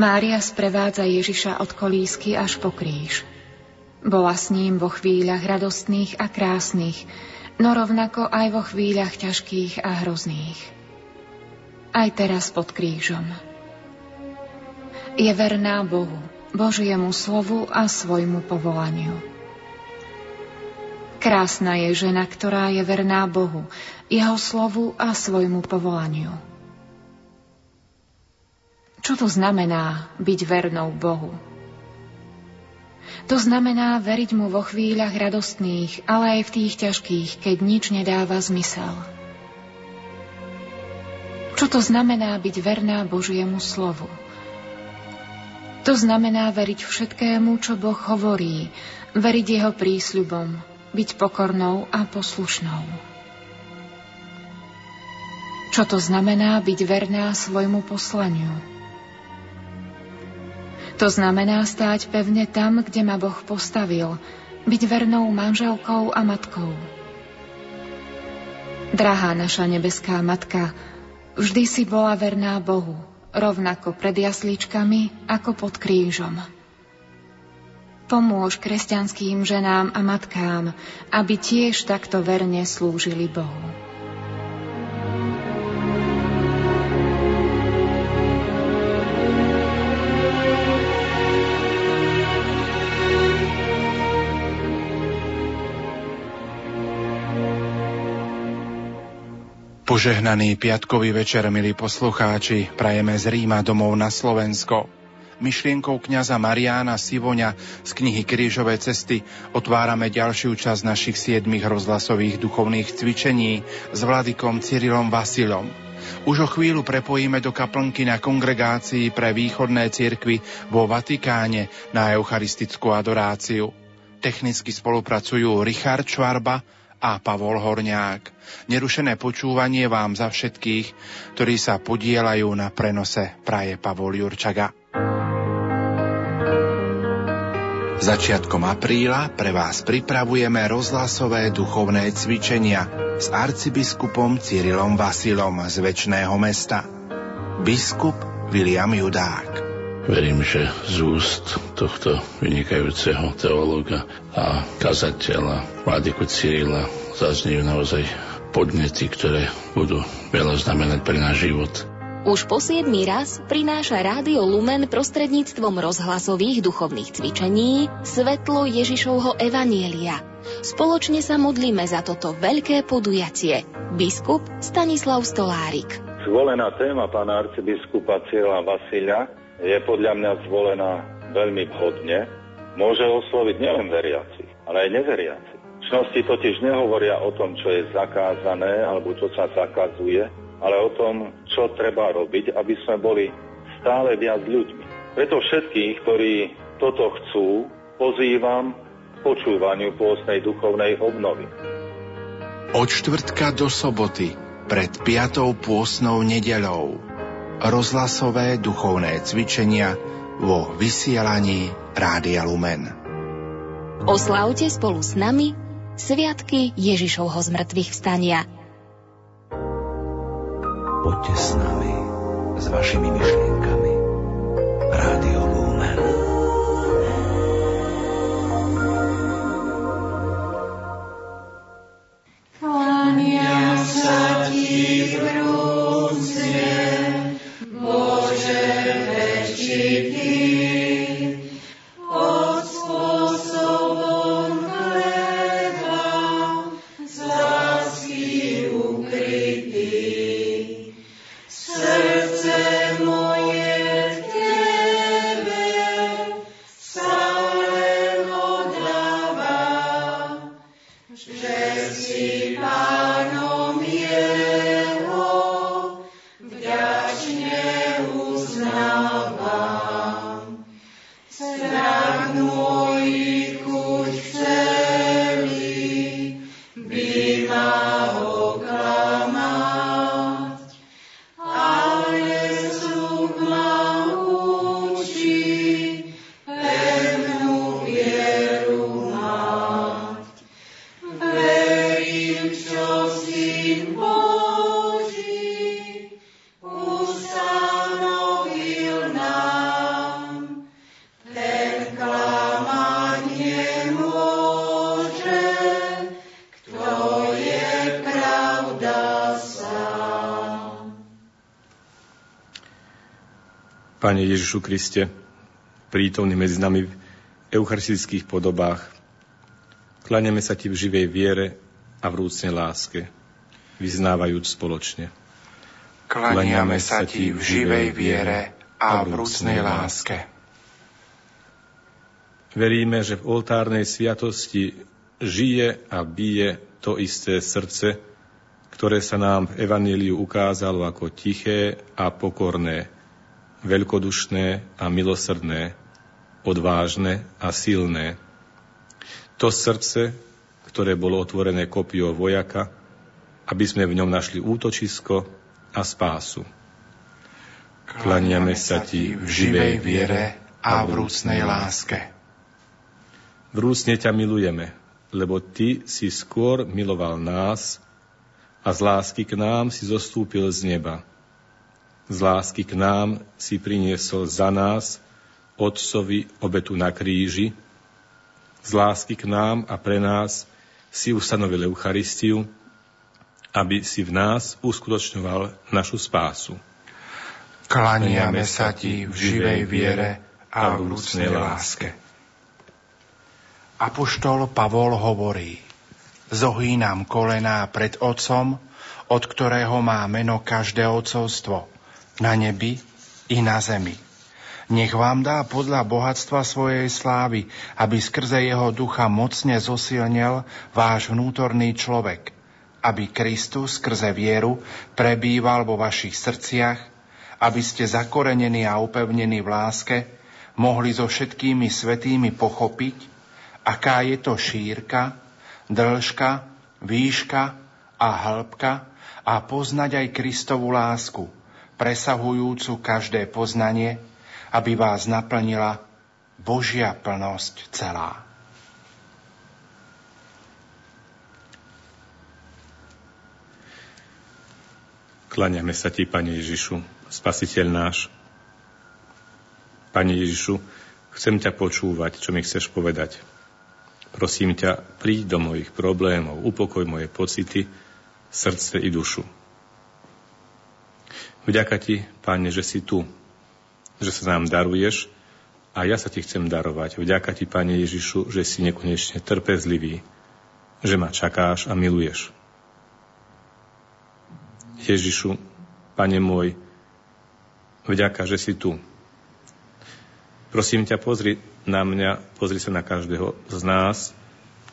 Mária sprevádza Ježiša od kolísky až po kríž. Bola s ním vo chvíľach radostných a krásnych, no rovnako aj vo chvíľach ťažkých a hrozných. Aj teraz pod krížom. Je verná Bohu, Božiemu slovu a svojmu povolaniu. Krásna je žena, ktorá je verná Bohu, jeho slovu a svojmu povolaniu. Čo to znamená byť vernou Bohu? To znamená veriť mu vo chvíľach radostných, ale aj v tých ťažkých, keď nič nedáva zmysel. Čo to znamená byť verná Božiemu slovu? To znamená veriť všetkému, čo Boh hovorí, veriť jeho prísľubom, byť pokornou a poslušnou. Čo to znamená byť verná svojmu poslaniu? To znamená stáť pevne tam, kde ma Boh postavil, byť vernou manželkou a matkou. Drahá naša nebeská matka, vždy si bola verná Bohu, rovnako pred jasličkami ako pod krížom. Pomôž kresťanským ženám a matkám, aby tiež takto verne slúžili Bohu. Požehnaný piatkový večer, milí poslucháči, prajeme z Ríma domov na Slovensko myšlienkou kňaza Mariána Sivoňa z knihy Krížové cesty otvárame ďalšiu časť našich siedmých rozhlasových duchovných cvičení s vladikom Cyrilom Vasilom. Už o chvíľu prepojíme do kaplnky na kongregácii pre východné cirkvy vo Vatikáne na eucharistickú adoráciu. Technicky spolupracujú Richard Čvarba a Pavol Horňák. Nerušené počúvanie vám za všetkých, ktorí sa podielajú na prenose praje Pavol Jurčaga. Začiatkom apríla pre vás pripravujeme rozhlasové duchovné cvičenia s arcibiskupom Cyrilom Vasilom z Večného mesta. Biskup William Judák. Verím, že z úst tohto vynikajúceho teológa a kazateľa Vladiku Cyrila zaznejú naozaj podnety, ktoré budú veľa znamenať pre náš život. Už po siedmý raz prináša Rádio Lumen prostredníctvom rozhlasových duchovných cvičení svetlo Ježišovho Evanielia. Spoločne sa modlíme za toto veľké podujatie. Biskup Stanislav Stolárik. Zvolená téma pána arcibiskupa Cieľa Vasilia je podľa mňa zvolená veľmi vhodne. Môže osloviť nielen veriaci, ale aj neveriaci. Čnosti totiž nehovoria o tom, čo je zakázané alebo čo sa zakazuje, ale o tom, čo treba robiť, aby sme boli stále viac ľuďmi. Preto všetkých, ktorí toto chcú, pozývam k počúvaniu pôstnej duchovnej obnovy. Od čtvrtka do soboty pred piatou pôstnou nedeľou rozhlasové duchovné cvičenia vo vysielaní Rádia Lumen. Oslavte spolu s nami Sviatky Ježišovho zmrtvých vstania – Poďte s nami, s vašimi myšlienkami. Rádio Lumen. Pane Ježišu Kriste, prítomný medzi nami v eucharistických podobách, kláňame sa Ti v živej viere a v rúcnej láske, vyznávajúc spoločne. Klaniame sa Ti v živej viere a v rúcnej láske. Veríme, že v oltárnej sviatosti žije a bije to isté srdce, ktoré sa nám v Evaníliu ukázalo ako tiché a pokorné, veľkodušné a milosrdné, odvážne a silné. To srdce, ktoré bolo otvorené kopiou vojaka, aby sme v ňom našli útočisko a spásu. Klaniame sa Ti v živej viere a v vrúcnej láske. Vrúcne ťa milujeme, lebo Ty si skôr miloval nás a z lásky k nám si zostúpil z neba z lásky k nám si priniesol za nás Otcovi obetu na kríži, z lásky k nám a pre nás si ustanovil Eucharistiu, aby si v nás uskutočňoval našu spásu. Klaniame sa Ti v živej viere a v vrúcnej láske. Apoštol Pavol hovorí, zohýnam kolená pred Otcom, od ktorého má meno každé ocovstvo – na nebi i na zemi. Nech vám dá podľa bohatstva svojej slávy, aby skrze jeho ducha mocne zosilnil váš vnútorný človek, aby Kristus skrze vieru prebýval vo vašich srdciach, aby ste zakorenení a upevnení v láske mohli so všetkými svetými pochopiť, aká je to šírka, dĺžka, výška a hĺbka a poznať aj Kristovu lásku – presahujúcu každé poznanie, aby vás naplnila Božia plnosť celá. Kláňame sa Ti, Pane Ježišu, Spasiteľ náš. Pane Ježišu, chcem ťa počúvať, čo mi chceš povedať. Prosím ťa, príď do mojich problémov, upokoj moje pocity, srdce i dušu. Vďaka Ti, Pane, že si tu, že sa nám daruješ a ja sa Ti chcem darovať. Vďaka Ti, Pane Ježišu, že si nekonečne trpezlivý, že ma čakáš a miluješ. Ježišu, Pane môj, vďaka, že si tu. Prosím ťa, pozri na mňa, pozri sa na každého z nás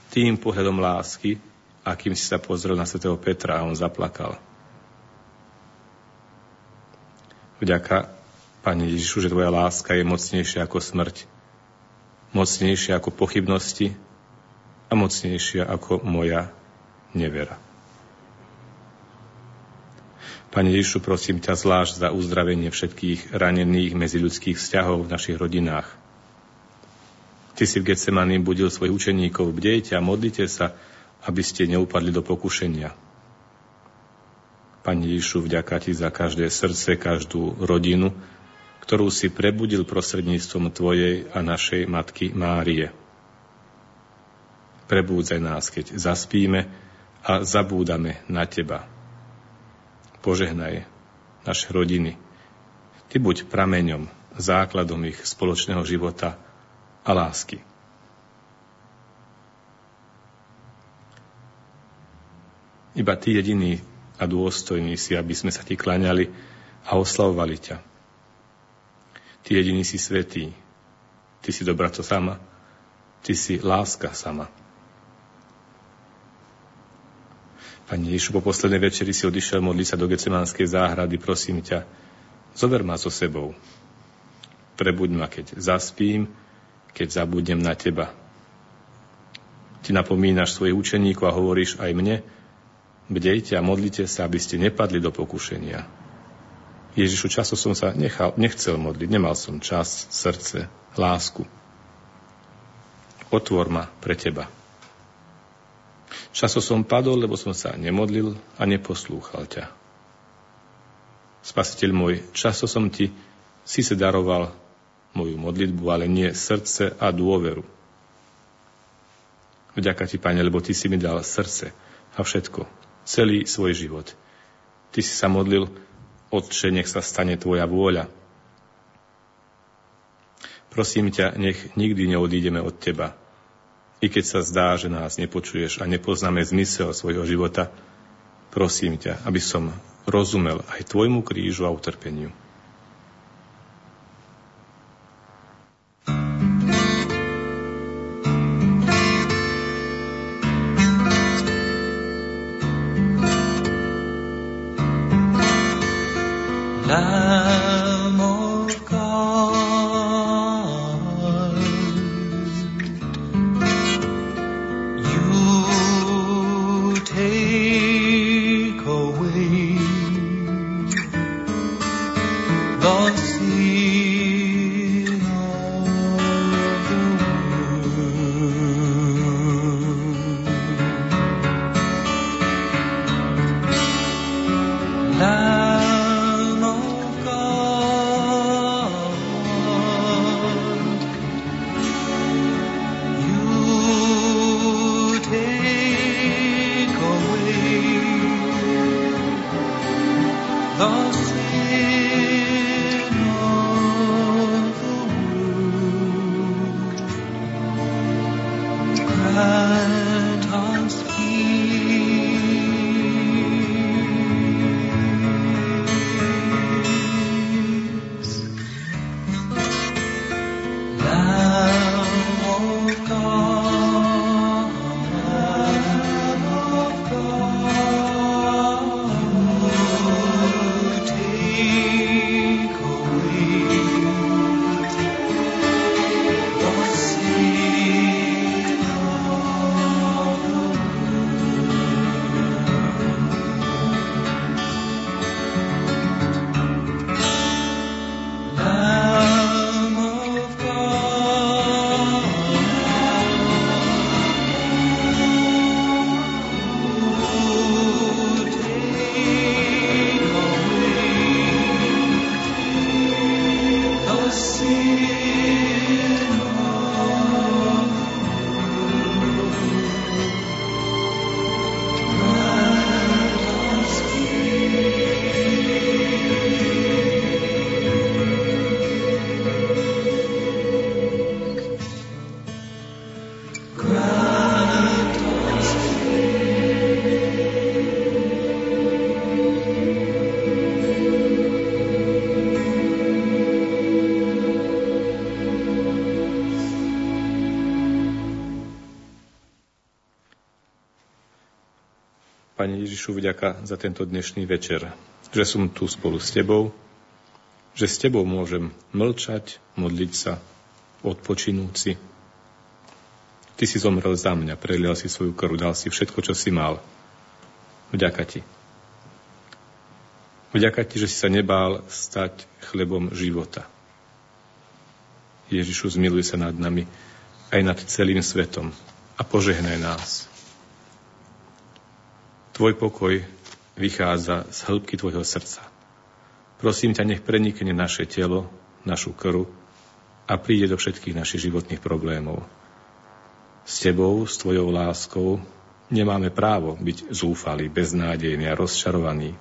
tým pohľadom lásky, akým si sa pozrel na svätého Petra a on zaplakal. Vďaka, Pane Ježišu, že Tvoja láska je mocnejšia ako smrť, mocnejšia ako pochybnosti a mocnejšia ako moja nevera. Pane Ježišu, prosím ťa zvlášť za uzdravenie všetkých ranených medziľudských vzťahov v našich rodinách. Ty si v Getsemani budil svojich učeníkov, bdejte a modlite sa, aby ste neupadli do pokušenia. Pani Ježišu, vďaka Ti za každé srdce, každú rodinu, ktorú si prebudil prostredníctvom Tvojej a našej Matky Márie. Prebúdzaj nás, keď zaspíme a zabúdame na Teba. Požehnaj naše rodiny. Ty buď prameňom, základom ich spoločného života a lásky. Iba Ty jediný a dôstojný si, aby sme sa ti klaňali a oslavovali ťa. Ty jediný si svetý. Ty si to sama. Ty si láska sama. Pani Ježišu, po poslednej večeri si odišiel modliť sa do Gecemánskej záhrady. Prosím ťa, zober ma so sebou. Prebuď ma, keď zaspím, keď zabudnem na teba. Ty napomínaš svojich učeníkov a hovoríš aj mne, Bdejte a modlite sa, aby ste nepadli do pokušenia. Ježišu, často som sa nechal, nechcel modliť, nemal som čas, srdce, lásku. Otvor ma pre teba. Často som padol, lebo som sa nemodlil a neposlúchal ťa. Spasiteľ môj, často som ti si sa daroval moju modlitbu, ale nie srdce a dôveru. Vďaka ti, Pane, lebo ty si mi dal srdce a všetko, celý svoj život. Ty si sa modlil, Otče, nech sa stane Tvoja vôľa. Prosím ťa, nech nikdy neodídeme od Teba. I keď sa zdá, že nás nepočuješ a nepoznáme zmysel svojho života, prosím ťa, aby som rozumel aj Tvojmu krížu a utrpeniu. Ježišu, vďaka za tento dnešný večer, že som tu spolu s Tebou, že s Tebou môžem mlčať, modliť sa, odpočinúci. Ty si zomrel za mňa, prelial si svoju krv, dal si všetko, čo si mal. Vďaka Ti. Vďaka Ti, že si sa nebál stať chlebom života. Ježišu, zmiluj sa nad nami aj nad celým svetom a požehnaj nás. Tvoj pokoj vychádza z hĺbky tvojho srdca. Prosím ťa, nech prenikne naše telo, našu krv a príde do všetkých našich životných problémov. S tebou, s tvojou láskou nemáme právo byť zúfali, beznádejní a rozčarovaní.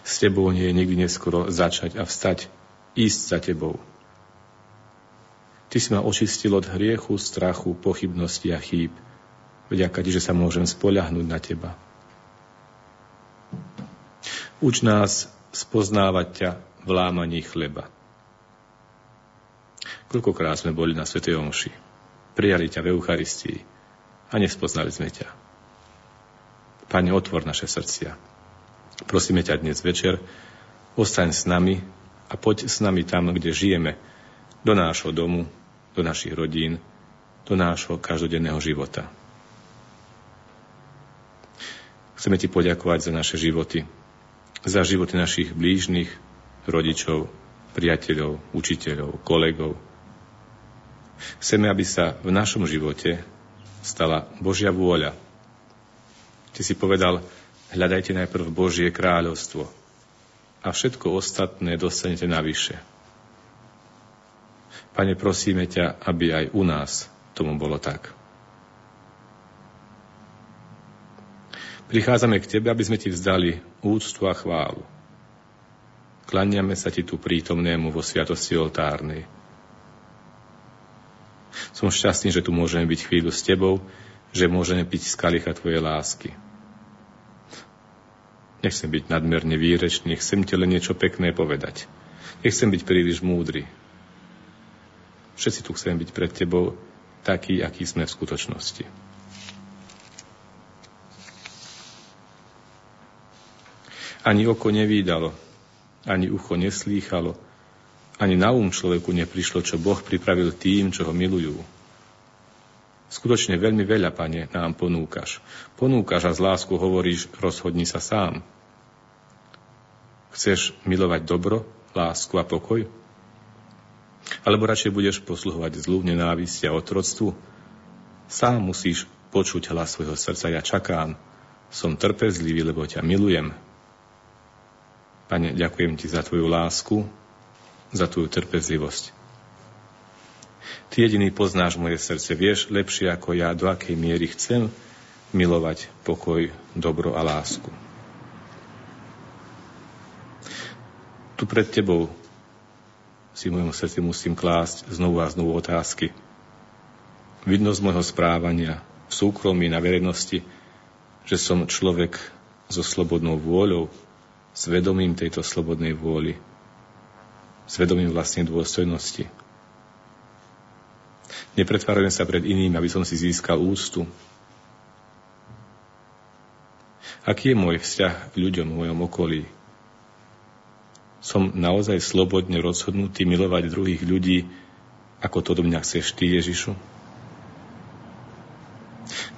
S tebou nie je nikdy neskoro začať a vstať, ísť za tebou. Ty si ma očistil od hriechu, strachu, pochybnosti a chýb – Vďaka Ti, že sa môžem spoľahnúť na Teba. Uč nás spoznávať ťa v lámaní chleba. Koľkokrát sme boli na Svetej Omši, prijali ťa v Eucharistii a nespoznali sme ťa. Pane, otvor naše srdcia. Prosíme ťa dnes večer, ostaň s nami a poď s nami tam, kde žijeme, do nášho domu, do našich rodín, do nášho každodenného života. Chceme Ti poďakovať za naše životy, za životy našich blížnych, rodičov, priateľov, učiteľov, kolegov. Chceme, aby sa v našom živote stala Božia vôľa. Ty si povedal, hľadajte najprv Božie kráľovstvo a všetko ostatné dostanete navyše. Pane, prosíme ťa, aby aj u nás tomu bolo tak. Prichádzame k Tebe, aby sme Ti vzdali úctu a chválu. klaniame sa Ti tu prítomnému vo sviatosti oltárnej. Som šťastný, že tu môžeme byť chvíľu s Tebou, že môžeme piť z kalicha Tvojej lásky. Nechcem byť nadmerne výrečný, chcem Ti len niečo pekné povedať. Nechcem byť príliš múdry. Všetci tu chceme byť pred Tebou taký, aký sme v skutočnosti. Ani oko nevídalo, ani ucho neslýchalo, ani na um človeku neprišlo, čo Boh pripravil tým, čo ho milujú. Skutočne veľmi veľa, pane, nám ponúkaš. Ponúkaš a z lásku hovoríš, rozhodni sa sám. Chceš milovať dobro, lásku a pokoj? Alebo radšej budeš posluhovať zlu, nenávisť a otroctvu? Sám musíš počuť hlas svojho srdca, ja čakám. Som trpezlivý, lebo ťa milujem, Pane, ďakujem Ti za Tvoju lásku, za Tvoju trpezlivosť. Ty jediný poznáš moje srdce, vieš lepšie ako ja, do akej miery chcem milovať pokoj, dobro a lásku. Tu pred Tebou si mojom srdci musím klásť znovu a znovu otázky. Vidno z môjho správania v súkromí na verejnosti, že som človek so slobodnou vôľou, svedomím tejto slobodnej vôly, svedomím vlastnej dôstojnosti. Nepretvárujem sa pred iným, aby som si získal ústu. Aký je môj vzťah k ľuďom v mojom okolí? Som naozaj slobodne rozhodnutý milovať druhých ľudí, ako to do mňa chceš Ty, Ježišu?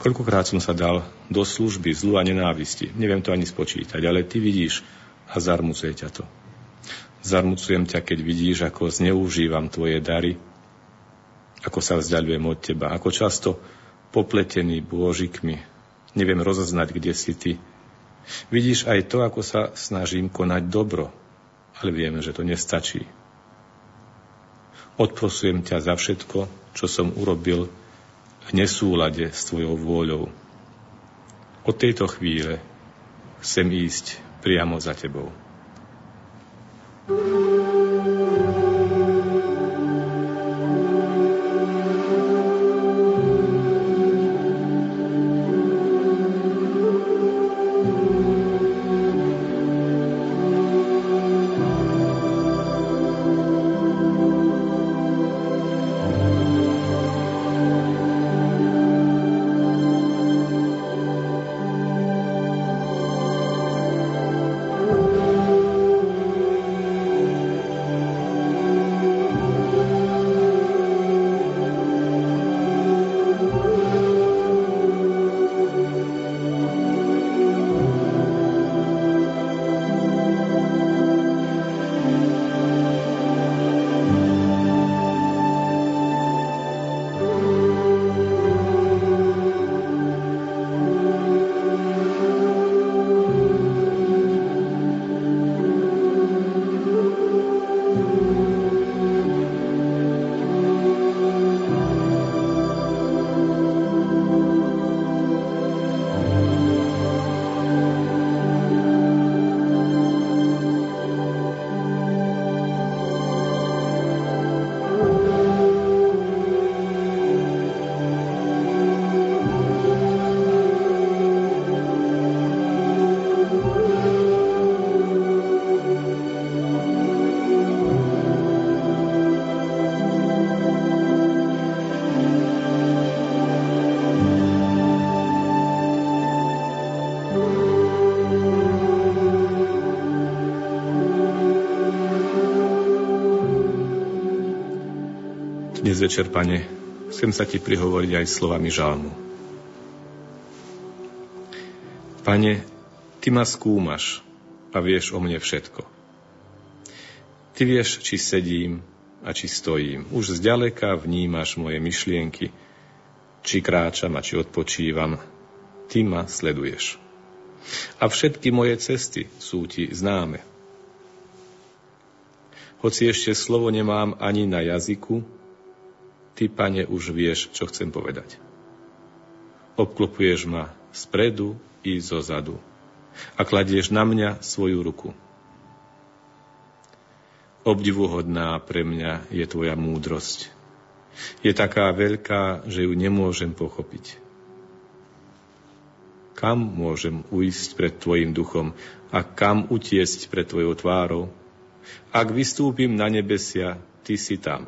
Koľkokrát som sa dal do služby zlu a nenávisti. Neviem to ani spočítať, ale Ty vidíš, a zarmucuje ťa to. Zarmucujem ťa, keď vidíš, ako zneužívam tvoje dary, ako sa vzdialujem od teba, ako často popletený bôžikmi, neviem rozoznať, kde si ty. Vidíš aj to, ako sa snažím konať dobro, ale vieme, že to nestačí. Odprosujem ťa za všetko, čo som urobil v nesúlade s tvojou vôľou. Od tejto chvíle chcem ísť priamo za tebou. thank you večer, Pane, chcem sa Ti prihovoriť aj slovami žalmu. Pane, Ty ma skúmaš a vieš o mne všetko. Ty vieš, či sedím a či stojím. Už zďaleka vnímaš moje myšlienky, či kráčam a či odpočívam. Ty ma sleduješ. A všetky moje cesty sú Ti známe. Hoci ešte slovo nemám ani na jazyku, Ty, pane, už vieš, čo chcem povedať. Obklopuješ ma spredu i zo zadu a kladieš na mňa svoju ruku. Obdivuhodná pre mňa je tvoja múdrosť. Je taká veľká, že ju nemôžem pochopiť. Kam môžem uísť pred tvojim duchom a kam utiesť pred tvojou tvárou? Ak vystúpim na nebesia, ty si tam.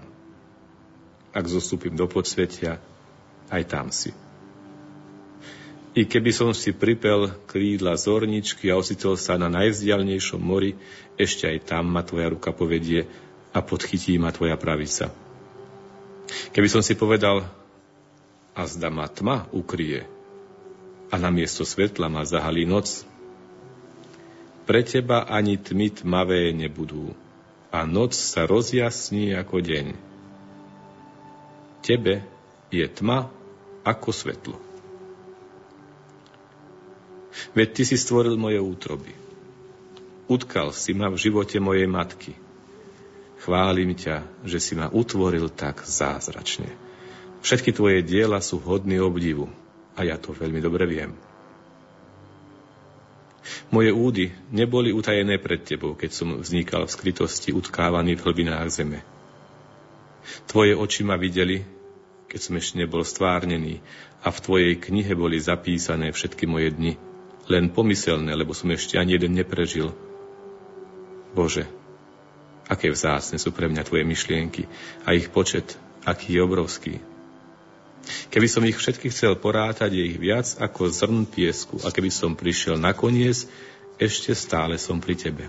Ak zostúpim do podsvetia, aj tam si. I keby som si pripel krídla zorničky a ocitol sa na najvzdialnejšom mori, ešte aj tam ma tvoja ruka povedie a podchytí ma tvoja pravica. Keby som si povedal, a zda ma tma ukrie a na miesto svetla ma zahalí noc, pre teba ani tmy tmavé nebudú a noc sa rozjasní ako deň. Tebe je tma ako svetlo. Veď ty si stvoril moje útroby. Utkal si ma v živote mojej matky. Chválim ťa, že si ma utvoril tak zázračne. Všetky tvoje diela sú hodný obdivu a ja to veľmi dobre viem. Moje údy neboli utajené pred tebou, keď som vznikal v skrytosti utkávaný v hlbinách zeme. Tvoje oči ma videli, keď som ešte nebol stvárnený a v tvojej knihe boli zapísané všetky moje dni len pomyselné, lebo som ešte ani jeden neprežil. Bože, aké vzácne sú pre mňa Tvoje myšlienky a ich počet, aký je obrovský. Keby som ich všetkých chcel porátať, je ich viac ako zrn piesku a keby som prišiel na koniec, ešte stále som pri Tebe.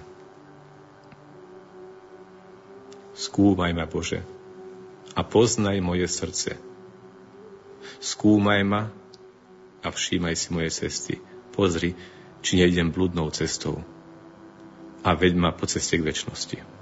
Skúmaj ma, Bože, a poznaj moje srdce. Skúmaj ma a všímaj si moje cesty pozri, či nejdem blúdnou cestou a veď ma po ceste k väčšnosti.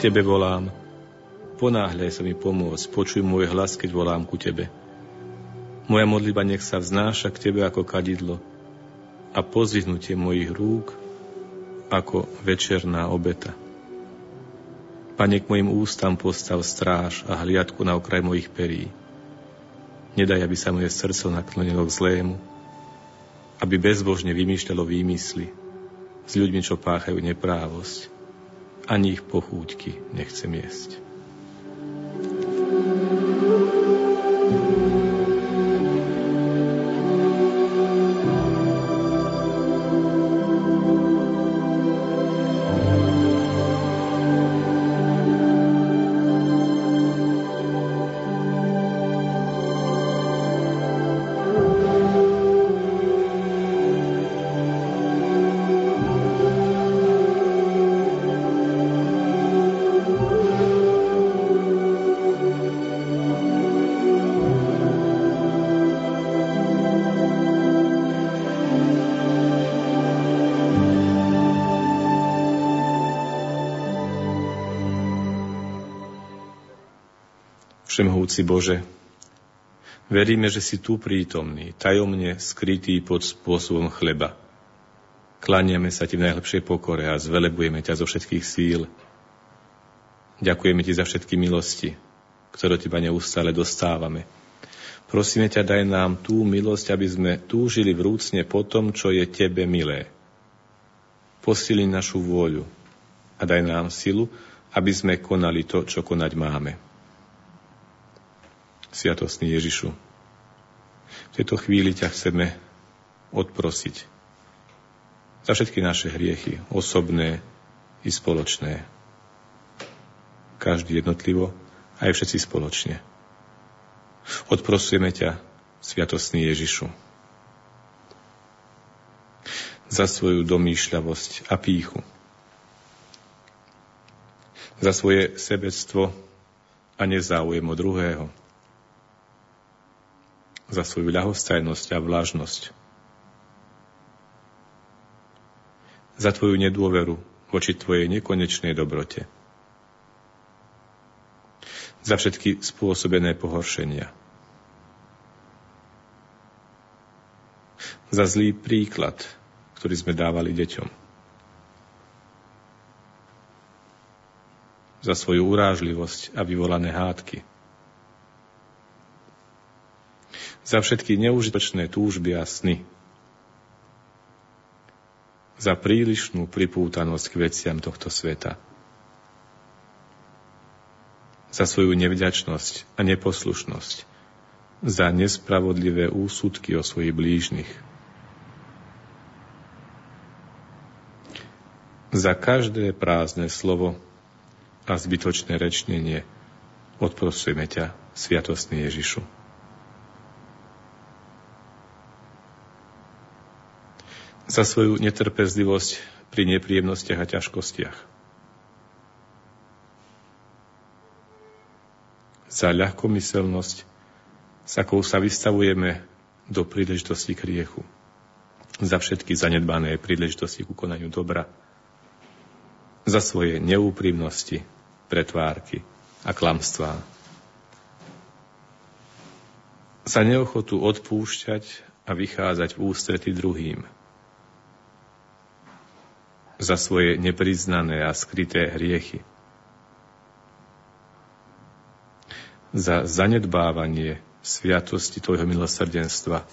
Tebe volám. Ponáhľaj sa mi pomôcť, počuj môj hlas, keď volám ku Tebe. Moja modliba nech sa vznáša k Tebe ako kadidlo a pozvihnutie mojich rúk ako večerná obeta. Pane, k mojim ústam postav stráž a hliadku na okraj mojich perí. Nedaj, aby sa moje srdce naklonilo k zlému, aby bezbožne vymýšľalo výmysly s ľuďmi, čo páchajú neprávosť. Ani ich pochúťky nechcem jesť. Všemohúci Bože, veríme, že si tu prítomný, tajomne skrytý pod spôsobom chleba. Klaniame sa Ti v najlepšej pokore a zvelebujeme ťa zo všetkých síl. Ďakujeme Ti za všetky milosti, ktoré Teba neustále dostávame. Prosíme ťa, daj nám tú milosť, aby sme túžili vrúcne po tom, čo je Tebe milé. Posili našu vôľu a daj nám silu, aby sme konali to, čo konať máme. Sviatostný Ježišu, v tejto chvíli ťa chceme odprosiť za všetky naše hriechy, osobné i spoločné. Každý jednotlivo, aj všetci spoločne. Odprosujeme ťa, Sviatostný Ježišu, za svoju domýšľavosť a píchu, za svoje sebectvo a nezáujem o druhého, za svoju ľahostajnosť a vlážnosť. Za tvoju nedôveru voči tvojej nekonečnej dobrote. Za všetky spôsobené pohoršenia. Za zlý príklad, ktorý sme dávali deťom. Za svoju urážlivosť a vyvolané hádky za všetky neužitočné túžby a sny, za prílišnú pripútanosť k veciam tohto sveta, za svoju nevďačnosť a neposlušnosť, za nespravodlivé úsudky o svojich blížnych, za každé prázdne slovo a zbytočné rečnenie. Odprosujeme ťa, Sviatostný Ježišu. Za svoju netrpezlivosť pri nepríjemnostiach a ťažkostiach. Za ľahkomyselnosť, s akou sa vystavujeme do príležitosti k riechu. Za všetky zanedbané príležitosti ku konaniu dobra. Za svoje neúprimnosti, pretvárky a klamstvá. Za neochotu odpúšťať a vychádzať v ústrety druhým – za svoje nepriznané a skryté hriechy. Za zanedbávanie sviatosti Tvojho milosrdenstva.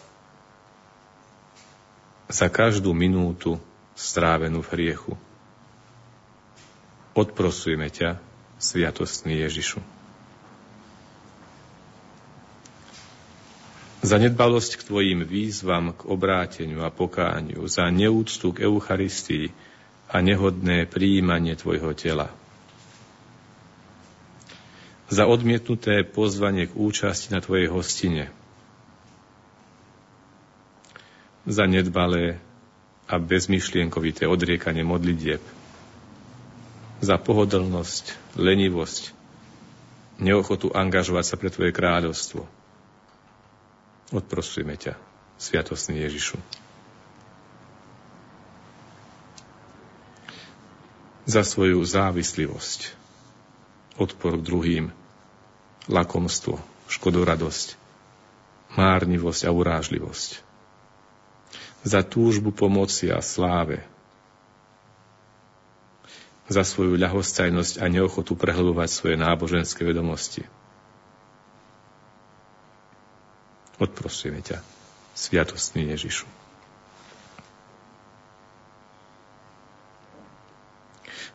Za každú minútu strávenú v hriechu. Odprosujeme ťa, sviatostný Ježišu. Za nedbalosť k Tvojim výzvam, k obráteniu a pokániu, za neúctu k Eucharistii, a nehodné prijímanie Tvojho tela. Za odmietnuté pozvanie k účasti na Tvojej hostine. Za nedbalé a bezmyšlienkovité odriekanie modlitieb. Za pohodlnosť, lenivosť, neochotu angažovať sa pre Tvoje kráľovstvo. Odprosujeme ťa, Sviatosný Ježišu. Za svoju závislivosť, odpor k druhým, lakomstvo, škodoradosť, márnivosť a urážlivosť. Za túžbu pomoci a sláve, za svoju ľahostajnosť a neochotu prehlbovať svoje náboženské vedomosti. Odprosujeme ťa, sviatostný Ježišu.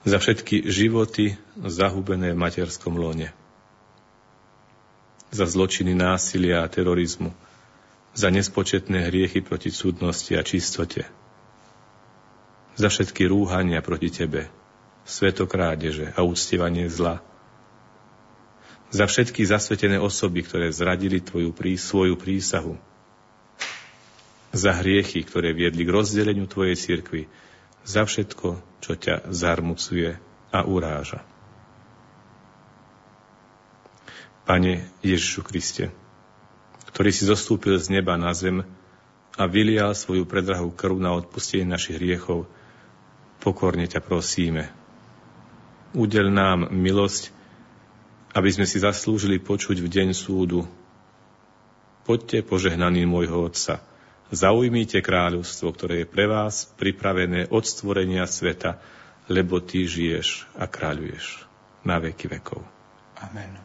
Za všetky životy zahubené v materskom lone. Za zločiny násilia a terorizmu. Za nespočetné hriechy proti súdnosti a čistote. Za všetky rúhania proti Tebe, svetokrádeže a úctievanie zla za všetky zasvetené osoby, ktoré zradili tvoju prí, svoju prísahu, za hriechy, ktoré viedli k rozdeleniu tvojej cirkvi, za všetko, čo ťa zarmucuje a uráža. Pane Ježišu Kriste, ktorý si zostúpil z neba na zem a vylial svoju predrahú krv na odpustenie našich hriechov, pokorne ťa prosíme. Udel nám milosť, aby sme si zaslúžili počuť v deň súdu. Poďte požehnaní môjho Otca, zaujmite kráľovstvo, ktoré je pre vás pripravené od stvorenia sveta, lebo Ty žiješ a kráľuješ na veky vekov. Amen.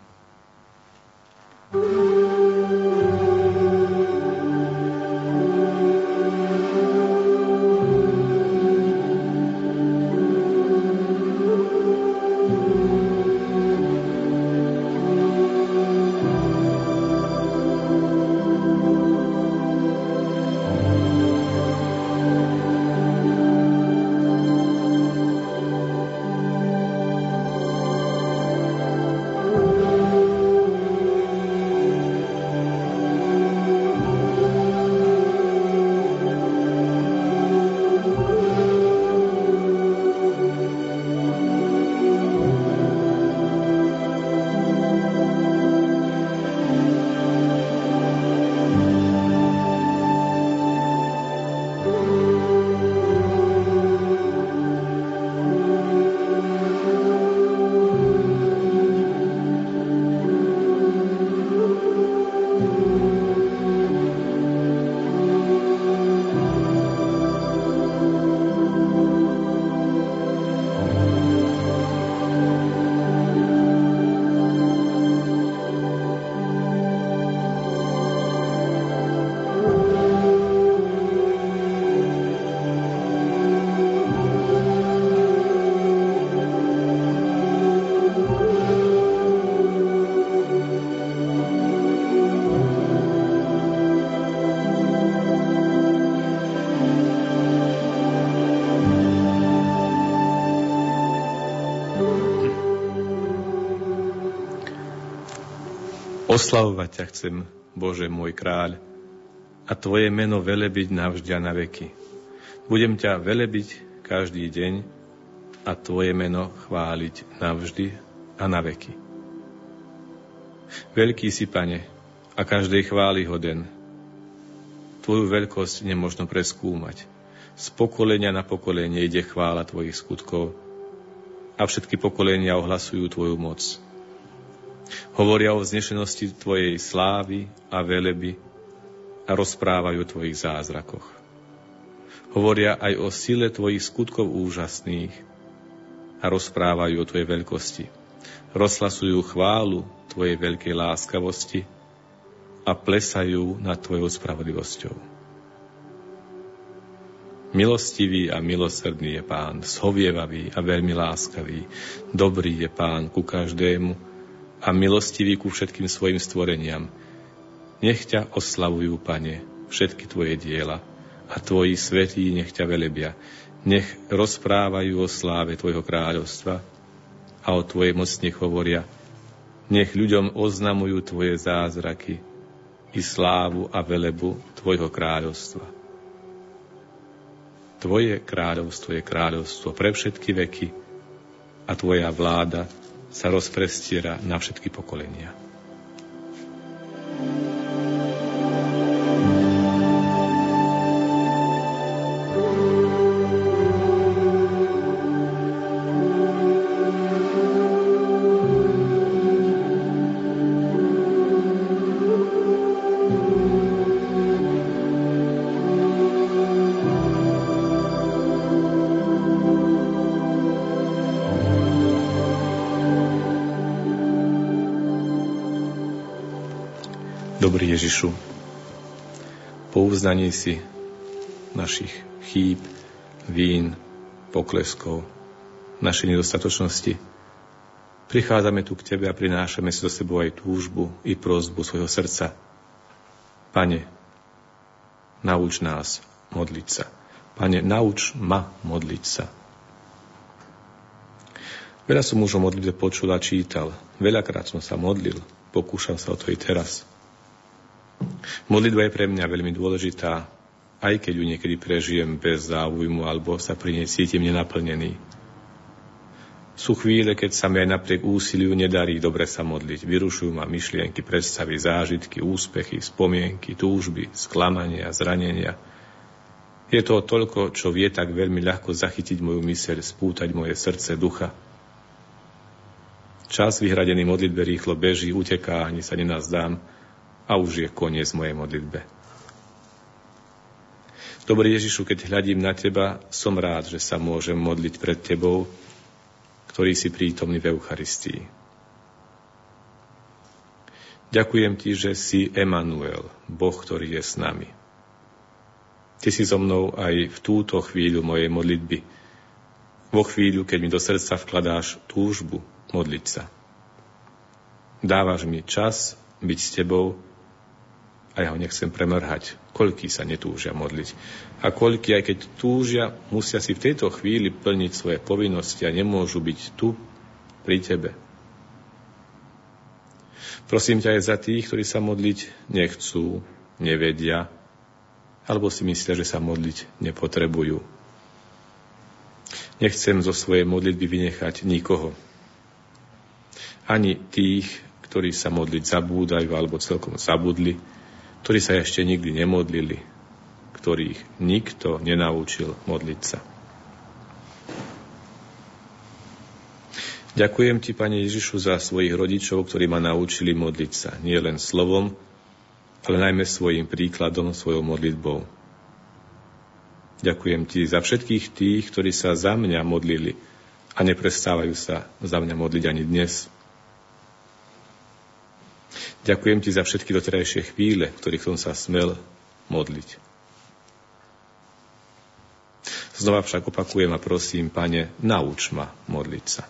Oslavovať ťa chcem, Bože môj kráľ, a Tvoje meno velebiť navždy a na veky. Budem ťa velebiť každý deň a Tvoje meno chváliť navždy a na veky. Veľký si, Pane, a každej chváli hoden. Tvoju veľkosť nemožno preskúmať. Z pokolenia na pokolenie ide chvála Tvojich skutkov a všetky pokolenia ohlasujú Tvoju moc. Hovoria o vznešenosti Tvojej slávy a veleby a rozprávajú o Tvojich zázrakoch. Hovoria aj o sile Tvojich skutkov úžasných a rozprávajú o Tvojej veľkosti. Rozhlasujú chválu Tvojej veľkej láskavosti a plesajú nad Tvojou spravodlivosťou. Milostivý a milosrdný je Pán, zhovievavý a veľmi láskavý. Dobrý je Pán ku každému, a milostivý ku všetkým svojim stvoreniam. Nech ťa oslavujú, Pane, všetky Tvoje diela a Tvoji svetí nech ťa velebia. Nech rozprávajú o sláve Tvojho kráľovstva a o Tvojej mocne hovoria. Nech ľuďom oznamujú Tvoje zázraky i slávu a velebu Tvojho kráľovstva. Tvoje kráľovstvo je kráľovstvo pre všetky veky a Tvoja vláda sa rozprestiera na všetky pokolenia. Uznaní si našich chýb, vín, pokleskov, našej nedostatočnosti, prichádzame tu k Tebe a prinášame si do sebou aj túžbu i prozbu svojho srdca. Pane, nauč nás modliť sa. Pane, nauč ma modliť sa. Veľa som už o modlitbe počul a čítal. Veľakrát som sa modlil. Pokúšam sa o to i teraz. Modlitba je pre mňa veľmi dôležitá, aj keď ju niekedy prežijem bez záujmu alebo sa pri nej cítim nenaplnený. Sú chvíle, keď sa mi aj napriek úsiliu nedarí dobre sa modliť. Vyrušujú ma myšlienky, predstavy, zážitky, úspechy, spomienky, túžby, sklamania, zranenia. Je to toľko, čo vie tak veľmi ľahko zachytiť moju myseľ, spútať moje srdce, ducha. Čas vyhradený modlitbe rýchlo beží, uteká, ani sa nenazdám a už je koniec mojej modlitbe. Dobrý Ježišu, keď hľadím na Teba, som rád, že sa môžem modliť pred Tebou, ktorý si prítomný v Eucharistii. Ďakujem Ti, že si Emanuel, Boh, ktorý je s nami. Ty si so mnou aj v túto chvíľu mojej modlitby. Vo chvíľu, keď mi do srdca vkladáš túžbu, modliť sa. Dávaš mi čas byť s tebou a ja ho nechcem premrhať. Koľký sa netúžia modliť. A koľký, aj keď túžia, musia si v tejto chvíli plniť svoje povinnosti a nemôžu byť tu pri tebe. Prosím ťa aj za tých, ktorí sa modliť nechcú, nevedia, alebo si myslia, že sa modliť nepotrebujú. Nechcem zo svojej modlitby vynechať nikoho, ani tých, ktorí sa modliť zabúdajú alebo celkom zabudli, ktorí sa ešte nikdy nemodlili, ktorých nikto nenaučil modliť sa. Ďakujem ti, Pane Ježišu, za svojich rodičov, ktorí ma naučili modliť sa, nie len slovom, ale najmä svojim príkladom, svojou modlitbou. Ďakujem ti za všetkých tých, ktorí sa za mňa modlili a neprestávajú sa za mňa modliť ani dnes. Ďakujem ti za všetky doterajšie chvíle, ktorých som sa smel modliť. Znova však opakujem a prosím, pane, nauč ma modliť sa.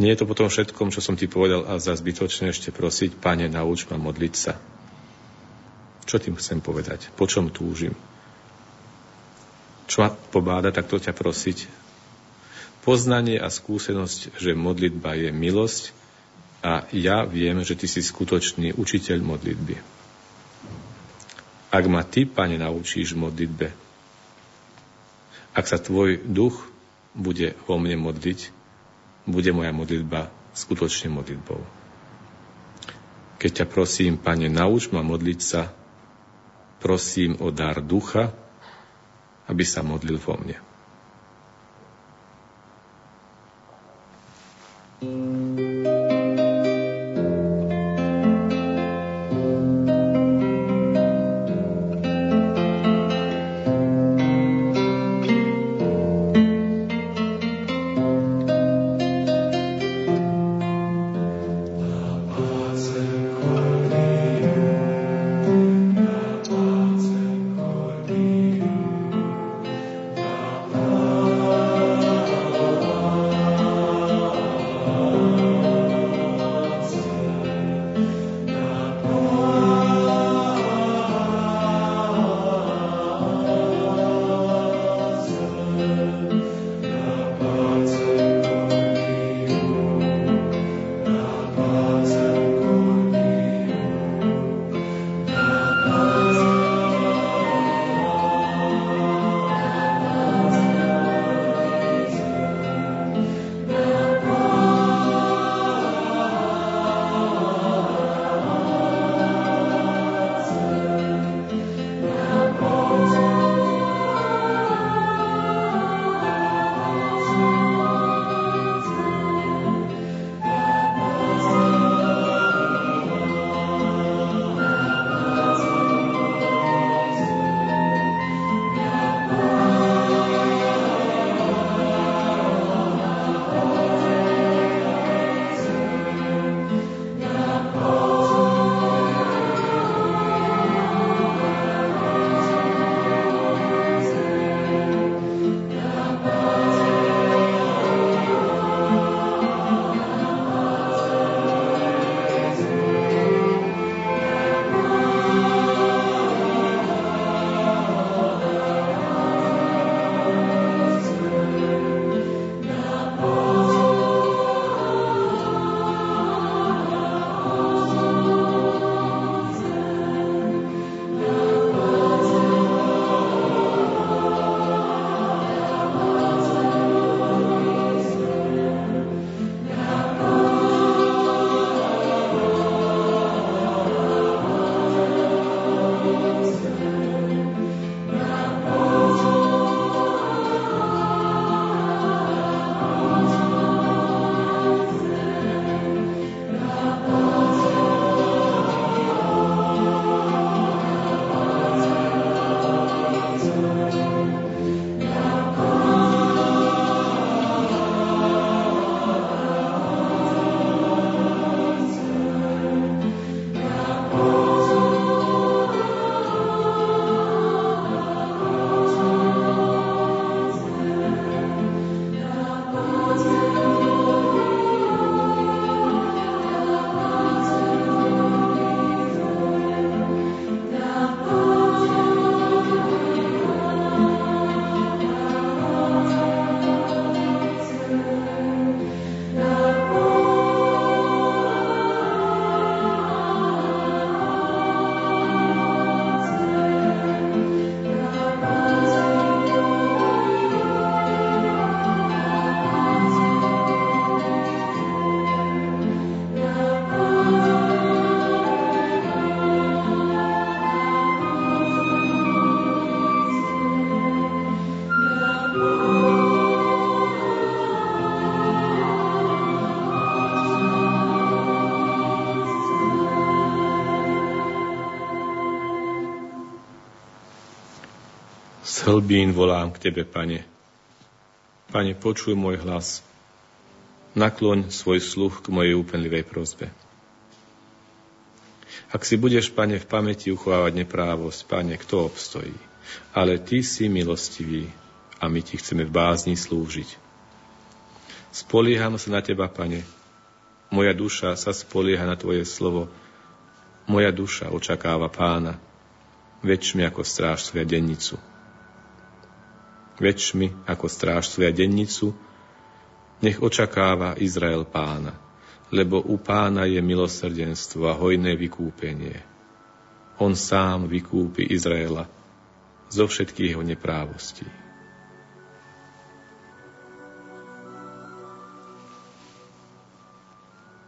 Nie je to potom všetkom, čo som ti povedal a za zbytočne ešte prosiť, pane, nauč ma modliť sa. Čo tým chcem povedať? Po čom túžim? Čo ma pobáda takto ťa prosiť? Poznanie a skúsenosť, že modlitba je milosť a ja viem, že ty si skutočný učiteľ modlitby. Ak ma ty, pane, naučíš modlitbe, ak sa tvoj duch bude vo mne modliť, bude moja modlitba skutočne modlitbou. Keď ťa prosím, pane, nauč ma modliť sa, prosím o dar ducha, aby sa modlil vo mne. Hlbín volám k Tebe, Pane. Pane, počuj môj hlas. Nakloň svoj sluch k mojej úpenlivej prozbe. Ak si budeš, Pane, v pamäti uchovávať neprávosť, Pane, kto obstojí? Ale Ty si milostivý a my Ti chceme v bázni slúžiť. Spolieham sa na Teba, Pane. Moja duša sa spolieha na Tvoje slovo. Moja duša očakáva Pána, väčšmi ako stráž svoja dennicu väčšmi ako stráž svoja dennicu, nech očakáva Izrael pána, lebo u pána je milosrdenstvo a hojné vykúpenie. On sám vykúpi Izraela zo všetkých jeho neprávostí.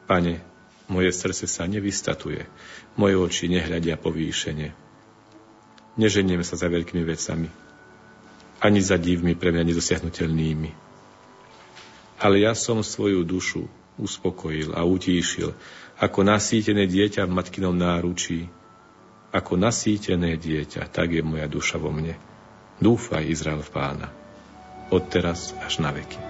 Pane, moje srdce sa nevystatuje, moje oči nehľadia povýšenie. Neženiem sa za veľkými vecami, ani za divmi pre mňa nedosiahnutelnými. Ale ja som svoju dušu uspokojil a utíšil, ako nasýtené dieťa v matkinom náručí. Ako nasýtené dieťa, tak je moja duša vo mne. Dúfaj, Izrael v pána. Od teraz až na veky.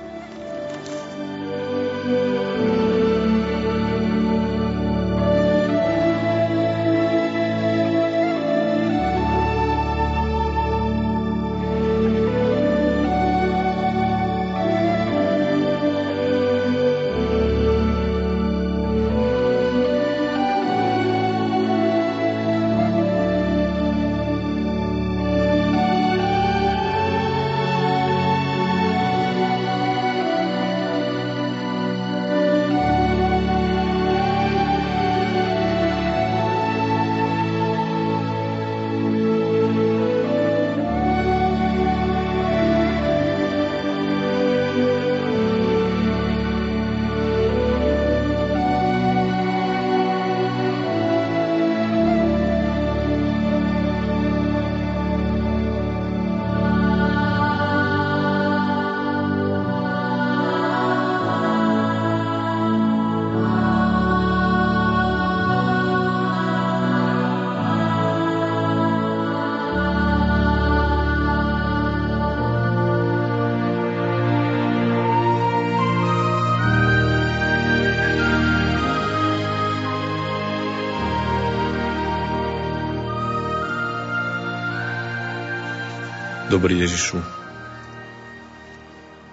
Dobrý Ježišu,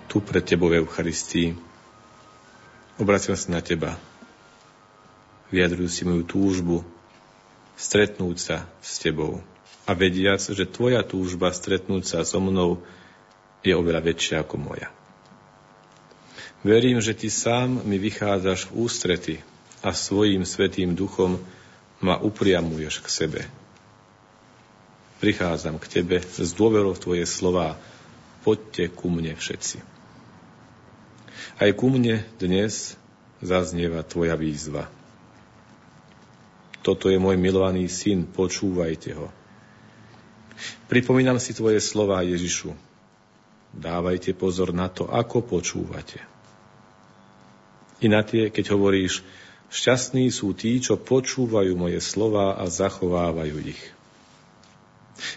tu pred Tebou v Eucharistii obraciam sa na Teba, vyjadrujú si moju túžbu stretnúť sa s Tebou a vediac, že Tvoja túžba stretnúť sa so mnou je oveľa väčšia ako moja. Verím, že Ty sám mi vychádzaš v ústrety a svojim svetým duchom ma upriamuješ k sebe – prichádzam k Tebe z dôverou v Tvoje slova. Poďte ku mne všetci. Aj ku mne dnes zaznieva Tvoja výzva. Toto je môj milovaný syn, počúvajte ho. Pripomínam si Tvoje slova, Ježišu. Dávajte pozor na to, ako počúvate. I na tie, keď hovoríš, šťastní sú tí, čo počúvajú moje slova a zachovávajú ich.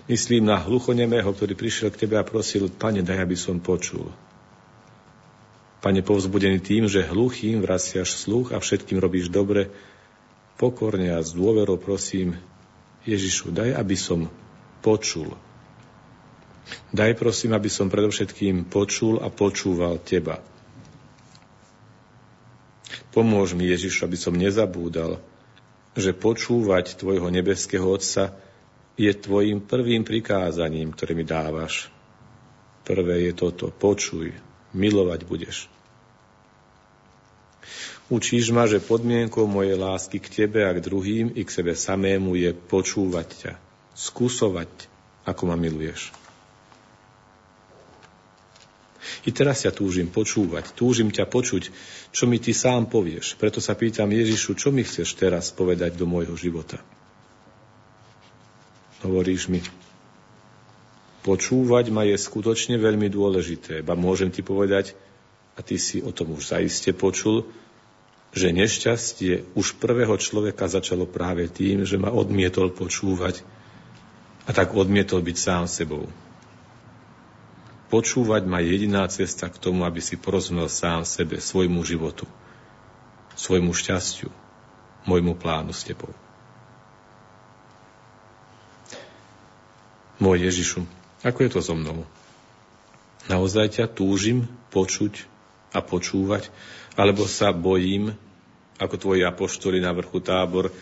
Myslím na hluchonemého, ktorý prišiel k tebe a prosil, pane, daj, aby som počul. Pane, povzbudený tým, že hluchým vraciaš sluch a všetkým robíš dobre, pokorne a s dôverou prosím, Ježišu, daj, aby som počul. Daj prosím, aby som predovšetkým počul a počúval Teba. Pomôž mi, Ježišu, aby som nezabúdal, že počúvať Tvojho nebeského Otca je tvojim prvým prikázaním, ktoré mi dávaš. Prvé je toto, počuj, milovať budeš. Učíš ma, že podmienkou mojej lásky k tebe a k druhým i k sebe samému je počúvať ťa, skúsovať, ako ma miluješ. I teraz ťa túžim počúvať, túžim ťa počuť, čo mi ty sám povieš. Preto sa pýtam Ježišu, čo mi chceš teraz povedať do môjho života hovoríš mi. Počúvať ma je skutočne veľmi dôležité, ba môžem ti povedať, a ty si o tom už zaiste počul, že nešťastie už prvého človeka začalo práve tým, že ma odmietol počúvať a tak odmietol byť sám sebou. Počúvať ma jediná cesta k tomu, aby si porozumel sám sebe, svojmu životu, svojmu šťastiu, môjmu plánu s tebou. Môj Ježišu, ako je to so mnou? Naozaj ťa túžim počuť a počúvať, alebo sa bojím, ako tvoji apoštoli na vrchu tábor,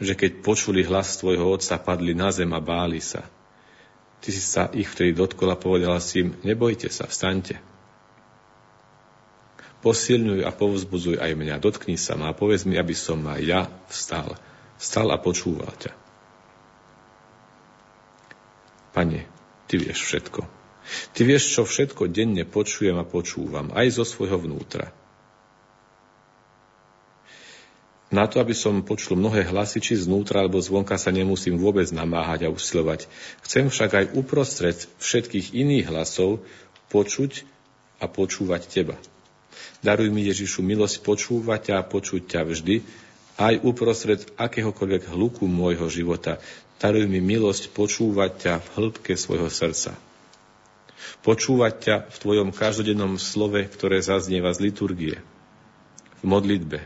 že keď počuli hlas tvojho otca, padli na zem a báli sa. Ty si sa ich vtedy dotkol a povedala si im, nebojte sa, vstaňte. Posilňuj a povzbudzuj aj mňa, dotkni sa ma a povedz mi, aby som aj ja vstal. Vstal a počúval ťa. Pane, Ty vieš všetko. Ty vieš, čo všetko denne počujem a počúvam, aj zo svojho vnútra. Na to, aby som počul mnohé hlasy, či znútra alebo zvonka sa nemusím vôbec namáhať a usilovať. Chcem však aj uprostred všetkých iných hlasov počuť a počúvať Teba. Daruj mi, Ježišu, milosť počúvať ťa a počuť ťa vždy, aj uprostred akéhokoľvek hluku môjho života. Daruj mi milosť počúvať ťa v hĺbke svojho srdca. Počúvať ťa v tvojom každodennom slove, ktoré zaznieva z liturgie, v modlitbe,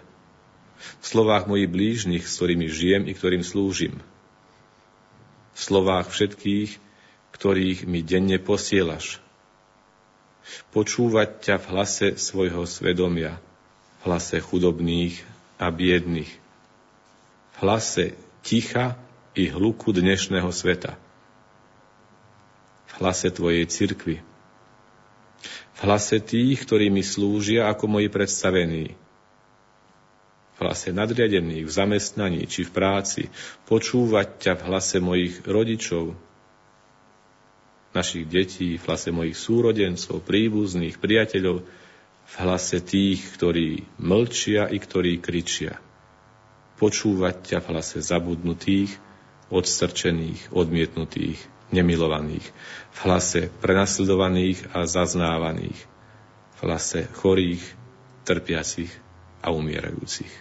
v slovách mojich blížnych, s ktorými žijem i ktorým slúžim, v slovách všetkých, ktorých mi denne posielaš. Počúvať ťa v hlase svojho svedomia, v hlase chudobných a biedných, v hlase ticha i hluku dnešného sveta. V hlase Tvojej cirkvi, v hlase tých, ktorí mi slúžia ako moji predstavení, v hlase nadriadených, v zamestnaní či v práci, počúvať ťa v hlase mojich rodičov, našich detí, v hlase mojich súrodencov, príbuzných, priateľov, v hlase tých, ktorí mlčia i ktorí kričia. Počúvať ťa v hlase zabudnutých, odstrčených, odmietnutých, nemilovaných, v hlase prenasledovaných a zaznávaných, v hlase chorých, trpiacich a umierajúcich.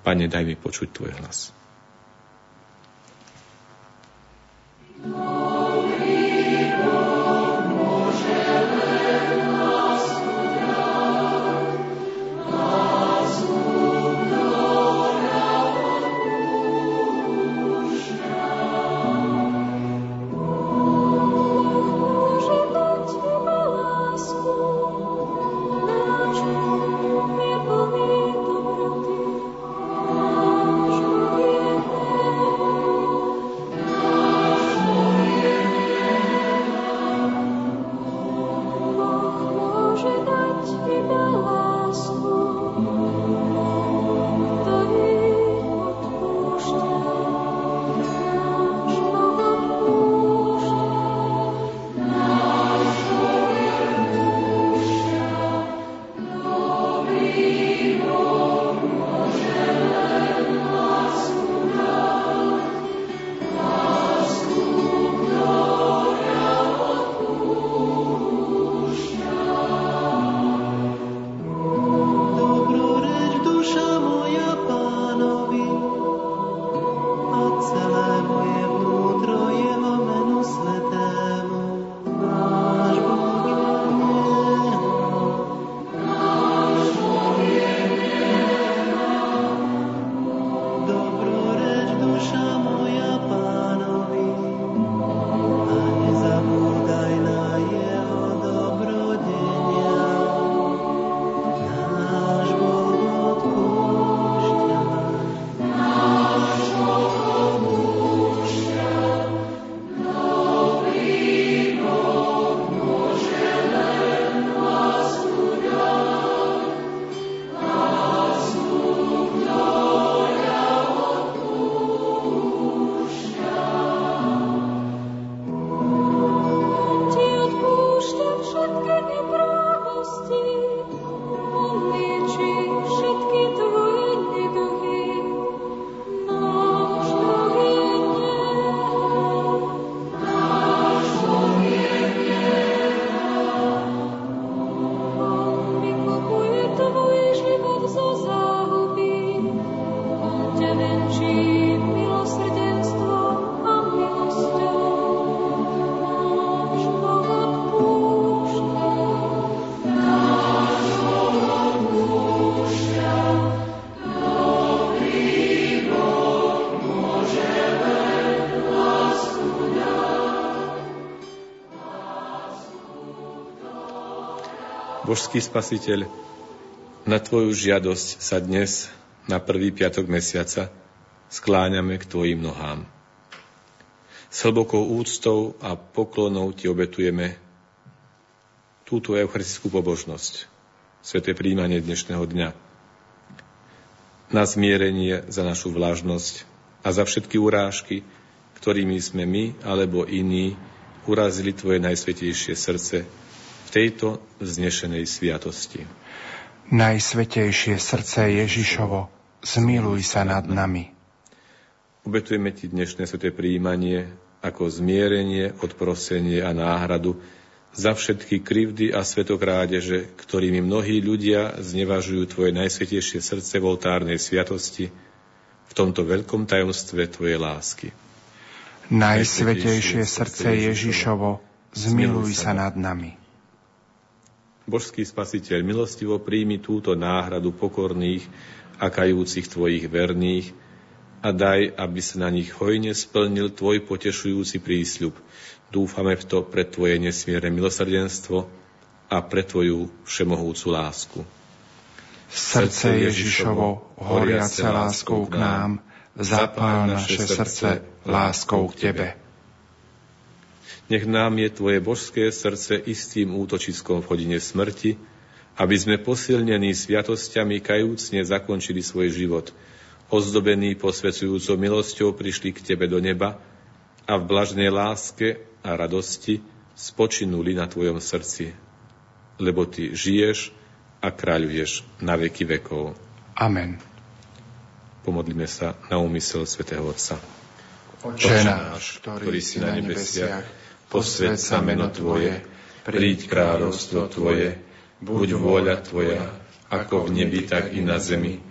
Pane, daj mi počuť Tvoj hlas. No. Božský spasiteľ, na Tvoju žiadosť sa dnes, na prvý piatok mesiaca, skláňame k Tvojim nohám. S hlbokou úctou a poklonou Ti obetujeme túto eucharistickú pobožnosť, sveté príjmanie dnešného dňa, na zmierenie za našu vlažnosť a za všetky urážky, ktorými sme my alebo iní urazili Tvoje najsvetejšie srdce tejto vznešenej sviatosti. Najsvetejšie srdce Ježišovo, zmiluj sa nad nami. Obetujeme Ti dnešné sveté príjmanie ako zmierenie, odprosenie a náhradu za všetky krivdy a svetokrádeže, ktorými mnohí ľudia znevažujú Tvoje najsvetejšie srdce v oltárnej sviatosti, v tomto veľkom tajomstve Tvojej lásky. Najsvetejšie srdce Ježišovo, zmiluj sa nad nami. Božský spasiteľ, milostivo príjmi túto náhradu pokorných a kajúcich Tvojich verných a daj, aby sa na nich hojne splnil Tvoj potešujúci prísľub – Dúfame v to pre Tvoje nesmierne milosrdenstvo a pre Tvoju všemohúcu lásku. Srdce Ježišovo, horiace láskou k nám, zapál naše srdce láskou k Tebe. Nech nám je Tvoje božské srdce istým útočiskom v hodine smrti, aby sme posilnení sviatosťami kajúcne zakončili svoj život, ozdobení posvedzujúcou milosťou prišli k Tebe do neba a v blažnej láske a radosti spočinuli na tvojom srdci, lebo ty žiješ a kráľuješ na veky vekov. Amen. Pomodlíme sa na úmysel svätého Otca. Oče náš, ktorý si na nebesiach, posved sa meno Tvoje, príď kráľovstvo Tvoje, buď vôľa Tvoja, ako v nebi, tak i na zemi.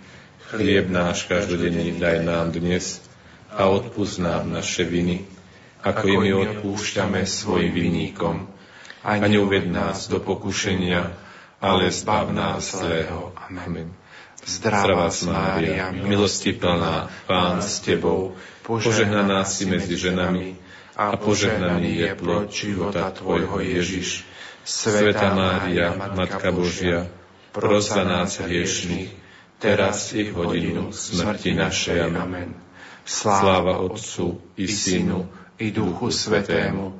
Chlieb náš každodenný daj nám dnes a odpúsť nám naše viny, ako i my odpúšťame svojim vinníkom. A neuved nás do pokušenia, ale zbav nás zlého. Amen. Zdravá Mária, milosti plná, Pán s Tebou, požehnaná si medzi ženami a požehnaný je plod života Tvojho Ježiš. Sveta Mária, Matka Božia, pros za nás hriešných, teraz i v hodinu smrti našej. Amen. Sláva Otcu i Synu i Duchu Svetému,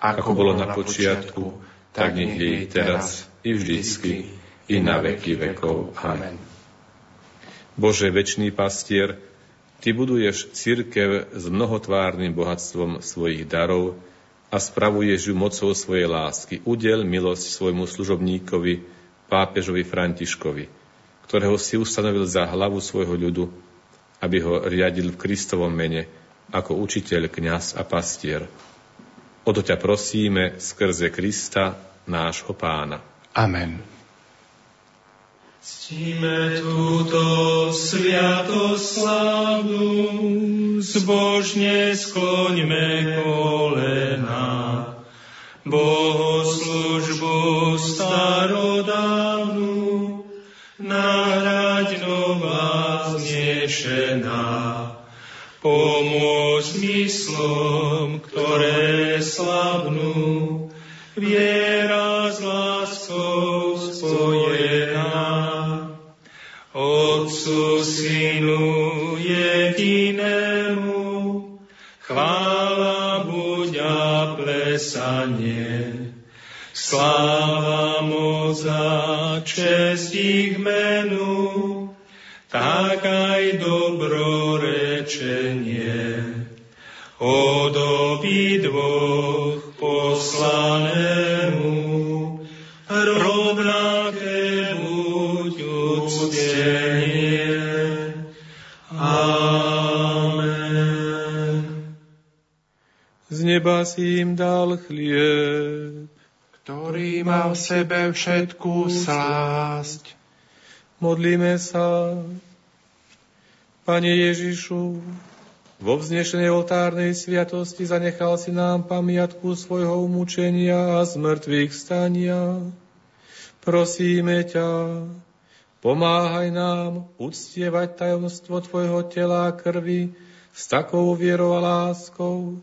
ako bolo na počiatku, tak nech je i teraz, i vždycky, i na veky vekov. Amen. Bože, večný pastier, Ty buduješ církev s mnohotvárnym bohatstvom svojich darov a spravuješ ju mocou svojej lásky. Udel milosť svojmu služobníkovi, pápežovi Františkovi, ktorého si ustanovil za hlavu svojho ľudu, aby ho riadil v Kristovom mene, ako učiteľ, kňaz a pastier. O to ťa prosíme skrze Krista, nášho pána. Amen. Ctíme túto sviatoslavu, zbožne skloňme kolena, bohoslužbu starodávnu, nahrať nová znešená pomôcť myslom, ktoré slabnú, viera Otcu, Synu, jedinému, chvála buď plesanie, sláva moc a čest ich menu, tak aj dobrorečenie. Od obidvoch poslanému neba si im dal chlieb, ktorý má v sebe všetkú slásť Modlíme sa. Pane Ježišu, vo vznešenej oltárnej sviatosti zanechal si nám pamiatku svojho umúčenia a zmrtvých stania. Prosíme ťa, pomáhaj nám uctievať tajomstvo Tvojho tela a krvi s takou vierou a láskou,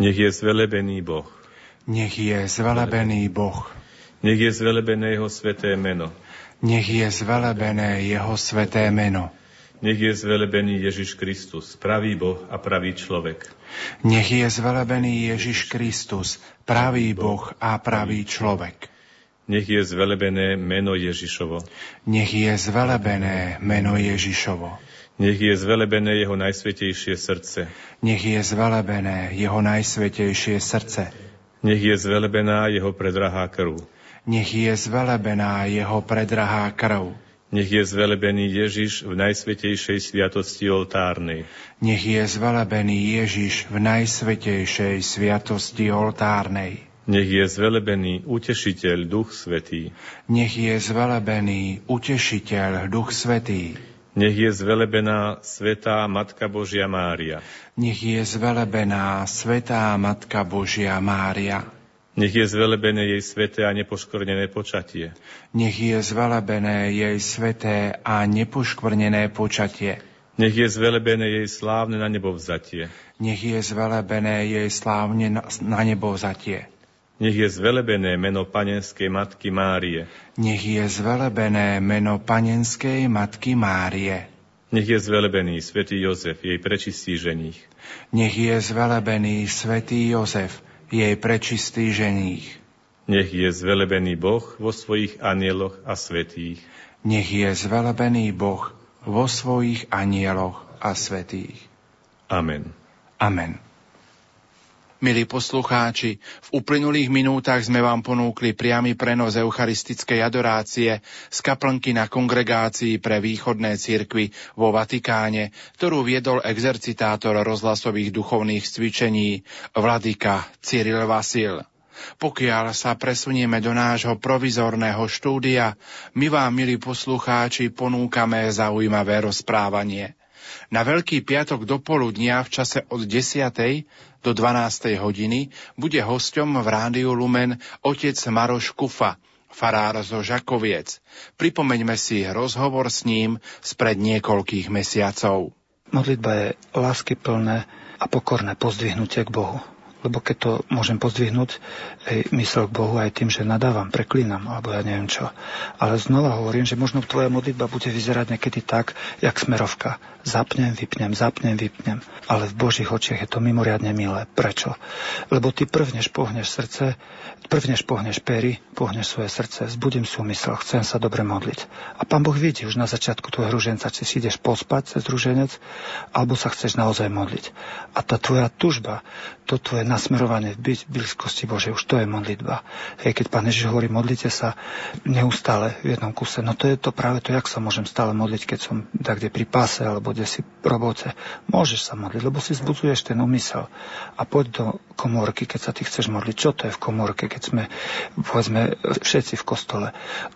Nech je zvelebený Boh. Nech je zvelebený Boh. Nech je zvelebené Jeho sveté meno. Nech je zvelebené Jeho sveté meno. Nech je zvelebený Ježiš Kristus, pravý Boh a pravý človek. Nech je zvelebený Ježiš Kristus, pravý Boh a pravý človek. Nech je zvelebené meno Ježišovo. Nech je zvelebené meno Ježišovo. Nech je zvelebené jeho najsvetejšie srdce. Nech je zvelebené jeho najsvetejšie srdce. Nech je zvelebená jeho predrahá krv. Nech je zvelebená jeho predrahá krv. Nech je zvelebený Ježiš v najsvetejšej sviatosti oltárnej. Nech je zvelebený Ježiš v najsvetejšej sviatosti oltárnej. Nech je zvelebený Utešiteľ Duch Svetý. Nech je zvelebený Utešiteľ Duch Svetý. Nech je zvelebená Svetá Matka Božia Mária. Nech je zvelebená Svetá Matka Božia Mária. Nech je zvelebené jej sveté a nepoškvrnené počatie. Nech je zvelebené jej sveté a nepoškvrnené počatie. Nech je zvelebené jej slávne na nebo vzatie. Nech je zvelebené jej slávne na nebo vzatie. Nech je zvelebené meno panenskej Matky Márie. Nech je zvelebené meno panenskej Matky Márie. Nech je zvelebený svätý Jozef, jej prečistý ženích. Nech je zvelebený svätý Jozef, jej prečistý ženích. Nech je zvelebený Boh vo svojich anieloch a svetých. Nech je zvelebený Boh vo svojich anieloch a svetých. Amen. Amen. Milí poslucháči, v uplynulých minútach sme vám ponúkli priamy prenos eucharistickej adorácie z kaplnky na kongregácii pre východné cirkvy vo Vatikáne, ktorú viedol exercitátor rozhlasových duchovných cvičení Vladyka Cyril Vasil. Pokiaľ sa presunieme do nášho provizorného štúdia, my vám, milí poslucháči, ponúkame zaujímavé rozprávanie. Na Veľký piatok do poludnia v čase od 10 do 12. hodiny bude hosťom v Rádiu Lumen otec Maroš Kufa, farár zo Žakoviec. Pripomeňme si rozhovor s ním spred niekoľkých mesiacov. Modlitba je lásky plné a pokorné pozdvihnutie k Bohu lebo keď to môžem pozdvihnúť ej, mysel k Bohu aj tým, že nadávam, preklínam, alebo ja neviem čo. Ale znova hovorím, že možno tvoja modlitba bude vyzerať niekedy tak, jak smerovka. Zapnem, vypnem, zapnem, vypnem. Ale v Božích očiach je to mimoriadne milé. Prečo? Lebo ty prvnež pohneš srdce, prvnež pohneš pery, pohneš svoje srdce, zbudím súmysel, chcem sa dobre modliť. A pán Boh vidí už na začiatku tvojho ruženca, či si ideš pospať cez ruženec, alebo sa chceš naozaj modliť. A tá tvoja tužba, to tvoje nasmerovanie v blízkosti Bože, už to je modlitba. Hej, keď pán Ježiš hovorí, modlite sa neustále v jednom kuse, no to je to práve to, jak sa môžem stále modliť, keď som tak kde pri páse alebo kde si robote. Môžeš sa modliť, lebo si zbudzuješ ten úmysel. A poď do komórky, keď sa ty chceš modliť. Čo to je v komórke, keď sme, povedzme, všetci v kostole?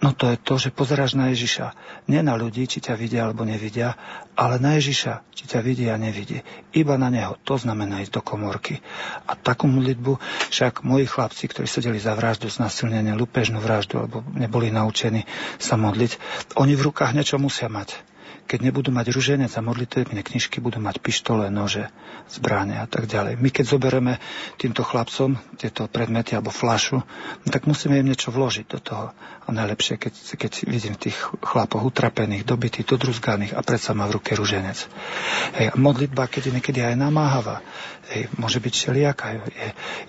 No to je to, že pozeráš na Ježiša. Nie na ľudí, či ťa vidia alebo nevidia, ale na Ježiša, či ťa vidí a nevidí. Iba na Neho. To znamená ísť do komórky. A takú modlitbu však moji chlapci, ktorí sedeli za vraždu, znasilnenie, lupežnú vraždu, alebo neboli naučení sa modliť, oni v rukách niečo musia mať keď nebudú mať ruženec a modlitebné knižky, budú mať pištole, nože, zbráne a tak ďalej. My keď zoberieme týmto chlapcom tieto predmety alebo flašu, no tak musíme im niečo vložiť do toho. A najlepšie, keď, keď vidím tých chlapov utrapených, dobitých, dodruzganých a predsa má v ruke ruženec. Hej, modlitba, keď je niekedy aj namáhavá, hej, môže byť všelijaká. Je,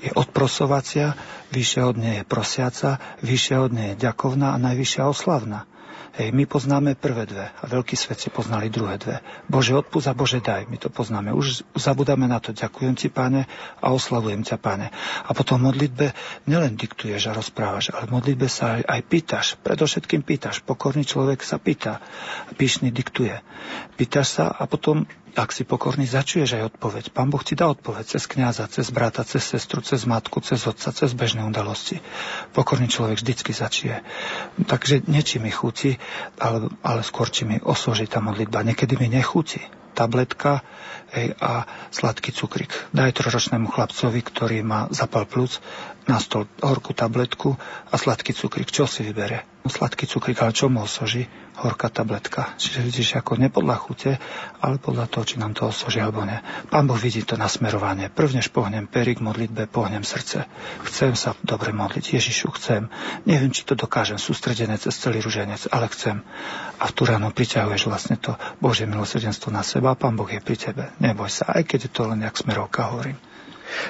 je odprosovacia, vyššie od nej je prosiaca, vyššie od nej je ďakovná a najvyššia oslavná. Hej, my poznáme prvé dve a veľkí svetci poznali druhé dve. Bože odpúsť a Bože daj, my to poznáme. Už zabudáme na to, ďakujem ti, páne, a oslavujem ťa, páne. A potom v modlitbe nielen diktuješ a rozprávaš, ale v modlitbe sa aj, aj pýtaš. Predovšetkým pýtaš. Pokorný človek sa pýta. Píšny diktuje. Pýtaš sa a potom ak si pokorný, začuješ aj odpoveď. Pán Boh ti dá odpoveď cez kniaza, cez brata, cez sestru, cez matku, cez otca, cez bežné udalosti. Pokorný človek vždycky začuje. Takže niečím mi chutí, ale, ale skôr či mi osoží tá modlitba. Niekedy mi nechutí tabletka hej, a sladký cukrik. Daj troročnému chlapcovi, ktorý má zapal plúc, na stôl horkú tabletku a sladký cukrik. Čo si vybere? No, sladký cukrik, ale čo mu osoží? Horká tabletka. Čiže vidíš, ako ne podľa chute, ale podľa toho, či nám to osoží alebo nie. Pán Boh vidí to nasmerovanie. Prvnež pohnem perik modlitbe, pohnem srdce. Chcem sa dobre modliť. Ježišu, chcem. Neviem, či to dokážem sústredené cez celý ruženec, ale chcem. A v tú ráno priťahuješ vlastne to Božie milosrdenstvo na seba Pán Boh je pri tebe. Neboj sa, aj keď je to len jak smerovka, hovorím.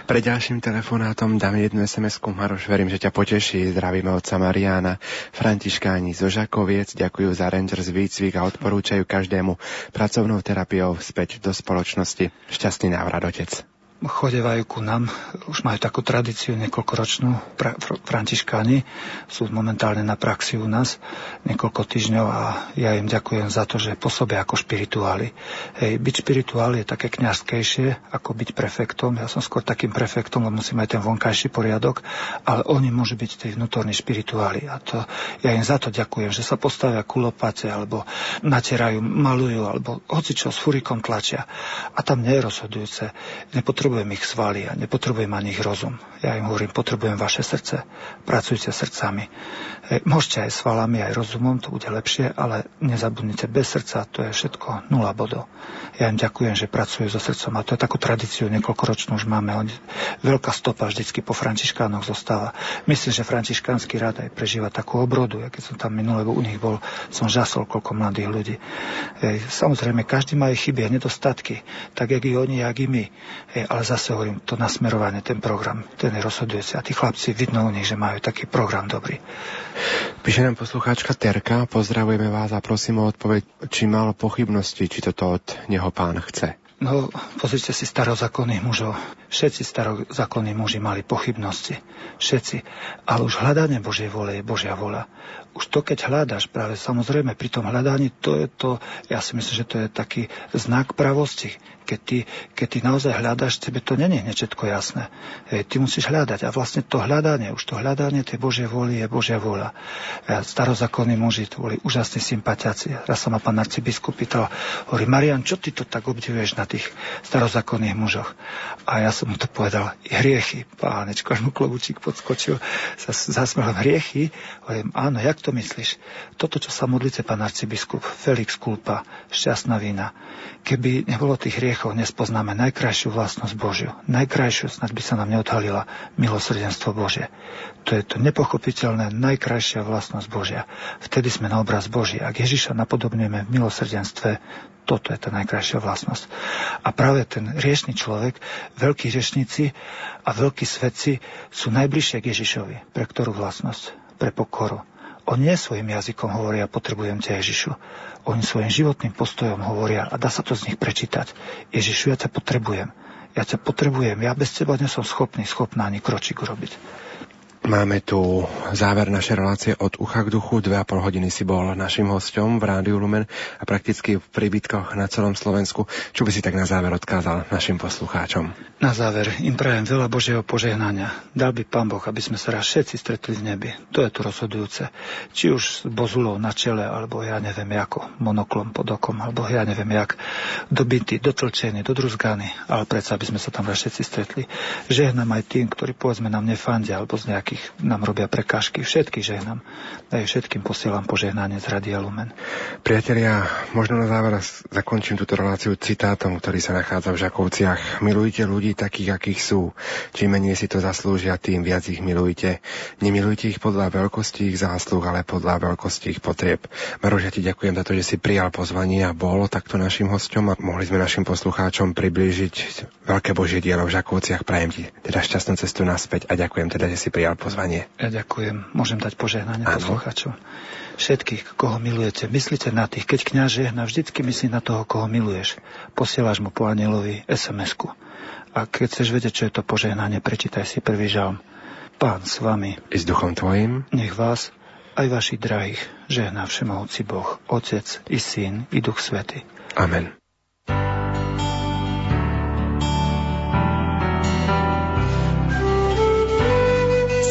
Pre ďalším telefonátom dáme jednu SMS-ku. Maroš, verím, že ťa poteší. Zdravíme otca Mariana. Františkáni zo Žakoviec ďakujú za Rangers výcvik a odporúčajú každému pracovnou terapiou späť do spoločnosti. Šťastný návrat, otec chodevajú ku nám, už majú takú tradíciu niekoľkoročnú, pra, fr- františkáni, sú momentálne na praxi u nás niekoľko týždňov a ja im ďakujem za to, že pôsobia ako špirituáli. Hej, byť špirituál je také kňazskejšie ako byť prefektom. Ja som skôr takým prefektom, lebo musím aj ten vonkajší poriadok, ale oni môžu byť tí vnútorní špirituáli. A to, ja im za to ďakujem, že sa postavia ku lopate, alebo naterajú, malujú, alebo hoci čo s furikom tlačia. A tam nie je rozhodujúce. Nepotrebujú nepotrebujem ich svaly a nepotrebujem ani ich rozum. Ja im hovorím, potrebujem vaše srdce. Pracujte srdcami. Môžete aj svalami, aj rozumom, to bude lepšie, ale nezabudnite, bez srdca to je všetko nula bodov. Ja im ďakujem, že pracujú so srdcom a to je takú tradíciu, niekoľkoročnú už máme. Veľká stopa vždycky po františkánoch zostáva. Myslím, že františkánsky rád aj prežíva takú obrodu. Ja keď som tam minulé u nich bol, som žasol, koľko mladých ľudí. E, samozrejme, každý má aj chyby a nedostatky, tak jak i oni, jak i my. E, ale zase hovorím, to nasmerovanie, ten program, ten je rozhodujúci. A tí chlapci, vidno u nich, že majú taký program dobrý. Píše nám poslucháčka Terka, pozdravujeme vás a prosím o odpoveď, či mal pochybnosti, či toto od neho pán chce. No, pozrite si starozákonných mužov. Všetci starozákonní muži mali pochybnosti. Všetci. Ale už hľadanie Božej vole je Božia vola. Už to, keď hľadáš, práve samozrejme pri tom hľadaní, to je to, ja si myslím, že to je taký znak pravosti keď ty, keď ty naozaj hľadáš, tebe to není hneď všetko jasné. Hej, ty musíš hľadať a vlastne to hľadanie, už to hľadanie tej Božej vôly je Božia vôľa. A starozákonní muži to boli úžasní sympatiaci. Raz sa ma pán arcibiskup pýtal, hovorí, Marian, čo ty to tak obdivuješ na tých starozákonných mužoch? A ja som mu to povedal, hriechy, pánečko, až mu klobučík podskočil, sa zasmel hriechy. Hovorím, áno, jak to myslíš? Toto, čo sa modlíte, pán arcibiskup, Felix Kulpa, šťastná vína. Keby nebolo tých hriechov, nespoznáme najkrajšiu vlastnosť Božiu. Najkrajšiu, snad by sa nám neodhalila milosrdenstvo Božie. To je to nepochopiteľné, najkrajšia vlastnosť Božia. Vtedy sme na obraz Boží. Ak Ježiša napodobňujeme v milosrdenstve, toto je tá najkrajšia vlastnosť. A práve ten riešný človek, veľkí riešnici a veľkí svedci sú najbližšie k Ježišovi. Pre ktorú vlastnosť? Pre pokoru. Oni nie svojim jazykom hovoria, potrebujem ťa Ježišu. Oni svojim životným postojom hovoria a dá sa to z nich prečítať. Ježišu, ja ťa potrebujem. Ja ťa potrebujem. Ja bez teba nie som schopný, schopná ani kročík urobiť. Máme tu záver našej relácie od ucha k duchu. Dve a pol hodiny si bol našim hostom v Rádiu Lumen a prakticky v príbytkoch na celom Slovensku. Čo by si tak na záver odkázal našim poslucháčom? Na záver im prajem veľa Božieho požehnania. Dal by Pán Boh, aby sme sa raz všetci stretli v nebi. To je to rozhodujúce. Či už s bozulou na čele, alebo ja neviem ako, monoklom pod okom, alebo ja neviem jak, dobytý, dotlčený, dodruzganý, ale predsa by sme sa tam raz všetci stretli. Žehnám aj tým, ktorí povedzme nám nefandia, alebo z nejakých všetkých nám robia prekážky. Všetkých žehnám. Aj všetkým posielam požehnanie z Radia Lumen. Priatelia, možno na záver zakončím túto reláciu citátom, ktorý sa nachádza v Žakovciach. Milujte ľudí takých, akých sú. Čím menej si to zaslúžia, tým viac ich milujte. Nemilujte ich podľa veľkosti ich zásluh, ale podľa veľkosti ich potrieb. Maroš, ja ti ďakujem za to, že si prijal pozvanie a bol takto našim hostom a mohli sme našim poslucháčom priblížiť veľké Božie dielo v Žakovciach. Prajem ti teda šťastnú cestu naspäť a ďakujem teda, že si prijal pozvanie. Ja ďakujem. Môžem dať požehnanie poslucháčom. Všetkých, koho milujete, myslíte na tých. Keď kňaz žehna, vždycky myslí na toho, koho miluješ. Posielaš mu po anielovi SMS-ku. A keď chceš vedieť, čo je to požehnanie, prečítaj si prvý žalm. Pán s vami. I s duchom tvojim. Nech vás, aj vašich drahých, žehná všemohúci Boh, Otec i Syn i Duch Svety. Amen.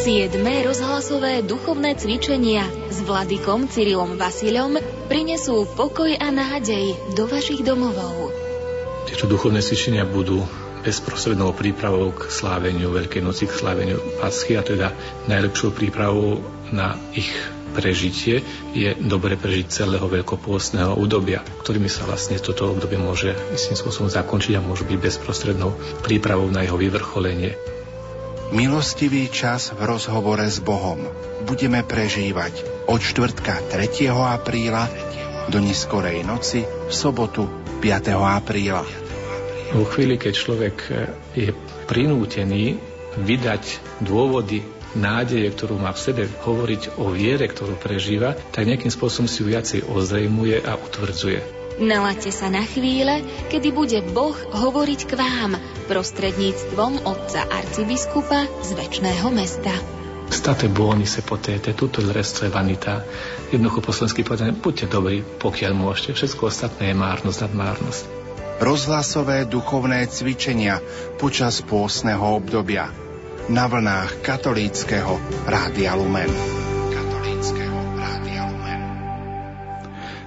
Siedme rozhlasové duchovné cvičenia s vladykom Cyrilom Vasilom prinesú pokoj a nádej do vašich domovov. Tieto duchovné cvičenia budú bezprostrednou prípravou k sláveniu Veľkej noci, k sláveniu Paschy a teda najlepšou prípravou na ich prežitie je dobre prežiť celého veľkopôstneho obdobia, ktorými sa vlastne toto obdobie môže istým spôsobom zakončiť a môže byť bezprostrednou prípravou na jeho vyvrcholenie. Milostivý čas v rozhovore s Bohom budeme prežívať od štvrtka 3. apríla do neskorej noci v sobotu 5. apríla. Vo chvíli, keď človek je prinútený vydať dôvody nádeje, ktorú má v sebe, hovoriť o viere, ktorú prežíva, tak nejakým spôsobom si ju viacej ozrejmuje a utvrdzuje. Nalaďte sa na chvíle, kedy bude Boh hovoriť k vám prostredníctvom otca arcibiskupa z väčšného mesta. State buoni se potete, tutto il resto è vanità. Jednoducho po slovensky povedané, buďte dobrí, pokiaľ môžete. Všetko ostatné je márnosť nad márnosť. Rozhlasové duchovné cvičenia počas pôsneho obdobia na vlnách katolíckého Rádia Lumen.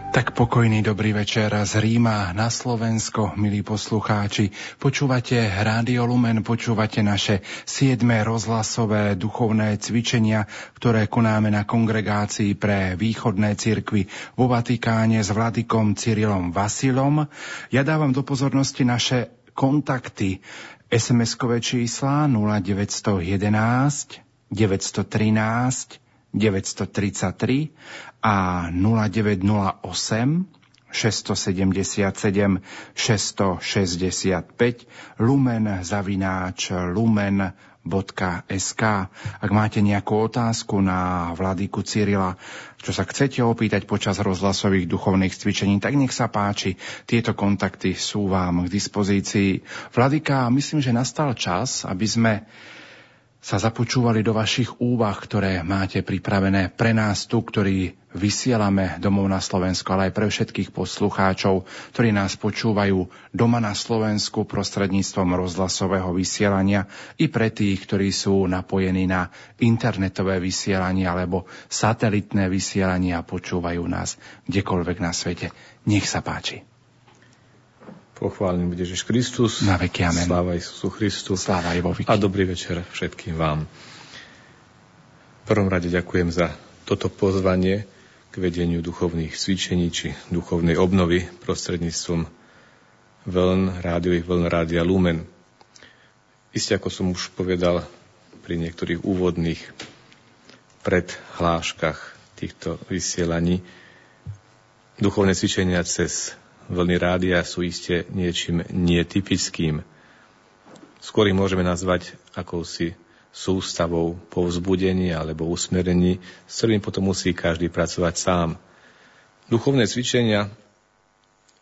Tak pokojný dobrý večer z Ríma na Slovensko, milí poslucháči. Počúvate Rádio Lumen, počúvate naše siedme rozhlasové duchovné cvičenia, ktoré konáme na kongregácii pre východné cirkvy vo Vatikáne s vladikom Cyrilom Vasilom. Ja dávam do pozornosti naše kontakty. SMS-kové čísla 0911 913 933 a 0908 677 665 lumen zavináč lumen SK. Ak máte nejakú otázku na vladyku Cyrila, čo sa chcete opýtať počas rozhlasových duchovných cvičení, tak nech sa páči. Tieto kontakty sú vám k dispozícii. Vladyka, myslím, že nastal čas, aby sme sa započúvali do vašich úvah, ktoré máte pripravené pre nás tu, ktorí vysielame domov na Slovensku, ale aj pre všetkých poslucháčov, ktorí nás počúvajú doma na Slovensku prostredníctvom rozhlasového vysielania i pre tých, ktorí sú napojení na internetové vysielanie alebo satelitné vysielanie a počúvajú nás kdekoľvek na svete. Nech sa páči. Pochválený bude Ježiš Kristus. Na veky amen. Sláva Isusu Christu. Sláva veky. A dobrý večer všetkým vám. V prvom rade ďakujem za toto pozvanie k vedeniu duchovných cvičení či duchovnej obnovy prostredníctvom vln, rádiových vln Rádia Lumen. Isté, ako som už povedal pri niektorých úvodných predhláškach týchto vysielaní, duchovné cvičenia cez vlny rádia sú iste niečím netypickým. Skôr ich môžeme nazvať akousi sústavou povzbudení alebo usmerení, s ktorými potom musí každý pracovať sám. Duchovné cvičenia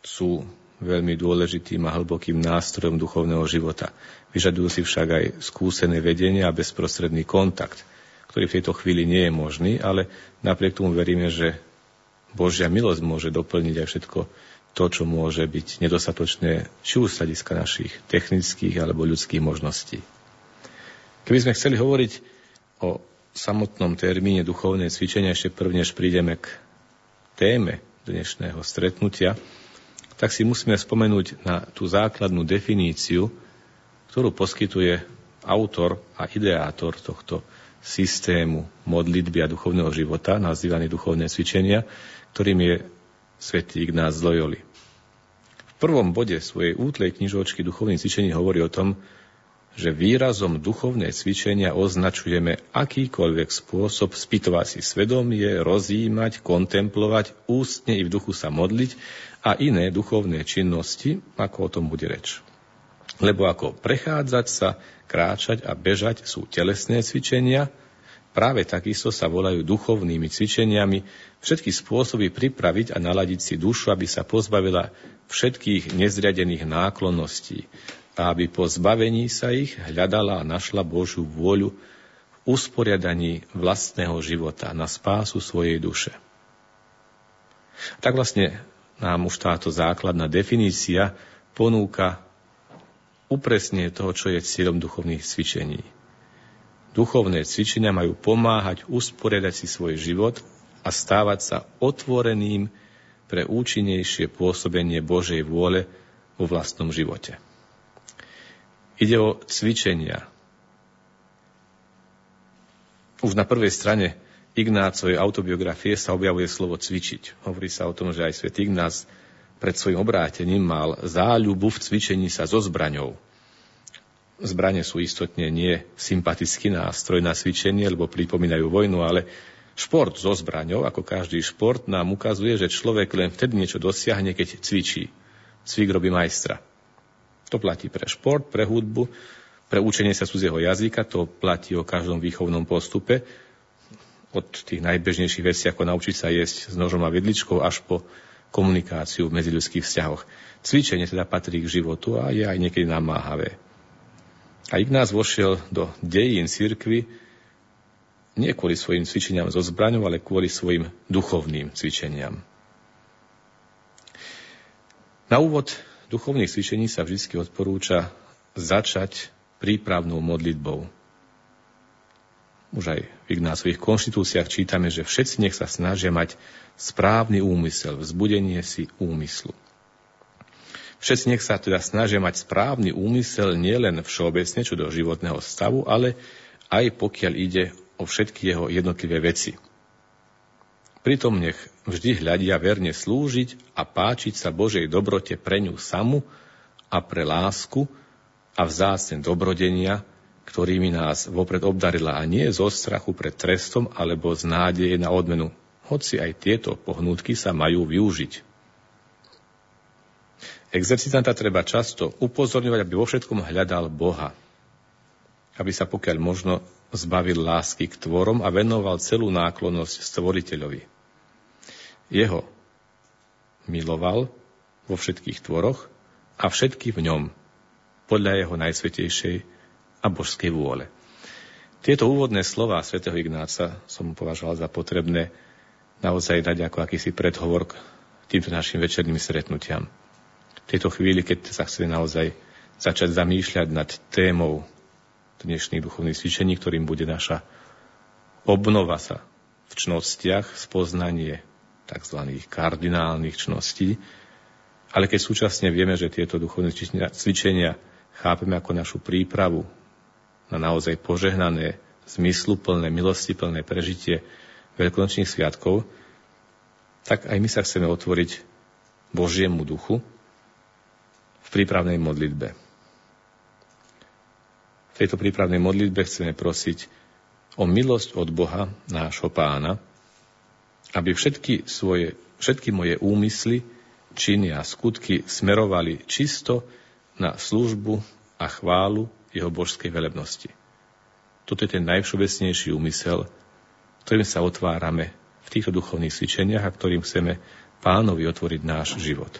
sú veľmi dôležitým a hlbokým nástrojom duchovného života. Vyžadujú si však aj skúsené vedenie a bezprostredný kontakt, ktorý v tejto chvíli nie je možný, ale napriek tomu veríme, že Božia milosť môže doplniť aj všetko to, čo môže byť nedostatočné či už hľadiska našich technických alebo ľudských možností. Keby sme chceli hovoriť o samotnom termíne duchovné cvičenia, ešte prvne, než prídeme k téme dnešného stretnutia, tak si musíme spomenúť na tú základnú definíciu, ktorú poskytuje autor a ideátor tohto systému modlitby a duchovného života, nazývaný duchovné cvičenia, ktorým je svätý Ignác z Loyoli prvom bode svojej útlej knižočky duchovných cvičení hovorí o tom, že výrazom duchovné cvičenia označujeme akýkoľvek spôsob spýtovať si svedomie, rozjímať, kontemplovať, ústne i v duchu sa modliť a iné duchovné činnosti, ako o tom bude reč. Lebo ako prechádzať sa, kráčať a bežať sú telesné cvičenia, práve takisto sa volajú duchovnými cvičeniami všetky spôsoby pripraviť a naladiť si dušu, aby sa pozbavila všetkých nezriadených náklonností a aby po zbavení sa ich hľadala a našla Božiu vôľu v usporiadaní vlastného života na spásu svojej duše. Tak vlastne nám už táto základná definícia ponúka upresne toho, čo je cieľom duchovných cvičení. Duchovné cvičenia majú pomáhať usporiadať si svoj život a stávať sa otvoreným pre účinnejšie pôsobenie Božej vôle vo vlastnom živote. Ide o cvičenia. Už na prvej strane Ignácovej autobiografie sa objavuje slovo cvičiť. Hovorí sa o tom, že aj svätý Ignác pred svojim obrátením mal záľubu v cvičení sa so zbraňou. Zbranie sú istotne nie sympatický nástroj na cvičenie, lebo pripomínajú vojnu, ale šport so zbraňou, ako každý šport, nám ukazuje, že človek len vtedy niečo dosiahne, keď cvičí. Cvik robí majstra. To platí pre šport, pre hudbu, pre učenie sa cudzieho jazyka, to platí o každom výchovnom postupe, od tých najbežnejších vecí, ako naučiť sa jesť s nožom a vidličkou, až po komunikáciu v medziľudských vzťahoch. Cvičenie teda patrí k životu a je aj niekedy namáhavé. A Ignác vošiel do dejín cirkvy nie kvôli svojim cvičeniam so zbraňou, ale kvôli svojim duchovným cvičeniam. Na úvod duchovných cvičení sa vždy odporúča začať prípravnou modlitbou. Už aj v Ignácových konštitúciách čítame, že všetci nech sa snažia mať správny úmysel, vzbudenie si úmyslu. Všetci nech sa teda snažia mať správny úmysel nielen všeobecne čo do životného stavu, ale aj pokiaľ ide o všetky jeho jednotlivé veci. Pritom nech vždy hľadia verne slúžiť a páčiť sa Božej dobrote pre ňu samu a pre lásku a vzácne dobrodenia, ktorými nás vopred obdarila a nie zo strachu pred trestom alebo z nádeje na odmenu, hoci aj tieto pohnútky sa majú využiť. Exercitanta treba často upozorňovať, aby vo všetkom hľadal Boha. Aby sa pokiaľ možno zbavil lásky k tvorom a venoval celú náklonnosť stvoriteľovi. Jeho miloval vo všetkých tvoroch a všetky v ňom, podľa jeho najsvetejšej a božskej vôle. Tieto úvodné slova svätého Ignáca som považoval za potrebné naozaj dať ako akýsi predhovor k týmto našim večerným stretnutiam tejto chvíli, keď sa chce naozaj začať zamýšľať nad témou dnešných duchovných cvičení, ktorým bude naša obnova sa v čnostiach, spoznanie tzv. kardinálnych čností, ale keď súčasne vieme, že tieto duchovné cvičenia chápeme ako našu prípravu na naozaj požehnané, zmysluplné, milostiplné prežitie veľkonočných sviatkov, tak aj my sa chceme otvoriť Božiemu duchu, v prípravnej modlitbe. V tejto prípravnej modlitbe chceme prosiť o milosť od Boha, nášho pána, aby všetky, svoje, všetky moje úmysly, činy a skutky smerovali čisto na službu a chválu jeho božskej velebnosti. Toto je ten najvšeobecnejší úmysel, ktorým sa otvárame v týchto duchovných cvičeniach a ktorým chceme pánovi otvoriť náš život.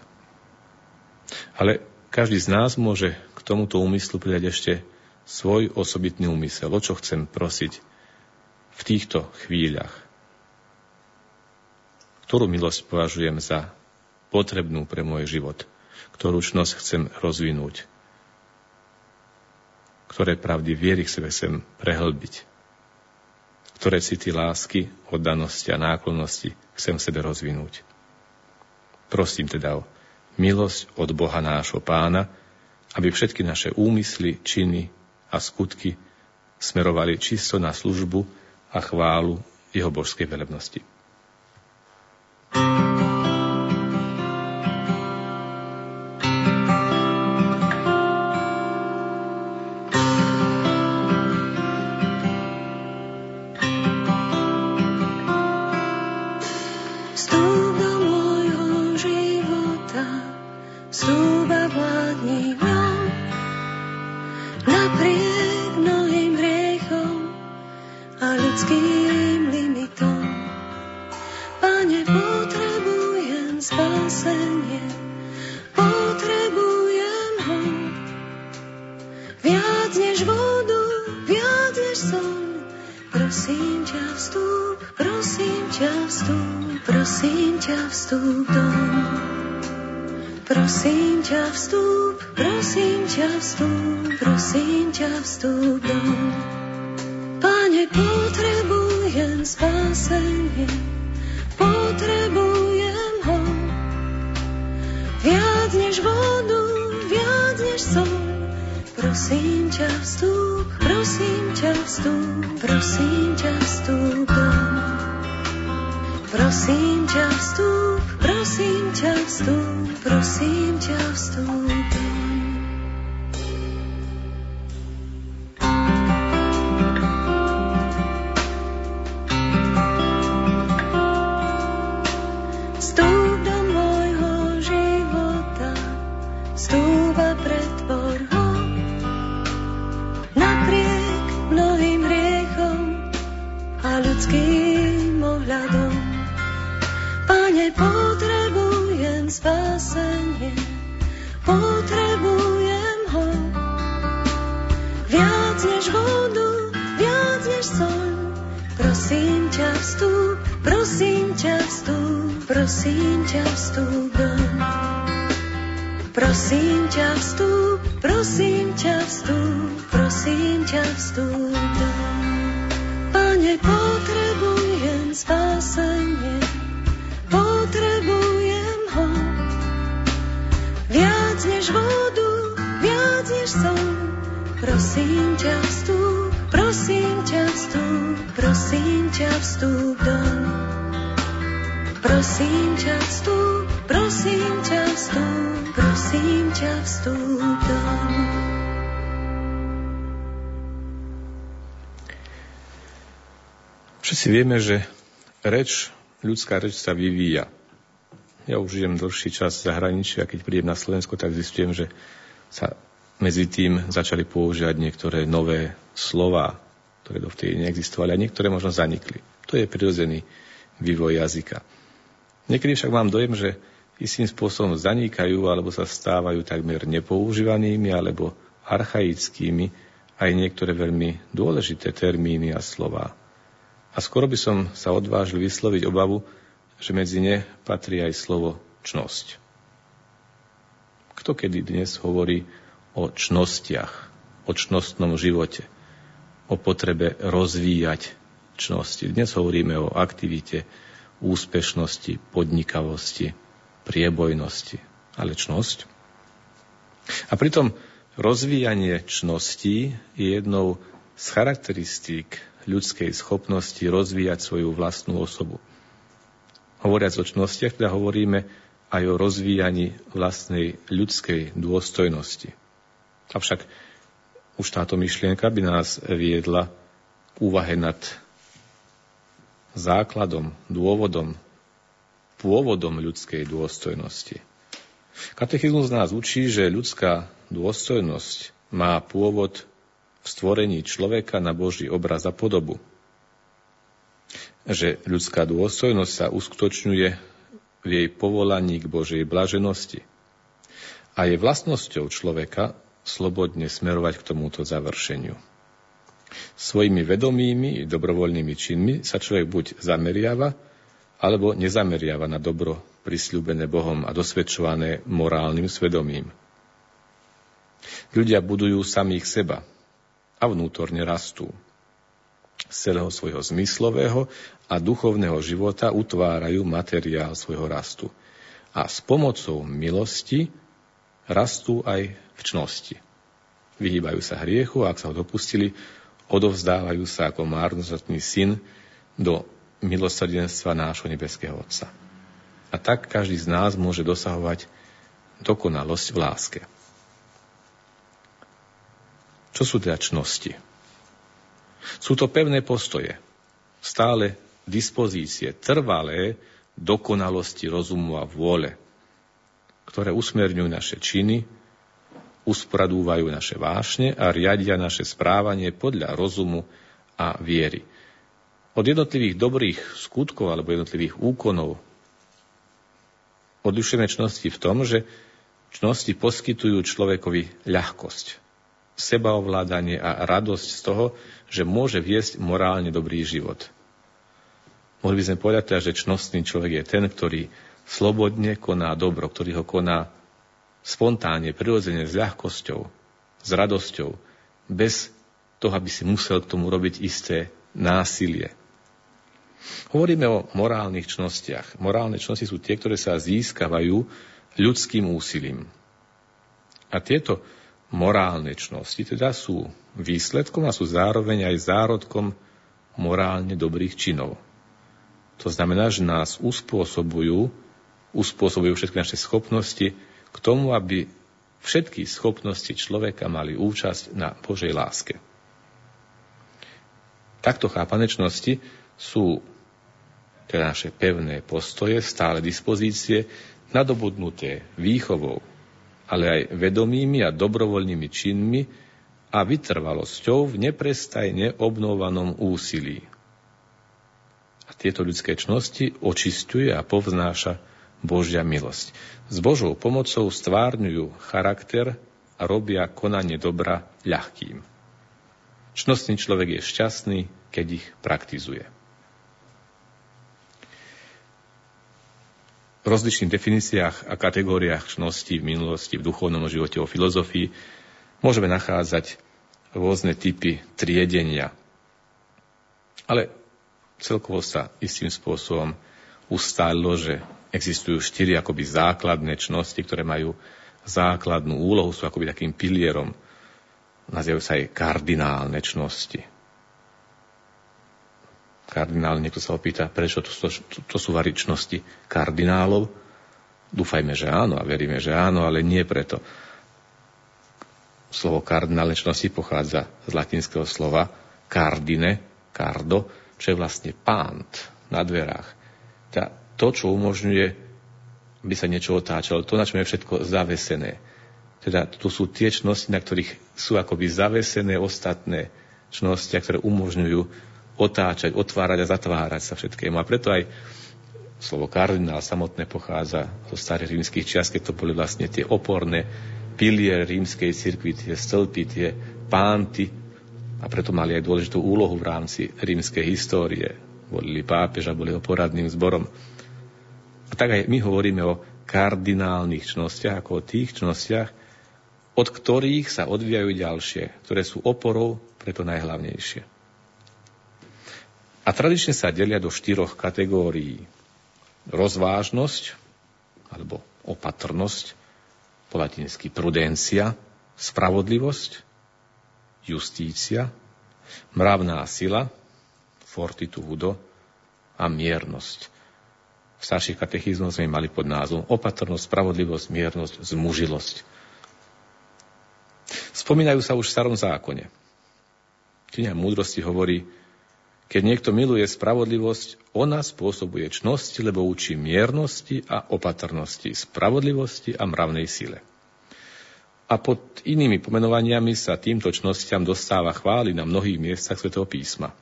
Ale každý z nás môže k tomuto úmyslu pridať ešte svoj osobitný úmysel. O čo chcem prosiť v týchto chvíľach? Ktorú milosť považujem za potrebnú pre môj život? Ktorú čnosť chcem rozvinúť? Ktoré pravdy viery v sebe chcem prehlbiť? Ktoré city lásky, oddanosti a náklonnosti chcem sebe rozvinúť? Prosím teda o milosť od Boha nášho pána, aby všetky naše úmysly, činy a skutky smerovali čisto na službu a chválu jeho božskej velebnosti. Mnohým potrebujem spasenie, potrebujem ho. Viac než vodu, viac než sol, prosím ťa vstúp, prosím ťa vstúp, prosím ťa vstúp dom. Prosím ťa vstúp, prosím ťa vstúp, prosím ťa vstúp dom. Pane, potrebujem spasenie, potrebujem ho. Viac než vodu, viac než sol. Prosím ťa vstúp, prosím ťa vstúp, prosím ťa vstúp dom. Prosím ťa vstúp, prosím ťa vstúp, prosím ťa vstúp vieme, že reč, ľudská reč sa vyvíja. Ja už žijem dlhší čas v zahraničí a keď prídem na Slovensko, tak zistujem, že sa medzi tým začali používať niektoré nové slova, ktoré dovtedy neexistovali a niektoré možno zanikli. To je prirodzený vývoj jazyka. Niekedy však mám dojem, že istým spôsobom zanikajú alebo sa stávajú takmer nepoužívanými alebo archaickými aj niektoré veľmi dôležité termíny a slova. A skoro by som sa odvážil vysloviť obavu, že medzi ne patrí aj slovo čnosť. Kto kedy dnes hovorí o čnostiach, o čnostnom živote, o potrebe rozvíjať čnosti. Dnes hovoríme o aktivite, úspešnosti, podnikavosti, priebojnosti, ale čnosť. A pritom rozvíjanie čností je jednou z charakteristík ľudskej schopnosti rozvíjať svoju vlastnú osobu. Hovoriac o čnostiach, teda hovoríme aj o rozvíjaní vlastnej ľudskej dôstojnosti. Avšak už táto myšlienka by nás viedla k úvahe nad základom, dôvodom, pôvodom ľudskej dôstojnosti. Katechizmus nás učí, že ľudská dôstojnosť má pôvod v stvorení človeka na Boží obraz a podobu. Že ľudská dôstojnosť sa uskutočňuje v jej povolaní k Božej blaženosti. A je vlastnosťou človeka slobodne smerovať k tomuto završeniu. Svojimi vedomými i dobrovoľnými činmi sa človek buď zameriava, alebo nezameriava na dobro prisľúbené Bohom a dosvedčované morálnym svedomím. Ľudia budujú samých seba, a vnútorne rastú. Z celého svojho zmyslového a duchovného života utvárajú materiál svojho rastu. A s pomocou milosti rastú aj v čnosti. Vyhýbajú sa hriechu a ak sa ho dopustili, odovzdávajú sa ako márnozatný syn do milosrdenstva nášho nebeského Otca. A tak každý z nás môže dosahovať dokonalosť v láske. Čo sú teda čnosti? Sú to pevné postoje, stále dispozície, trvalé dokonalosti rozumu a vôle, ktoré usmerňujú naše činy, uspradúvajú naše vášne a riadia naše správanie podľa rozumu a viery. Od jednotlivých dobrých skutkov alebo jednotlivých úkonov Odlišujeme čnosti v tom, že čnosti poskytujú človekovi ľahkosť, sebaovládanie a radosť z toho, že môže viesť morálne dobrý život. Mohli by sme povedať teda, že čnostný človek je ten, ktorý slobodne koná dobro, ktorý ho koná spontánne, prirodzene, s ľahkosťou, s radosťou, bez toho, aby si musel k tomu robiť isté násilie. Hovoríme o morálnych čnostiach. Morálne čnosti sú tie, ktoré sa získavajú ľudským úsilím. A tieto morálne čnosti teda sú výsledkom a sú zároveň aj zárodkom morálne dobrých činov. To znamená, že nás uspôsobujú, uspôsobujú všetky naše schopnosti k tomu, aby všetky schopnosti človeka mali účasť na Božej láske. Takto chápané čnosti sú teda naše pevné postoje, stále dispozície, nadobudnuté výchovou, ale aj vedomými a dobrovoľnými činmi a vytrvalosťou v neprestajne obnovanom úsilí. A tieto ľudské čnosti očistuje a povznáša Božia milosť. S Božou pomocou stvárňujú charakter a robia konanie dobra ľahkým. Čnostný človek je šťastný, keď ich praktizuje. V rozličných definíciách a kategóriách čnosti v minulosti, v duchovnom živote, o filozofii môžeme nachádzať rôzne typy triedenia. Ale celkovo sa istým spôsobom ustálilo, že existujú štyri akoby základné čnosti, ktoré majú základnú úlohu, sú akoby takým pilierom. Nazývajú sa aj kardinálne čnosti kardinál, niekto sa opýta, prečo to, to, to sú varičnosti kardinálov. Dúfajme, že áno a veríme, že áno, ale nie preto. Slovo kardinálnečnosti pochádza z latinského slova cardine, cardo, čo je vlastne pánt na dverách. Tá, to, čo umožňuje, aby sa niečo otáčalo, to, na čom je všetko zavesené. Teda tu sú tie čnosti, na ktorých sú akoby zavesené ostatné čnosti, ktoré umožňujú otáčať, otvárať a zatvárať sa všetkému. A preto aj slovo kardinál samotné pochádza zo starých rímskych čias, keď to boli vlastne tie oporné pilier rímskej cirkvi, tie stĺpy, tie pánty a preto mali aj dôležitú úlohu v rámci rímskej histórie. Volili pápeža, boli ho poradným zborom. A tak aj my hovoríme o kardinálnych čnostiach, ako o tých čnostiach, od ktorých sa odvíjajú ďalšie, ktoré sú oporou pre to najhlavnejšie a tradične sa delia do štyroch kategórií. Rozvážnosť, alebo opatrnosť, po latinsky prudencia, spravodlivosť, justícia, mravná sila, fortitudo a miernosť. V starších katechizmoch sme mali pod názvom opatrnosť, spravodlivosť, miernosť, zmužilosť. Spomínajú sa už v starom zákone. Kniha múdrosti hovorí, keď niekto miluje spravodlivosť, ona spôsobuje čnosti, lebo učí miernosti a opatrnosti, spravodlivosti a mravnej sile. A pod inými pomenovaniami sa týmto čnostiam dostáva chvály na mnohých miestach svätého písma.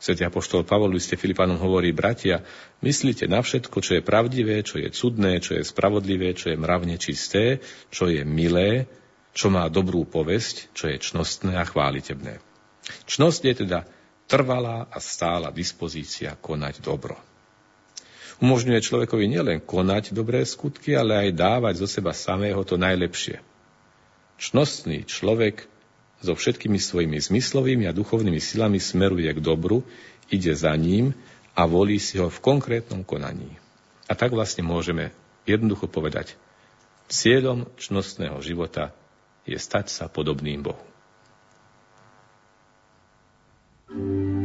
Svetý apoštol Pavol liste Filipanom hovorí, bratia, myslíte na všetko, čo je pravdivé, čo je cudné, čo je spravodlivé, čo je mravne čisté, čo je milé, čo má dobrú povesť, čo je čnostné a chválitebné. Čnosť je teda trvalá a stála dispozícia konať dobro. Umožňuje človekovi nielen konať dobré skutky, ale aj dávať zo seba samého to najlepšie. Čnostný človek so všetkými svojimi zmyslovými a duchovnými silami smeruje k dobru, ide za ním a volí si ho v konkrétnom konaní. A tak vlastne môžeme jednoducho povedať, cieľom čnostného života je stať sa podobným Bohu. うん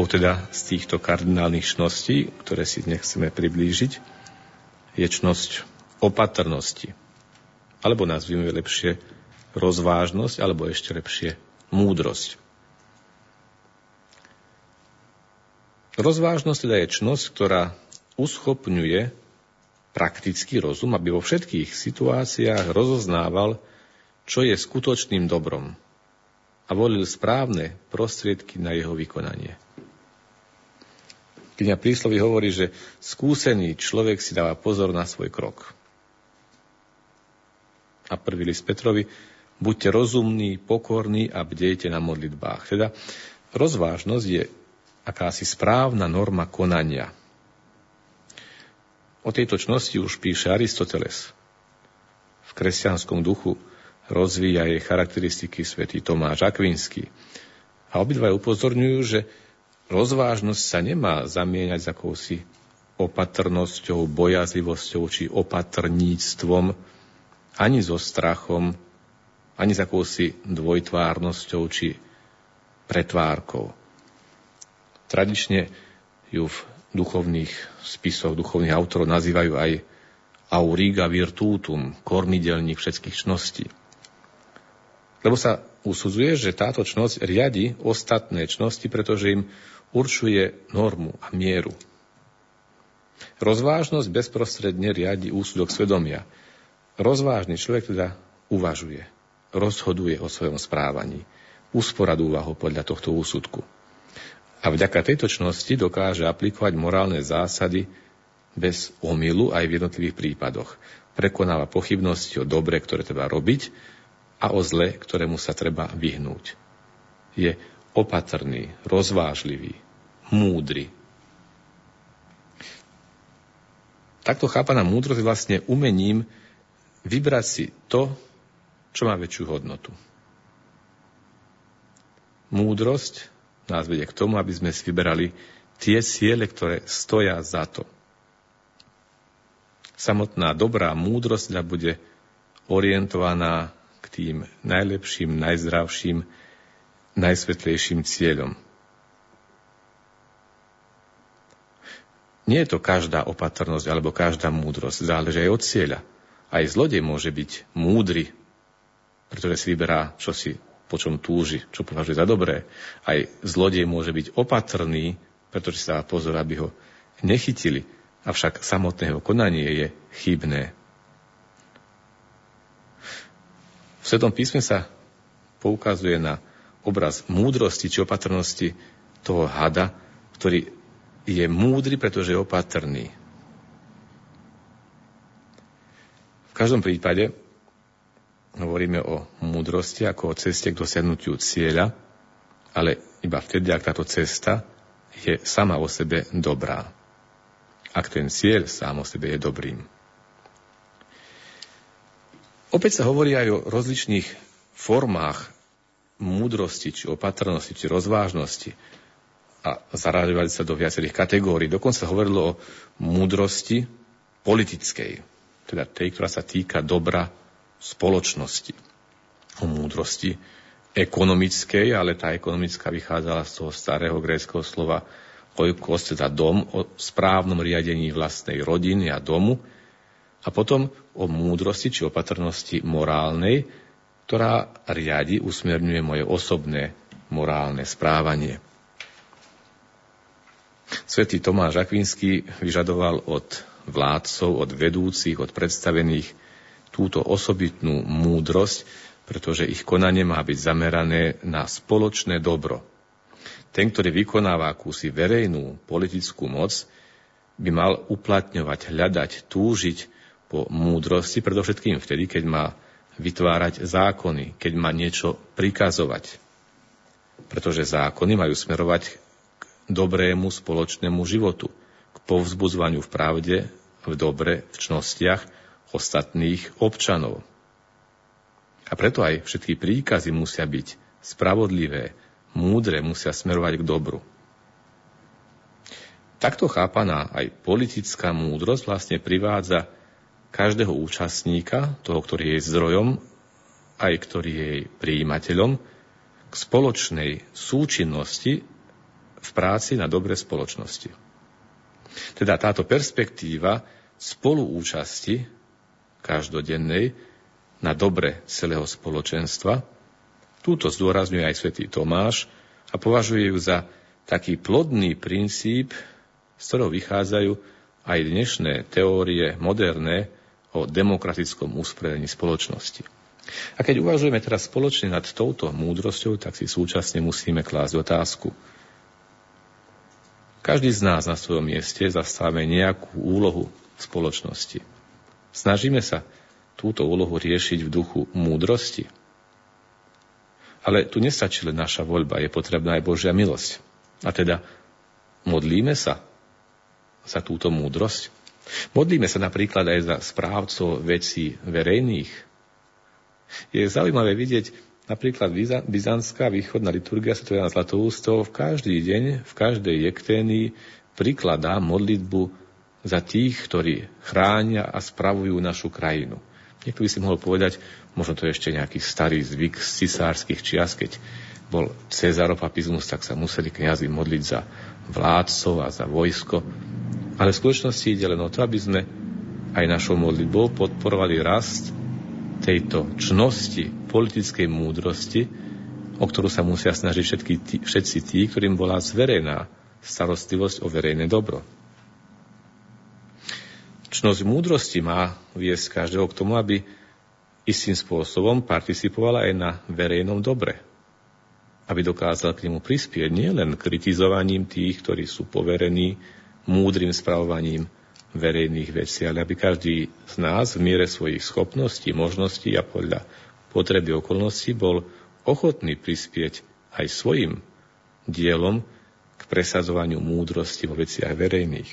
Prvou teda z týchto kardinálnych čností, ktoré si dnes chceme priblížiť, je čnosť opatrnosti. Alebo nazvime lepšie rozvážnosť, alebo ešte lepšie múdrosť. Rozvážnosť teda je čnosť, ktorá uschopňuje praktický rozum, aby vo všetkých situáciách rozoznával, čo je skutočným dobrom a volil správne prostriedky na jeho vykonanie. Kniha príslovy hovorí, že skúsený človek si dáva pozor na svoj krok. A prvý list Petrovi, buďte rozumní, pokorní a bdejte na modlitbách. Teda rozvážnosť je akási správna norma konania. O tejto čnosti už píše Aristoteles. V kresťanskom duchu rozvíja jej charakteristiky svätý Tomáš Akvinský. A obidva upozorňujú, že rozvážnosť sa nemá zamieňať s akousi opatrnosťou, bojazlivosťou či opatrníctvom, ani so strachom, ani s akousi dvojtvárnosťou či pretvárkou. Tradične ju v duchovných spisoch, duchovných autorov nazývajú aj auriga virtutum, kormidelník všetkých čností. Lebo sa usudzuje, že táto čnosť riadi ostatné čnosti, pretože im určuje normu a mieru. Rozvážnosť bezprostredne riadi úsudok svedomia. Rozvážny človek teda uvažuje, rozhoduje o svojom správaní, usporad úvahu podľa tohto úsudku. A vďaka tejto čnosti dokáže aplikovať morálne zásady bez omylu aj v jednotlivých prípadoch. Prekonáva pochybnosti o dobre, ktoré treba robiť a o zle, ktorému sa treba vyhnúť. Je opatrný, rozvážlivý, múdry. Takto chápaná múdrosť vlastne umením vybrať si to, čo má väčšiu hodnotu. Múdrosť nás vedie k tomu, aby sme si vyberali tie ciele, ktoré stoja za to. Samotná dobrá múdrosť bude orientovaná k tým najlepším, najzdravším najsvetlejším cieľom. Nie je to každá opatrnosť alebo každá múdrosť, záleží aj od cieľa. Aj zlodej môže byť múdry, pretože si vyberá, čo si, po čom túži, čo považuje za dobré. Aj zlodej môže byť opatrný, pretože sa pozor, aby ho nechytili. Avšak samotné jeho konanie je chybné. V Svetom písme sa poukazuje na obraz múdrosti či opatrnosti toho hada, ktorý je múdry, pretože je opatrný. V každom prípade hovoríme o múdrosti ako o ceste k dosiahnutiu cieľa, ale iba vtedy, ak táto cesta je sama o sebe dobrá. Ak ten cieľ sám o sebe je dobrým. Opäť sa hovorí aj o rozličných formách múdrosti, či opatrnosti, či rozvážnosti. A zarážovali sa do viacerých kategórií. Dokonca hovorilo o múdrosti politickej, teda tej, ktorá sa týka dobra spoločnosti. O múdrosti ekonomickej, ale tá ekonomická vychádzala z toho starého gréckého slova oikos, teda dom, o správnom riadení vlastnej rodiny a domu, a potom o múdrosti či opatrnosti morálnej, ktorá riadi, usmerňuje moje osobné morálne správanie. Svetý Tomáš Akvinský vyžadoval od vládcov, od vedúcich, od predstavených túto osobitnú múdrosť, pretože ich konanie má byť zamerané na spoločné dobro. Ten, ktorý vykonáva akúsi verejnú politickú moc, by mal uplatňovať, hľadať, túžiť po múdrosti, predovšetkým vtedy, keď má vytvárať zákony, keď má niečo prikazovať. Pretože zákony majú smerovať k dobrému spoločnému životu, k povzbudzovaniu v pravde, v dobre, v čnostiach ostatných občanov. A preto aj všetky príkazy musia byť spravodlivé, múdre, musia smerovať k dobru. Takto chápaná aj politická múdrosť vlastne privádza každého účastníka, toho, ktorý je zdrojom, aj ktorý je jej k spoločnej súčinnosti v práci na dobre spoločnosti. Teda táto perspektíva spoluúčasti každodennej na dobre celého spoločenstva, túto zdôrazňuje aj svätý Tomáš a považuje ju za taký plodný princíp, z ktorého vychádzajú aj dnešné teórie moderné o demokratickom usporiadaní spoločnosti. A keď uvažujeme teraz spoločne nad touto múdrosťou, tak si súčasne musíme klásť otázku. Každý z nás na svojom mieste zastávame nejakú úlohu v spoločnosti. Snažíme sa túto úlohu riešiť v duchu múdrosti. Ale tu nestačí len naša voľba, je potrebná aj Božia milosť. A teda modlíme sa za túto múdrosť. Modlíme sa napríklad aj za správcov vecí verejných. Je zaujímavé vidieť napríklad byzantská východná liturgia Sv. Jana Zlatoústov v každý deň, v každej jekténii prikladá modlitbu za tých, ktorí chránia a spravujú našu krajinu. Niekto by si mohol povedať, možno to je ešte nejaký starý zvyk z cisárskych čias, keď bol cezaropapizmus, tak sa museli kniazy modliť za vládcov a za vojsko. Ale v skutočnosti ide len o to, aby sme aj našou modlitbou podporovali rast tejto čnosti politickej múdrosti, o ktorú sa musia snažiť všetky tí, všetci tí, ktorým bola zverejná starostlivosť o verejné dobro. Čnosť múdrosti má viesť každého k tomu, aby istým spôsobom participovala aj na verejnom dobre. Aby dokázal k nemu prispieť nielen kritizovaním tých, ktorí sú poverení múdrym spravovaním verejných vecí, ale aby každý z nás v miere svojich schopností, možností a podľa potreby okolností bol ochotný prispieť aj svojim dielom k presadzovaniu múdrosti vo veciach verejných.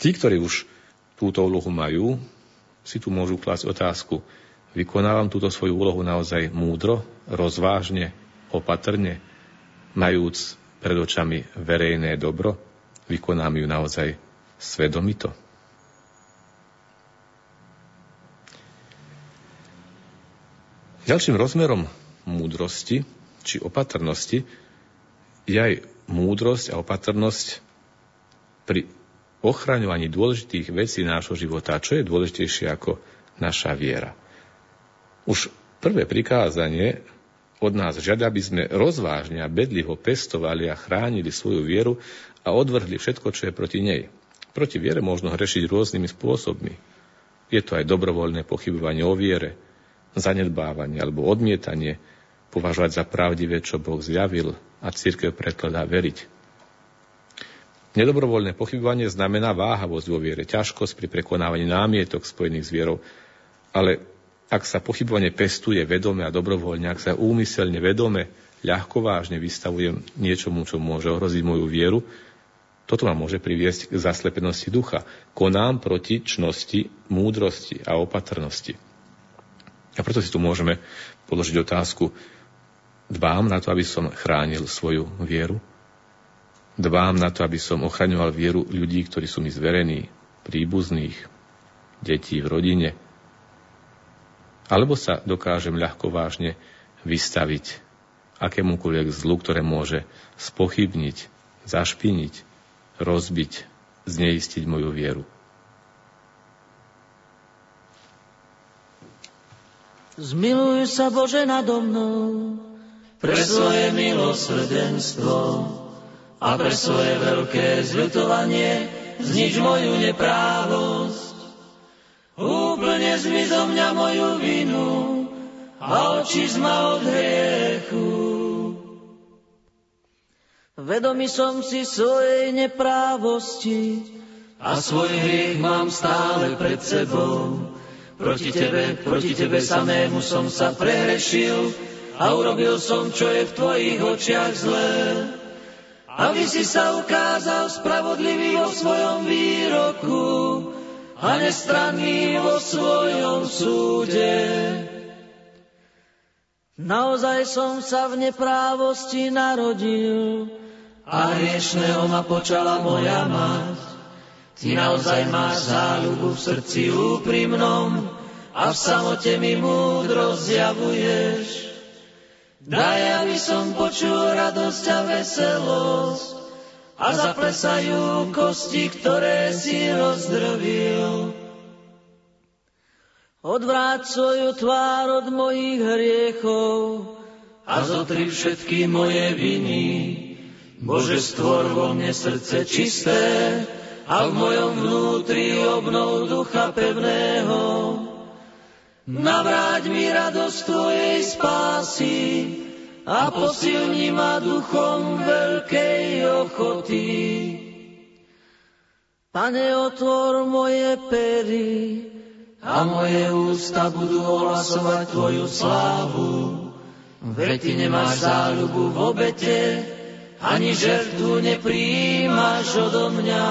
Tí, ktorí už túto úlohu majú, si tu môžu klásť otázku, vykonávam túto svoju úlohu naozaj múdro, rozvážne, opatrne, majúc pred očami verejné dobro, vykonám ju naozaj svedomito. Ďalším rozmerom múdrosti či opatrnosti je aj múdrosť a opatrnosť pri ochraňovaní dôležitých vecí nášho života. Čo je dôležitejšie ako naša viera? Už prvé prikázanie od nás žiada, aby sme rozvážne a bedlivo pestovali a chránili svoju vieru a odvrhli všetko, čo je proti nej. Proti viere možno hrešiť rôznymi spôsobmi. Je to aj dobrovoľné pochybovanie o viere, zanedbávanie alebo odmietanie, považovať za pravdivé, čo Boh zjavil a církev prekladá veriť. Nedobrovoľné pochybovanie znamená váhavosť vo viere, ťažkosť pri prekonávaní námietok spojených s vierou. Ale ak sa pochybovanie pestuje vedome a dobrovoľne, ak sa úmyselne vedome, ľahko vážne vystavujem niečomu, čo môže ohroziť moju vieru, toto ma môže priviesť k zaslepenosti ducha. Konám proti čnosti, múdrosti a opatrnosti. A preto si tu môžeme položiť otázku, dbám na to, aby som chránil svoju vieru? Dbám na to, aby som ochraňoval vieru ľudí, ktorí sú mi zverení, príbuzných, detí v rodine. Alebo sa dokážem ľahko vážne vystaviť akémukoľvek zlu, ktoré môže spochybniť, zašpiniť, rozbiť, zneistiť moju vieru. Zmiluj sa Bože nado mnou, pre svoje milosrdenstvo a pre svoje veľké zľutovanie znič moju neprávosť. Úplne zmi zo mňa moju vinu a oči zma od hriechu. Vedomý som si svojej neprávosti a svoj hriech mám stále pred sebou. Proti tebe, proti tebe samému som sa prehrešil a urobil som, čo je v tvojich očiach zlé aby si sa ukázal spravodlivý vo svojom výroku a nestranný vo svojom súde. Naozaj som sa v neprávosti narodil a hriešného ma počala moja mať. Ty naozaj máš záľubu v srdci úprimnom a v samote mi múdro zjavuješ. Daj, aby som počul radosť a veselosť a zaplesajú kosti, ktoré si rozdrvil. Odvráť svoju tvár od mojich hriechov a zotri všetky moje viny. Bože, stvor vo mne srdce čisté a v mojom vnútri obnov ducha pevného. Navráť mi radosť Tvojej spásy a posilni ma duchom veľkej ochoty. Pane, otvor moje pery, a moje ústa budú ohlasovať Tvoju slávu. Veď Ty nemáš záľubu v obete, ani žertu nepríjimaš odo mňa.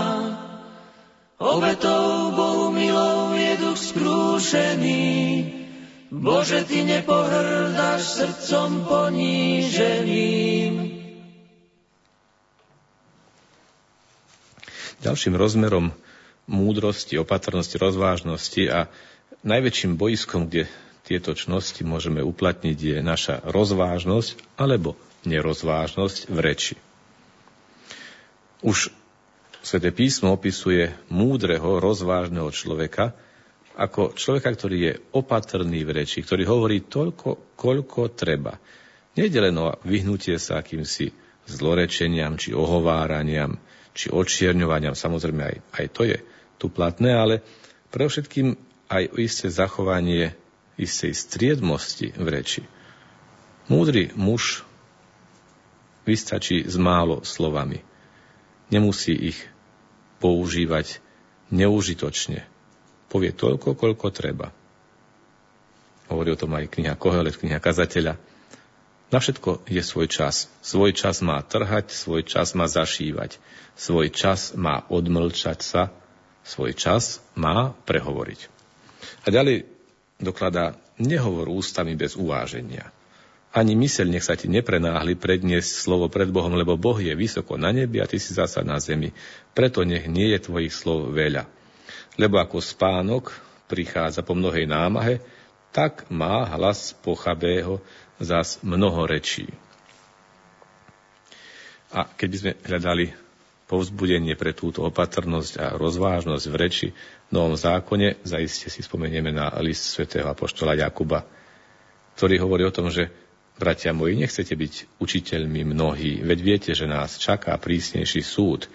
Obetou Bohu milou je duch skrúšený, Bože, Ty nepohrdáš srdcom poníženým. Ďalším rozmerom múdrosti, opatrnosti, rozvážnosti a najväčším boiskom, kde tieto čnosti môžeme uplatniť, je naša rozvážnosť alebo nerozvážnosť v reči. Už Sveté písmo opisuje múdreho, rozvážneho človeka ako človeka, ktorý je opatrný v reči, ktorý hovorí toľko, koľko treba. Nejde len o vyhnutie sa akýmsi zlorečeniam, či ohováraniam, či očierňovaniam, samozrejme aj, aj to je tu platné, ale pre všetkým aj isté zachovanie istej striedmosti v reči. Múdry muž vystačí s málo slovami. Nemusí ich používať neužitočne. Povie toľko, koľko treba. Hovorí o tom aj kniha Kohelet, kniha kazateľa. Na všetko je svoj čas. Svoj čas má trhať, svoj čas má zašívať. Svoj čas má odmlčať sa, svoj čas má prehovoriť. A ďalej dokladá, nehovor ústami bez uváženia. Ani myseľ nech sa ti neprenáhli predniesť slovo pred Bohom, lebo Boh je vysoko na nebi a ty si zasa na zemi. Preto nech nie je tvojich slov veľa. Lebo ako spánok prichádza po mnohej námahe, tak má hlas pochabého zas mnoho rečí. A keby sme hľadali povzbudenie pre túto opatrnosť a rozvážnosť v reči v Novom zákone, zaiste si spomenieme na list svätého Apoštola Jakuba, ktorý hovorí o tom, že bratia moji, nechcete byť učiteľmi mnohí, veď viete, že nás čaká prísnejší súd.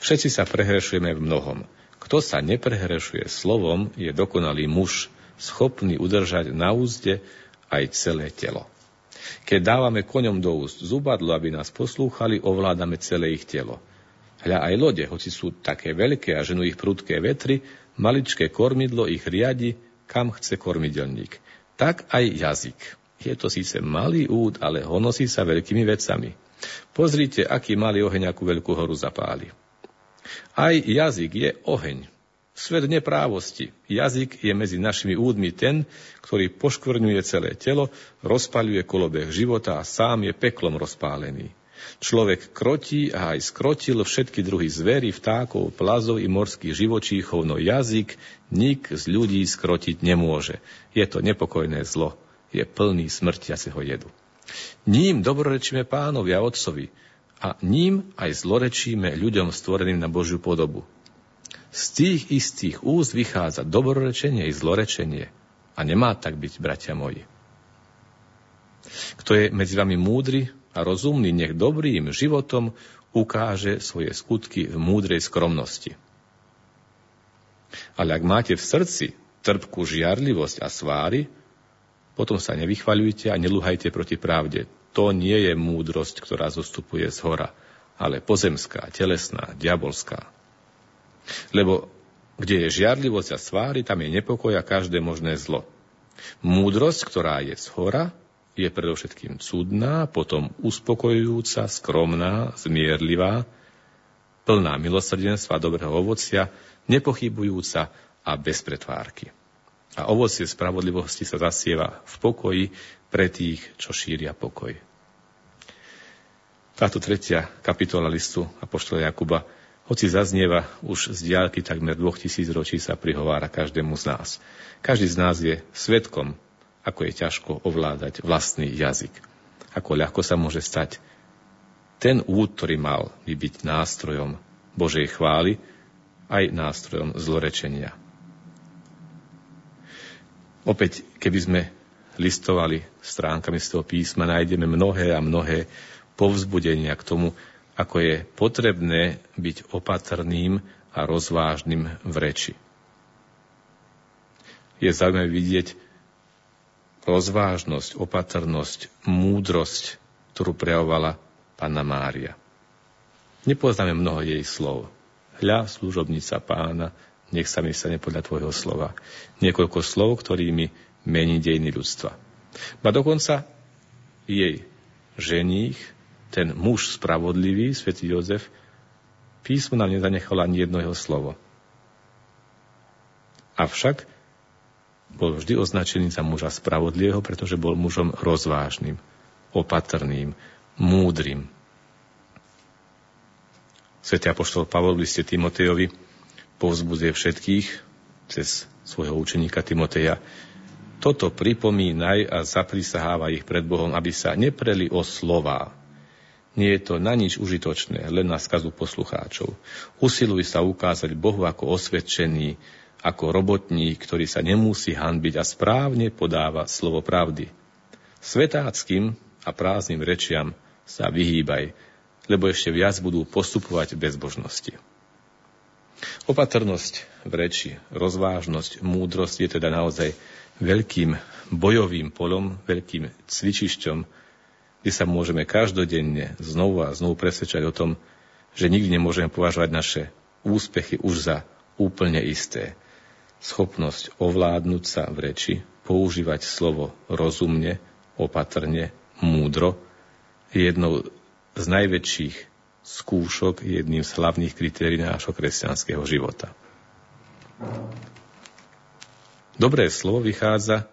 Všetci sa prehrešujeme v mnohom. Kto sa neprehrešuje slovom, je dokonalý muž, schopný udržať na úzde aj celé telo. Keď dávame koňom do úst zubadlo, aby nás poslúchali, ovládame celé ich telo. Hľa aj lode, hoci sú také veľké a ženú ich prudké vetry, maličké kormidlo ich riadi, kam chce kormidelník. Tak aj jazyk. Je to síce malý úd, ale honosí sa veľkými vecami. Pozrite, aký malý oheň, akú veľkú horu zapáli. Aj jazyk je oheň. Svet neprávosti. Jazyk je medzi našimi údmi ten, ktorý poškvrňuje celé telo, rozpaľuje kolobeh života a sám je peklom rozpálený. Človek krotí a aj skrotil všetky druhy zvery, vtákov, plazov i morských živočíchov, no jazyk nik z ľudí skrotiť nemôže. Je to nepokojné zlo. Je plný smrtiaceho jedu. Ním dobrorečíme pánovi a otcovi a ním aj zlorečíme ľuďom stvoreným na Božiu podobu. Z tých istých úst vychádza dobrorečenie i zlorečenie. A nemá tak byť, bratia moji. Kto je medzi vami múdry, a rozumný nech dobrým životom ukáže svoje skutky v múdrej skromnosti. Ale ak máte v srdci trpkú žiarlivosť a sváry, potom sa nevychvaľujte a nelúhajte proti pravde. To nie je múdrosť, ktorá zostupuje z hora, ale pozemská, telesná, diabolská. Lebo kde je žiarlivosť a sváry, tam je nepokoj a každé možné zlo. Múdrosť, ktorá je z hora, je predovšetkým cudná, potom uspokojujúca, skromná, zmierlivá, plná milosrdenstva dobrého ovocia, nepochybujúca a bez pretvárky. A ovocie spravodlivosti sa zasieva v pokoji pre tých, čo šíria pokoj. Táto tretia kapitola listu Apoštola Jakuba, hoci zaznieva už z diálky takmer dvoch tisíc ročí, sa prihovára každému z nás. Každý z nás je svetkom ako je ťažko ovládať vlastný jazyk. ako ľahko sa môže stať. Ten úd, ktorý mal by byť nástrojom Božej chvály, aj nástrojom zlorečenia. Opäť, keby sme listovali stránkami z toho písma, nájdeme mnohé a mnohé povzbudenia k tomu, ako je potrebné byť opatrným a rozvážnym v reči. Je zaujímavé vidieť rozvážnosť, opatrnosť, múdrosť, ktorú prejavovala Panna Mária. Nepoznáme mnoho jej slov. Hľa, služobnica pána, nech sa mi stane podľa tvojho slova. Niekoľko slov, ktorými mení dejiny ľudstva. Ba dokonca jej ženích, ten muž spravodlivý, svätý Jozef, písmo nám nezanechal ani jedno jeho slovo. Avšak bol vždy označený za muža spravodlivého, pretože bol mužom rozvážnym, opatrným, múdrym. Svetý apoštol Pavol v liste Timotejovi povzbudzuje všetkých cez svojho učeníka Timoteja. Toto pripomínaj a zaprisaháva ich pred Bohom, aby sa nepreli o slová, nie je to na nič užitočné, len na skazu poslucháčov. Usiluj sa ukázať Bohu ako osvedčený, ako robotník, ktorý sa nemusí hanbiť a správne podáva slovo pravdy. Svetáckým a prázdnym rečiam sa vyhýbaj, lebo ešte viac budú postupovať bezbožnosti. Opatrnosť v reči, rozvážnosť, múdrosť je teda naozaj veľkým bojovým polom, veľkým cvičišťom, kde sa môžeme každodenne znovu a znovu presvedčať o tom, že nikdy nemôžeme považovať naše úspechy už za úplne isté. Schopnosť ovládnuť sa v reči, používať slovo rozumne, opatrne, múdro, je jednou z najväčších skúšok, jedným z hlavných kritérií nášho kresťanského života. Dobré slovo vychádza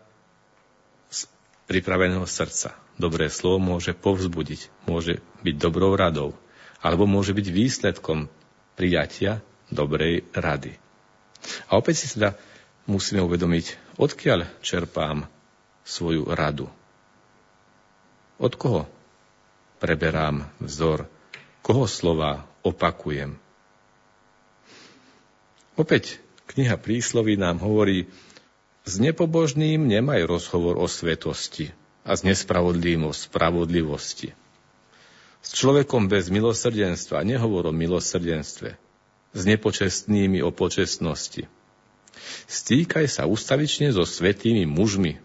z pripraveného srdca, Dobré slovo môže povzbudiť, môže byť dobrou radou, alebo môže byť výsledkom prijatia dobrej rady. A opäť si teda musíme uvedomiť, odkiaľ čerpám svoju radu. Od koho preberám vzor, koho slova opakujem. Opäť kniha prísloví nám hovorí, s nepobožným nemaj rozhovor o svetosti, a s nespravodlivým o spravodlivosti. S človekom bez milosrdenstva nehovor o milosrdenstve, s nepočestnými o počestnosti. Stýkaj sa ustavične so svetými mužmi,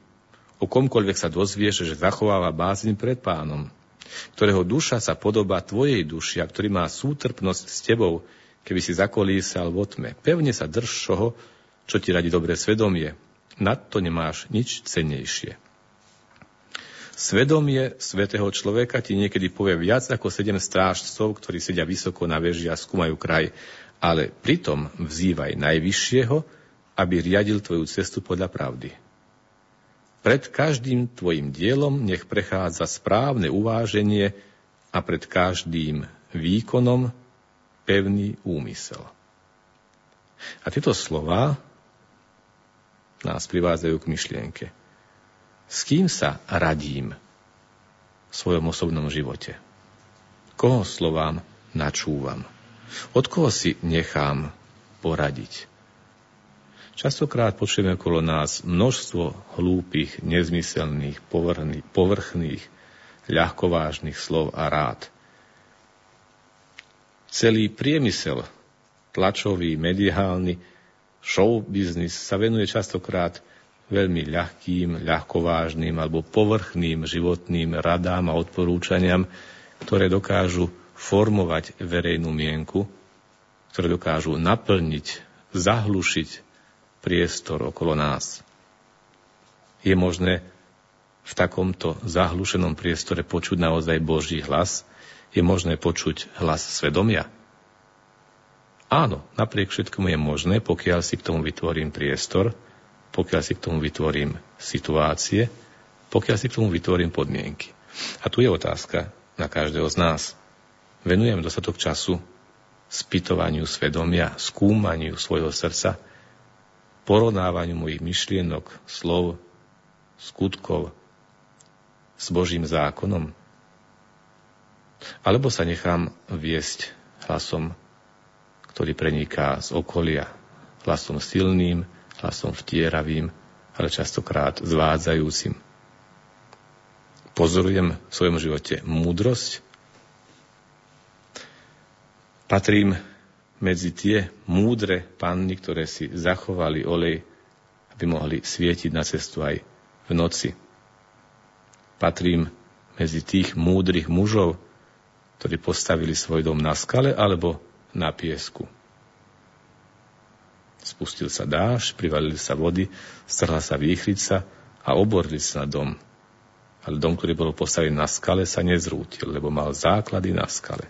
o komkoľvek sa dozvieš, že zachováva bázeň pred pánom, ktorého duša sa podobá tvojej duši a ktorý má sútrpnosť s tebou, keby si zakolísal vo tme. Pevne sa drž toho, čo ti radi dobre svedomie. Nad to nemáš nič cennejšie. Svedomie svetého človeka ti niekedy povie viac ako sedem strážcov, ktorí sedia vysoko na veži a skúmajú kraj, ale pritom vzývaj najvyššieho, aby riadil tvoju cestu podľa pravdy. Pred každým tvojim dielom nech prechádza správne uváženie a pred každým výkonom pevný úmysel. A tieto slova nás privádzajú k myšlienke – s kým sa radím v svojom osobnom živote? Koho slovám načúvam? Od koho si nechám poradiť? Častokrát počujeme okolo nás množstvo hlúpych, nezmyselných, povrchných, povrchných ľahkovážnych slov a rád. Celý priemysel, tlačový, mediálny, show business sa venuje častokrát veľmi ľahkým, ľahkovážnym alebo povrchným životným radám a odporúčaniam, ktoré dokážu formovať verejnú mienku, ktoré dokážu naplniť, zahlušiť priestor okolo nás. Je možné v takomto zahlušenom priestore počuť naozaj Boží hlas? Je možné počuť hlas svedomia? Áno, napriek všetkomu je možné, pokiaľ si k tomu vytvorím priestor, pokiaľ si k tomu vytvorím situácie, pokiaľ si k tomu vytvorím podmienky. A tu je otázka na každého z nás. Venujem dostatok času spytovaniu svedomia, skúmaniu svojho srdca, porovnávaniu mojich myšlienok, slov, skutkov s Božím zákonom, Alebo sa nechám viesť hlasom, ktorý preniká z okolia, hlasom silným, hlasom vtieravým, ale častokrát zvádzajúcim. Pozorujem v svojom živote múdrosť. Patrím medzi tie múdre panny, ktoré si zachovali olej, aby mohli svietiť na cestu aj v noci. Patrím medzi tých múdrych mužov, ktorí postavili svoj dom na skale alebo na piesku. Spustil sa dáž, privalili sa vody, strhla sa výchrica a oborili sa na dom. Ale dom, ktorý bol postavený na skale, sa nezrútil, lebo mal základy na skale.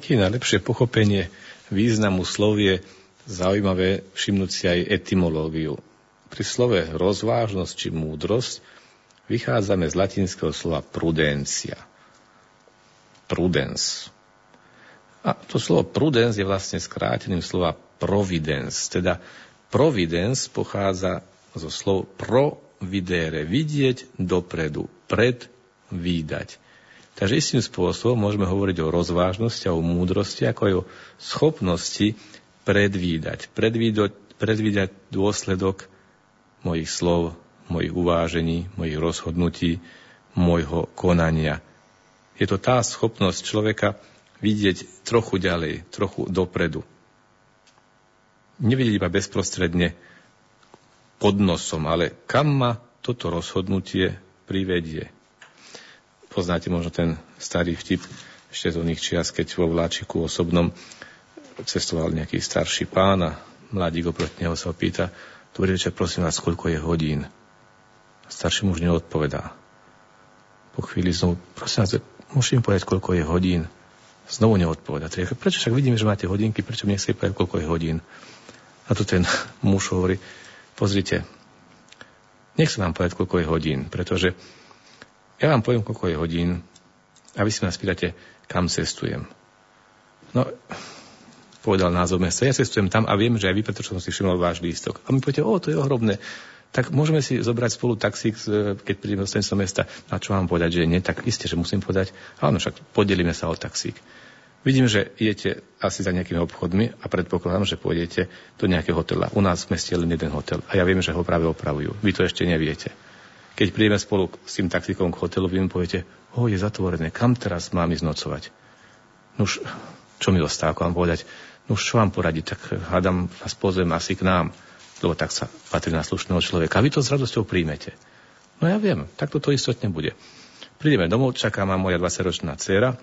Niekedy najlepšie pochopenie významu slov je zaujímavé všimnúť si aj etymológiu. Pri slove rozvážnosť či múdrosť vychádzame z latinského slova prudencia. Prudence. A to slovo prudence je vlastne skrátením slova providence. Teda providence pochádza zo slov providere, vidieť dopredu, predvídať. Takže istým spôsobom môžeme hovoriť o rozvážnosti a o múdrosti, ako aj o schopnosti predvídať. Predvídať, predvídať dôsledok mojich slov, mojich uvážení, mojich rozhodnutí, môjho konania. Je to tá schopnosť človeka vidieť trochu ďalej, trochu dopredu. Nevidieť iba bezprostredne pod nosom, ale kam ma toto rozhodnutie privedie. Poznáte možno ten starý vtip ešte z oných čias, keď vo vláčiku osobnom cestoval nejaký starší pán a mladík oproti neho sa opýta, dobrý večer, prosím vás, koľko je hodín? Starší muž neodpovedá. Po chvíli znovu, prosím vás, musím povedať, koľko je hodín. Znovu neodpovedá. Prečo však vidím, že máte hodinky, prečo mi nechcete povedať, koľko je hodín? A tu ten muž hovorí, pozrite, nechcem vám povedať, koľko je hodín, pretože ja vám poviem, koľko je hodín a vy si ma spýtate, kam cestujem. No, povedal názov mesta. Ja cestujem tam a viem, že aj vy, pretože som si všimol váš lístok. A my poviete, o, to je ohromné tak môžeme si zobrať spolu taxík, keď prídeme do stredného mesta. A čo vám povedať, že nie? Tak isté, že musím povedať, áno, však podelíme sa o taxík. Vidím, že idete asi za nejakými obchodmi a predpokladám, že pôjdete do nejakého hotela. U nás v meste je len jeden hotel a ja viem, že ho práve opravujú. Vy to ešte neviete. Keď prídeme spolu s tým taxíkom k hotelu, vy mi poviete, o, je zatvorené, kam teraz mám ísť nocovať? Nuž, čo mi zostáva, ako vám povedať? Nuž, čo vám poradiť? Tak hádam vás pozvem asi k nám lebo tak sa patrí na slušného človeka. A vy to s radosťou príjmete. No ja viem, tak to istotne bude. Prídeme domov, čaká ma moja 20-ročná dcéra,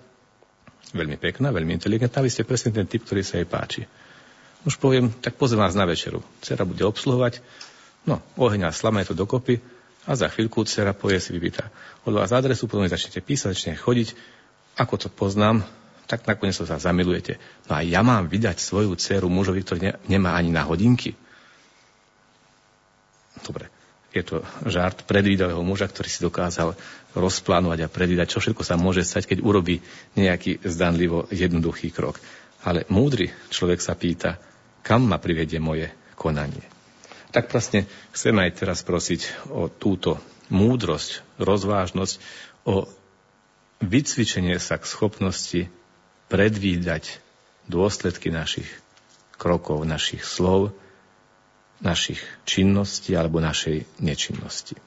veľmi pekná, veľmi inteligentná, vy ste presne ten typ, ktorý sa jej páči. Už poviem, tak pozriem vás na večeru. Dcera bude obsluhovať, no, oheň a slama je to dokopy a za chvíľku dcera povie si vypýta od vás adresu, potom začnete písať, začnete chodiť. Ako to poznám, tak nakoniec sa zamilujete. No a ja mám vydať svoju dceru mužovi, ktorý nemá ani na hodinky. Dobre, je to žart predvídavého muža, ktorý si dokázal rozplánovať a predvídať, čo všetko sa môže stať, keď urobí nejaký zdanlivo jednoduchý krok. Ale múdry človek sa pýta, kam ma privedie moje konanie. Tak vlastne chcem aj teraz prosiť o túto múdrosť, rozvážnosť, o vycvičenie sa k schopnosti predvídať dôsledky našich krokov, našich slov, našich činností alebo našej nečinnosti.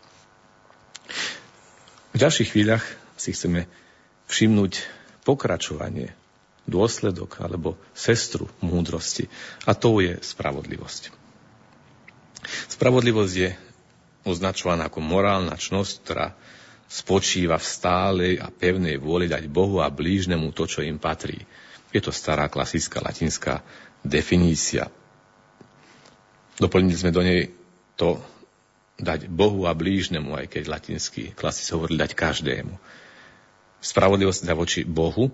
V ďalších chvíľach si chceme všimnúť pokračovanie, dôsledok alebo sestru múdrosti a to je spravodlivosť. Spravodlivosť je označovaná ako morálna čnosť, ktorá spočíva v stálej a pevnej vôli dať Bohu a blížnemu to, čo im patrí. Je to stará klasická latinská definícia Doplnili sme do nej to dať Bohu a blížnemu, aj keď latinský klasici hovorili dať každému. Spravodlivosť za voči Bohu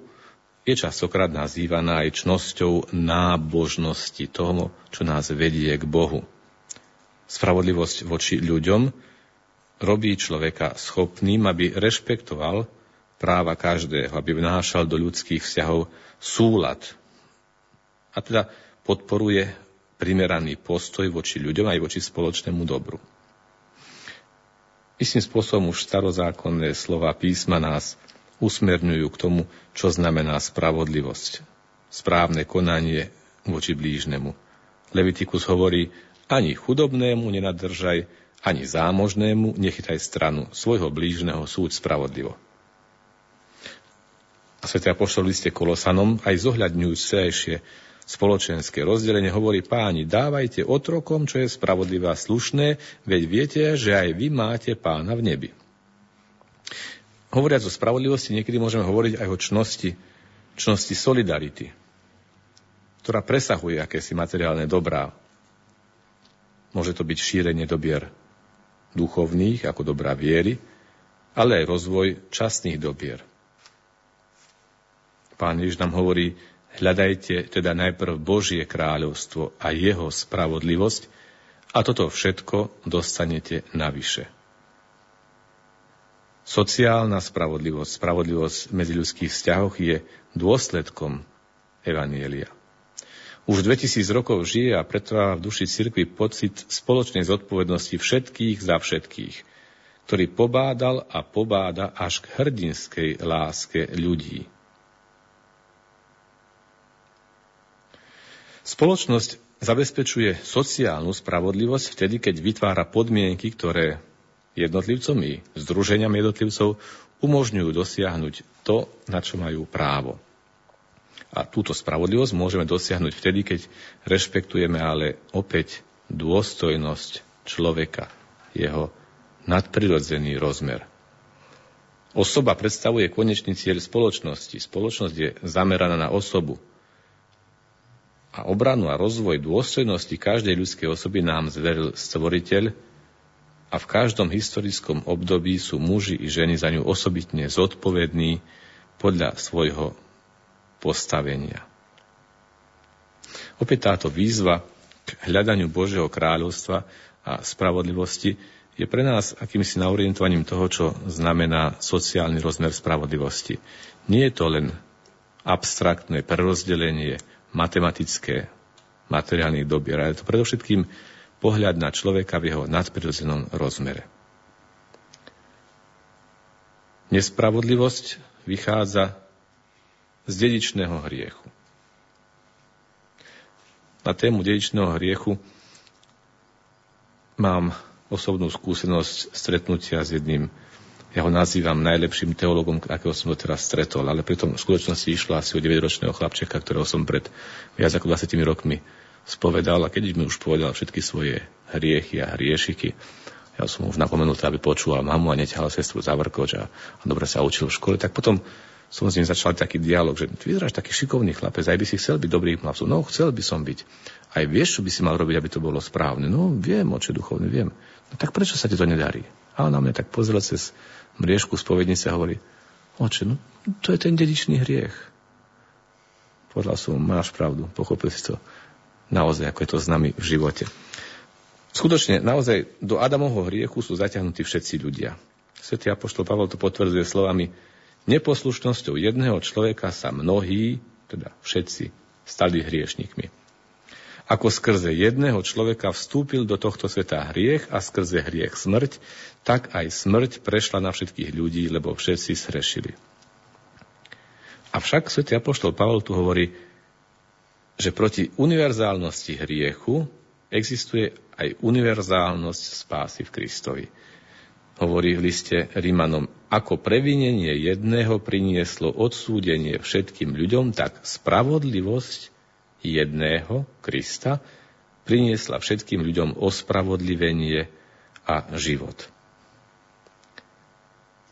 je častokrát nazývaná aj čnosťou nábožnosti toho, čo nás vedie k Bohu. Spravodlivosť voči ľuďom robí človeka schopným, aby rešpektoval práva každého, aby vnášal do ľudských vzťahov súlad. A teda podporuje primeraný postoj voči ľuďom aj voči spoločnému dobru. Istým spôsobom už starozákonné slova písma nás usmerňujú k tomu, čo znamená spravodlivosť. Správne konanie voči blížnemu. Levitikus hovorí, ani chudobnému nenadržaj, ani zámožnému nechytaj stranu svojho blížneho súd spravodlivo. A Sv. Apoštol liste Kolosanom aj zohľadňujú včerajšie spoločenské rozdelenie hovorí páni, dávajte otrokom, čo je spravodlivé a slušné, veď viete, že aj vy máte pána v nebi. hovoriac o spravodlivosti, niekedy môžeme hovoriť aj o čnosti, čnosti solidarity, ktorá presahuje akési materiálne dobrá. Môže to byť šírenie dobier duchovných, ako dobrá viery, ale aj rozvoj častných dobier. Pán Ježiš nám hovorí, hľadajte teda najprv Božie kráľovstvo a jeho spravodlivosť a toto všetko dostanete navyše. Sociálna spravodlivosť, spravodlivosť v medziľudských vzťahoch je dôsledkom Evanielia. Už 2000 rokov žije a pretrváva v duši cirkvi pocit spoločnej zodpovednosti všetkých za všetkých, ktorý pobádal a pobáda až k hrdinskej láske ľudí. Spoločnosť zabezpečuje sociálnu spravodlivosť vtedy, keď vytvára podmienky, ktoré jednotlivcom i združeniam jednotlivcov umožňujú dosiahnuť to, na čo majú právo. A túto spravodlivosť môžeme dosiahnuť vtedy, keď rešpektujeme ale opäť dôstojnosť človeka, jeho nadprirodzený rozmer. Osoba predstavuje konečný cieľ spoločnosti. Spoločnosť je zameraná na osobu, a obranu a rozvoj dôstojnosti každej ľudskej osoby nám zveril stvoriteľ a v každom historickom období sú muži i ženy za ňu osobitne zodpovední podľa svojho postavenia. Opäť táto výzva k hľadaniu Božieho kráľovstva a spravodlivosti je pre nás akýmsi naorientovaním toho, čo znamená sociálny rozmer spravodlivosti. Nie je to len abstraktné prerozdelenie matematické materiálnych dobier, ale je to predovšetkým pohľad na človeka v jeho nadprirodzenom rozmere. Nespravodlivosť vychádza z dedičného hriechu. Na tému dedičného hriechu mám osobnú skúsenosť stretnutia s jedným ja ho nazývam najlepším teologom, akého som doteraz stretol, ale pritom v skutočnosti išlo asi o 9-ročného chlapčeka, ktorého som pred viac ako 20 rokmi spovedal a keď mi už povedal všetky svoje hriechy a hriešiky, ja som už napomenul, aby počúval mamu a neťahal sestru za vrkoč a, a dobre sa učil v škole, tak potom som s ním začal taký dialog, že ty vyzeráš taký šikovný chlapec, aj by si chcel byť dobrý chlapcov. No, chcel by som byť. Aj vieš, čo by si mal robiť, aby to bolo správne. No, viem, oče duchovný, viem. No tak prečo sa ti to nedarí? A on na mňa tak pozrel cez mriežku spovednice a hovorí, oče, no to je ten dedičný hriech. Povedal som, máš pravdu, pochopil si to naozaj, ako je to s nami v živote. Skutočne, naozaj, do Adamovho hriechu sú zaťahnutí všetci ľudia. Svetý Apoštol Pavel to potvrdzuje slovami, neposlušnosťou jedného človeka sa mnohí, teda všetci, stali hriešnikmi. Ako skrze jedného človeka vstúpil do tohto sveta hriech a skrze hriech smrť, tak aj smrť prešla na všetkých ľudí, lebo všetci shrešili. Avšak svätý Apoštol Pavol tu hovorí, že proti univerzálnosti hriechu existuje aj univerzálnosť spásy v Kristovi. Hovorí v liste Rímanom, ako previnenie jedného prinieslo odsúdenie všetkým ľuďom, tak spravodlivosť jedného, Krista, priniesla všetkým ľuďom ospravodlivenie a život.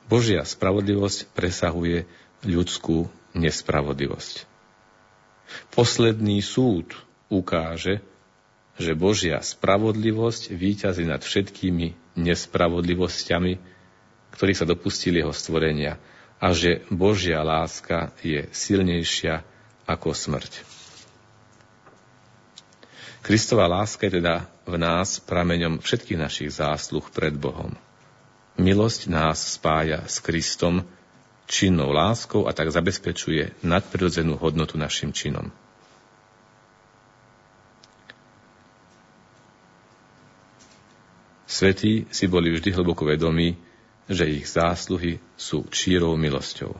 Božia spravodlivosť presahuje ľudskú nespravodlivosť. Posledný súd ukáže, že Božia spravodlivosť výťazí nad všetkými nespravodlivosťami, ktorých sa dopustili jeho stvorenia a že Božia láska je silnejšia ako smrť. Kristová láska je teda v nás prameňom všetkých našich zásluh pred Bohom. Milosť nás spája s Kristom činnou láskou a tak zabezpečuje nadprirodzenú hodnotu našim činom. Svetí si boli vždy hlboko vedomí, že ich zásluhy sú čírou milosťou.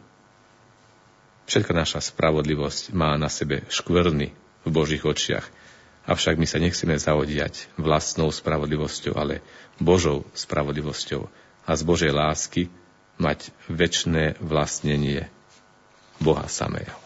Všetka naša spravodlivosť má na sebe škvrny v Božích očiach – Avšak my sa nechceme zaodiať vlastnou spravodlivosťou, ale Božou spravodlivosťou a z Božej lásky mať väčšné vlastnenie Boha samého.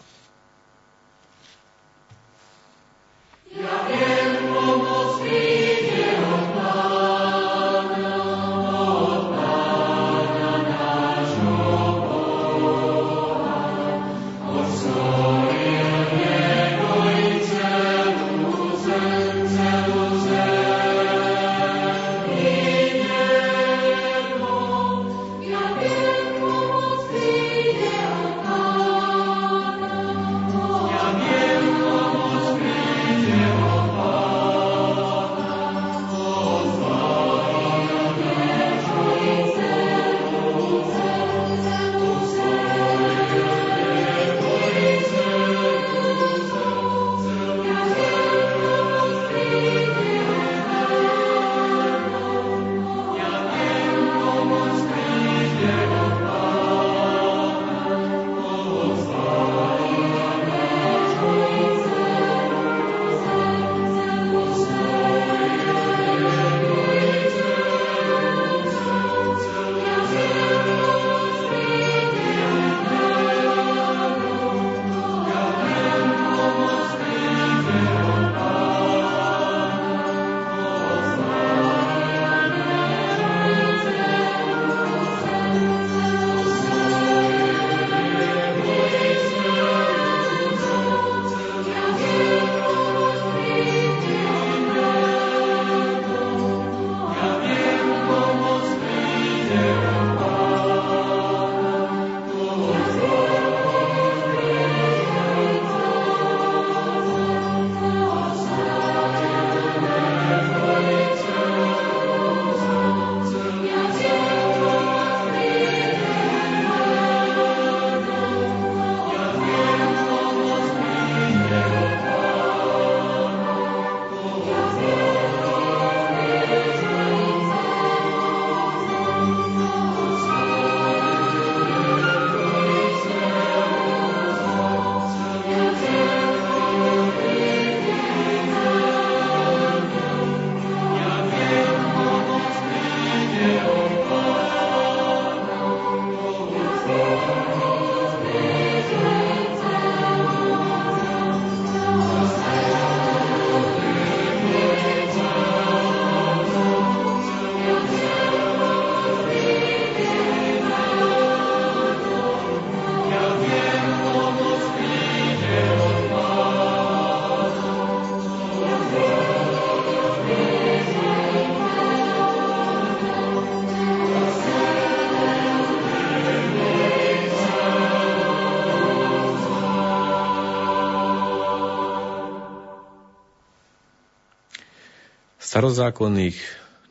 Starozákonných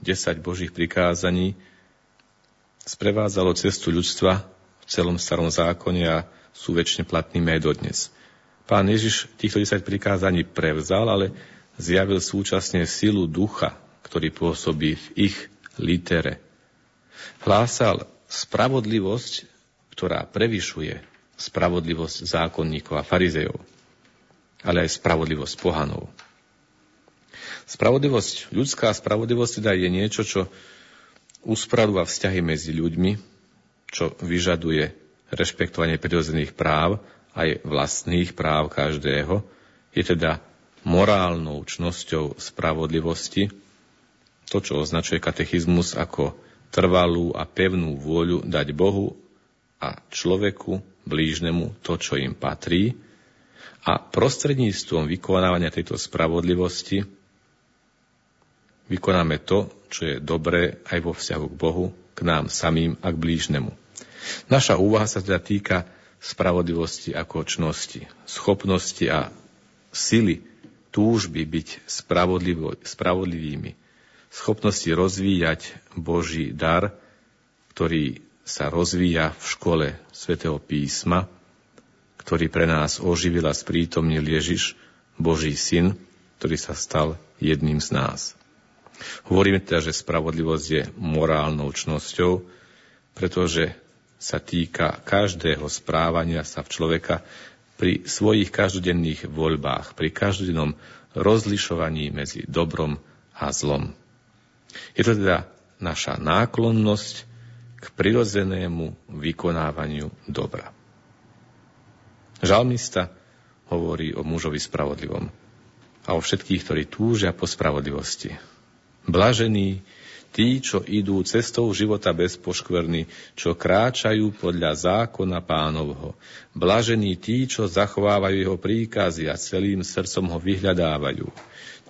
10 Božích prikázaní sprevádzalo cestu ľudstva v celom starom zákone a sú väčšine platnými aj dodnes. Pán Ježiš týchto 10 prikázaní prevzal, ale zjavil súčasne silu ducha, ktorý pôsobí v ich litere. Hlásal spravodlivosť, ktorá prevyšuje spravodlivosť zákonníkov a farizejov, ale aj spravodlivosť pohanov. Spravodlivosť, ľudská spravodlivosť teda je niečo, čo uspradúva vzťahy medzi ľuďmi, čo vyžaduje rešpektovanie prirodzených práv aj vlastných práv každého, je teda morálnou čnosťou spravodlivosti, to, čo označuje katechizmus ako trvalú a pevnú vôľu dať Bohu a človeku, blížnemu to, čo im patrí. A prostredníctvom vykonávania tejto spravodlivosti vykonáme to, čo je dobré aj vo vzťahu k Bohu, k nám samým a k blížnemu. Naša úvaha sa teda týka spravodlivosti a kočnosti, schopnosti a sily túžby byť spravodlivými, schopnosti rozvíjať Boží dar, ktorý sa rozvíja v škole svätého písma, ktorý pre nás oživil a sprítomnil Ježiš, Boží syn, ktorý sa stal jedným z nás. Hovoríme teda, že spravodlivosť je morálnou čnosťou, pretože sa týka každého správania sa v človeka pri svojich každodenných voľbách, pri každodennom rozlišovaní medzi dobrom a zlom. Je to teda naša náklonnosť k prirodzenému vykonávaniu dobra. Žalmista hovorí o mužovi spravodlivom a o všetkých, ktorí túžia po spravodlivosti. Blažení tí, čo idú cestou života bez poškvrny, čo kráčajú podľa zákona pánovho. Blažení tí, čo zachovávajú jeho príkazy a celým srdcom ho vyhľadávajú.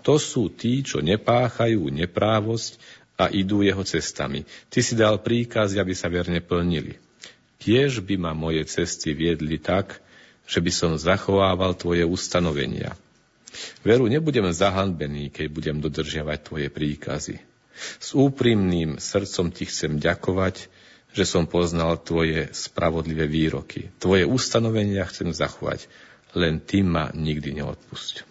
To sú tí, čo nepáchajú neprávosť a idú jeho cestami. Ty si dal príkaz, aby sa verne plnili. Kiež by ma moje cesty viedli tak, že by som zachovával tvoje ustanovenia. Veru, nebudem zahanbený, keď budem dodržiavať tvoje príkazy. S úprimným srdcom ti chcem ďakovať, že som poznal tvoje spravodlivé výroky. Tvoje ustanovenia chcem zachovať, len ty ma nikdy neodpusť.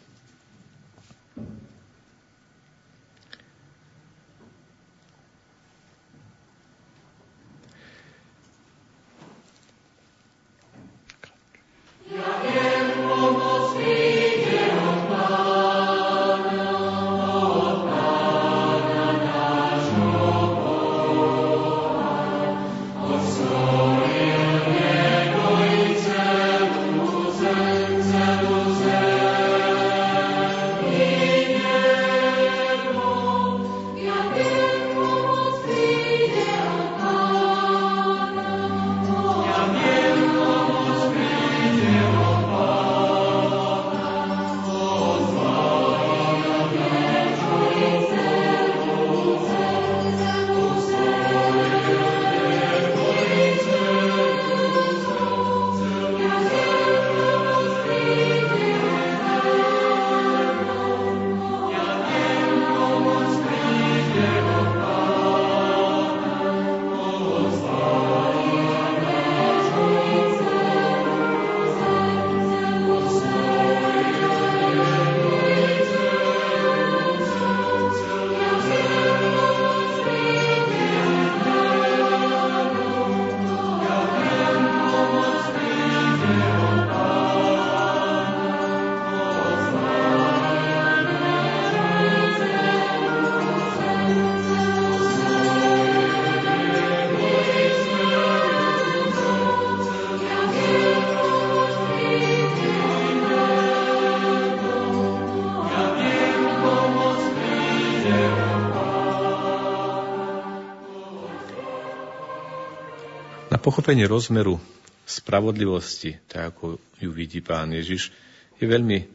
Pochopenie rozmeru spravodlivosti, tak ako ju vidí pán Ježiš, je veľmi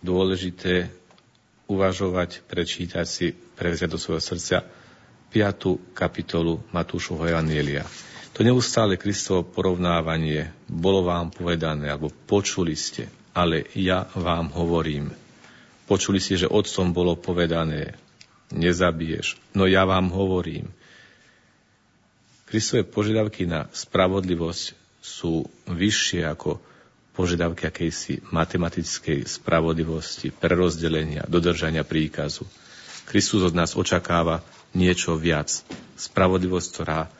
dôležité uvažovať, prečítať si, prevziať do svojho srdca 5. kapitolu Matúšovho Evanielia. To neustále Kristovo porovnávanie, bolo vám povedané, alebo počuli ste, ale ja vám hovorím. Počuli ste, že otcom bolo povedané, nezabiješ. No ja vám hovorím. Kristové požiadavky na spravodlivosť sú vyššie ako požiadavky akejsi matematickej spravodlivosti, prerozdelenia, dodržania príkazu. Kristus od nás očakáva niečo viac. Spravodlivosť, ktorá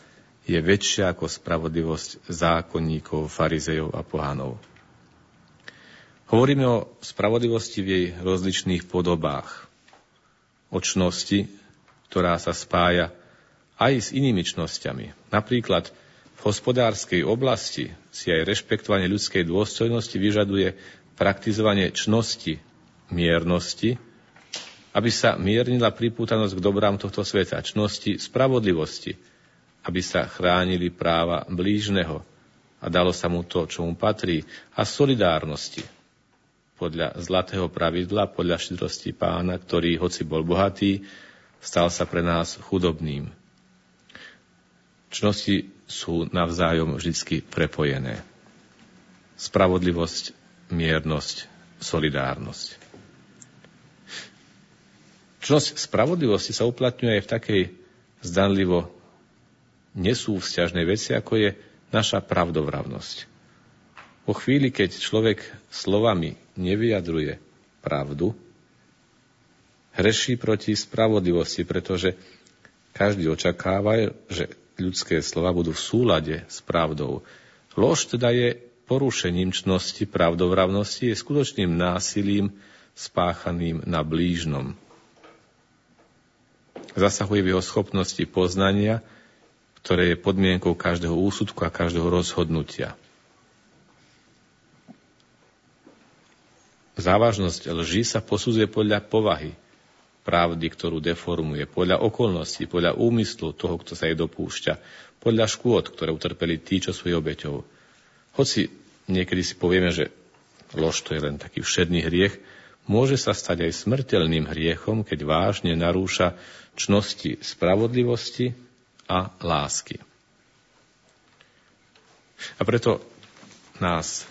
je väčšia ako spravodlivosť zákonníkov, farizejov a pohánov. Hovoríme o spravodlivosti v jej rozličných podobách. O ktorá sa spája aj s inými čnosťami. Napríklad v hospodárskej oblasti si aj rešpektovanie ľudskej dôstojnosti vyžaduje praktizovanie čnosti, miernosti, aby sa miernila pripútanosť k dobrám tohto sveta, čnosti, spravodlivosti, aby sa chránili práva blížneho a dalo sa mu to, čo mu patrí, a solidárnosti, podľa zlatého pravidla, podľa štedrosti pána, ktorý, hoci bol bohatý, stal sa pre nás chudobným. Čnosti sú navzájom vždy prepojené. Spravodlivosť, miernosť, solidárnosť. Čnosť spravodlivosti sa uplatňuje aj v takej zdanlivo nesúvzťažnej veci, ako je naša pravdovravnosť. Po chvíli, keď človek slovami nevyjadruje pravdu, hreší proti spravodlivosti, pretože každý očakáva, že ľudské slova budú v súlade s pravdou. Lož teda je porušením čnosti pravdovravnosti, je skutočným násilím spáchaným na blížnom. Zasahuje v jeho schopnosti poznania, ktoré je podmienkou každého úsudku a každého rozhodnutia. Závažnosť lži sa posudzuje podľa povahy pravdy, ktorú deformuje, podľa okolností, podľa úmyslu toho, kto sa jej dopúšťa, podľa škôd, ktoré utrpeli tí, čo sú jej obeťou. Hoci niekedy si povieme, že lož to je len taký všedný hriech, môže sa stať aj smrteľným hriechom, keď vážne narúša čnosti spravodlivosti a lásky. A preto nás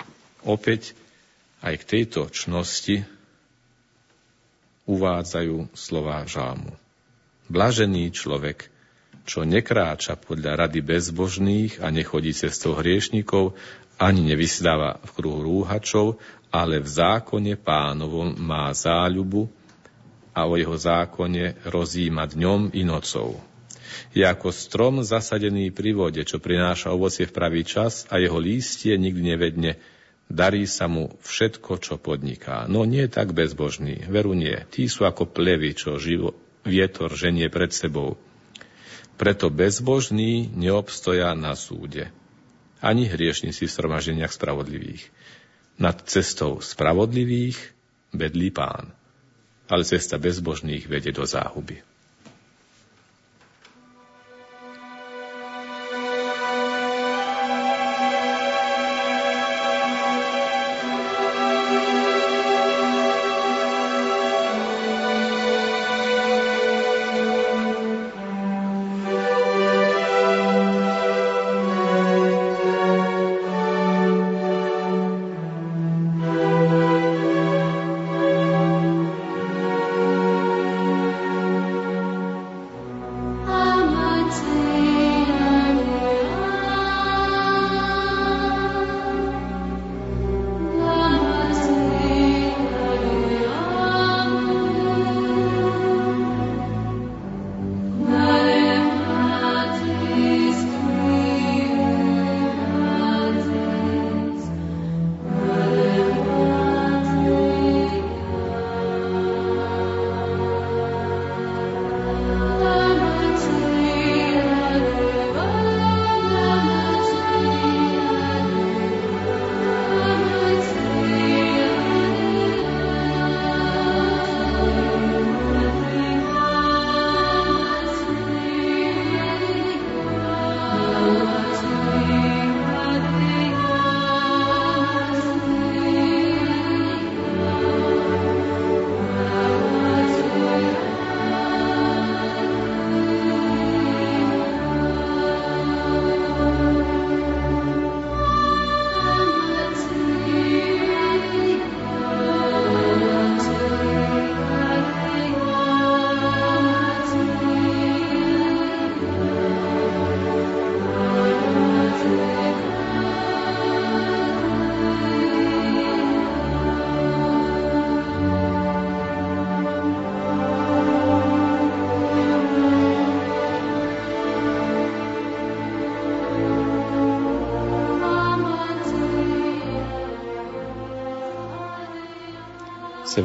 opäť aj k tejto čnosti uvádzajú slová žalmu. Blažený človek, čo nekráča podľa rady bezbožných a nechodí cestou hriešnikov, ani nevysdáva v kruhu rúhačov, ale v zákone pánovom má záľubu a o jeho zákone rozíma dňom i nocou. Je ako strom zasadený pri vode, čo prináša ovocie v pravý čas a jeho lístie nikdy nevedne, Darí sa mu všetko, čo podniká. No nie tak bezbožný, veru nie. Tí sú ako plevy, čo živo, vietor ženie pred sebou. Preto bezbožní neobstoja na súde. Ani hriešnici v stromaženiach spravodlivých. Nad cestou spravodlivých bedlí pán, ale cesta bezbožných vedie do záhuby.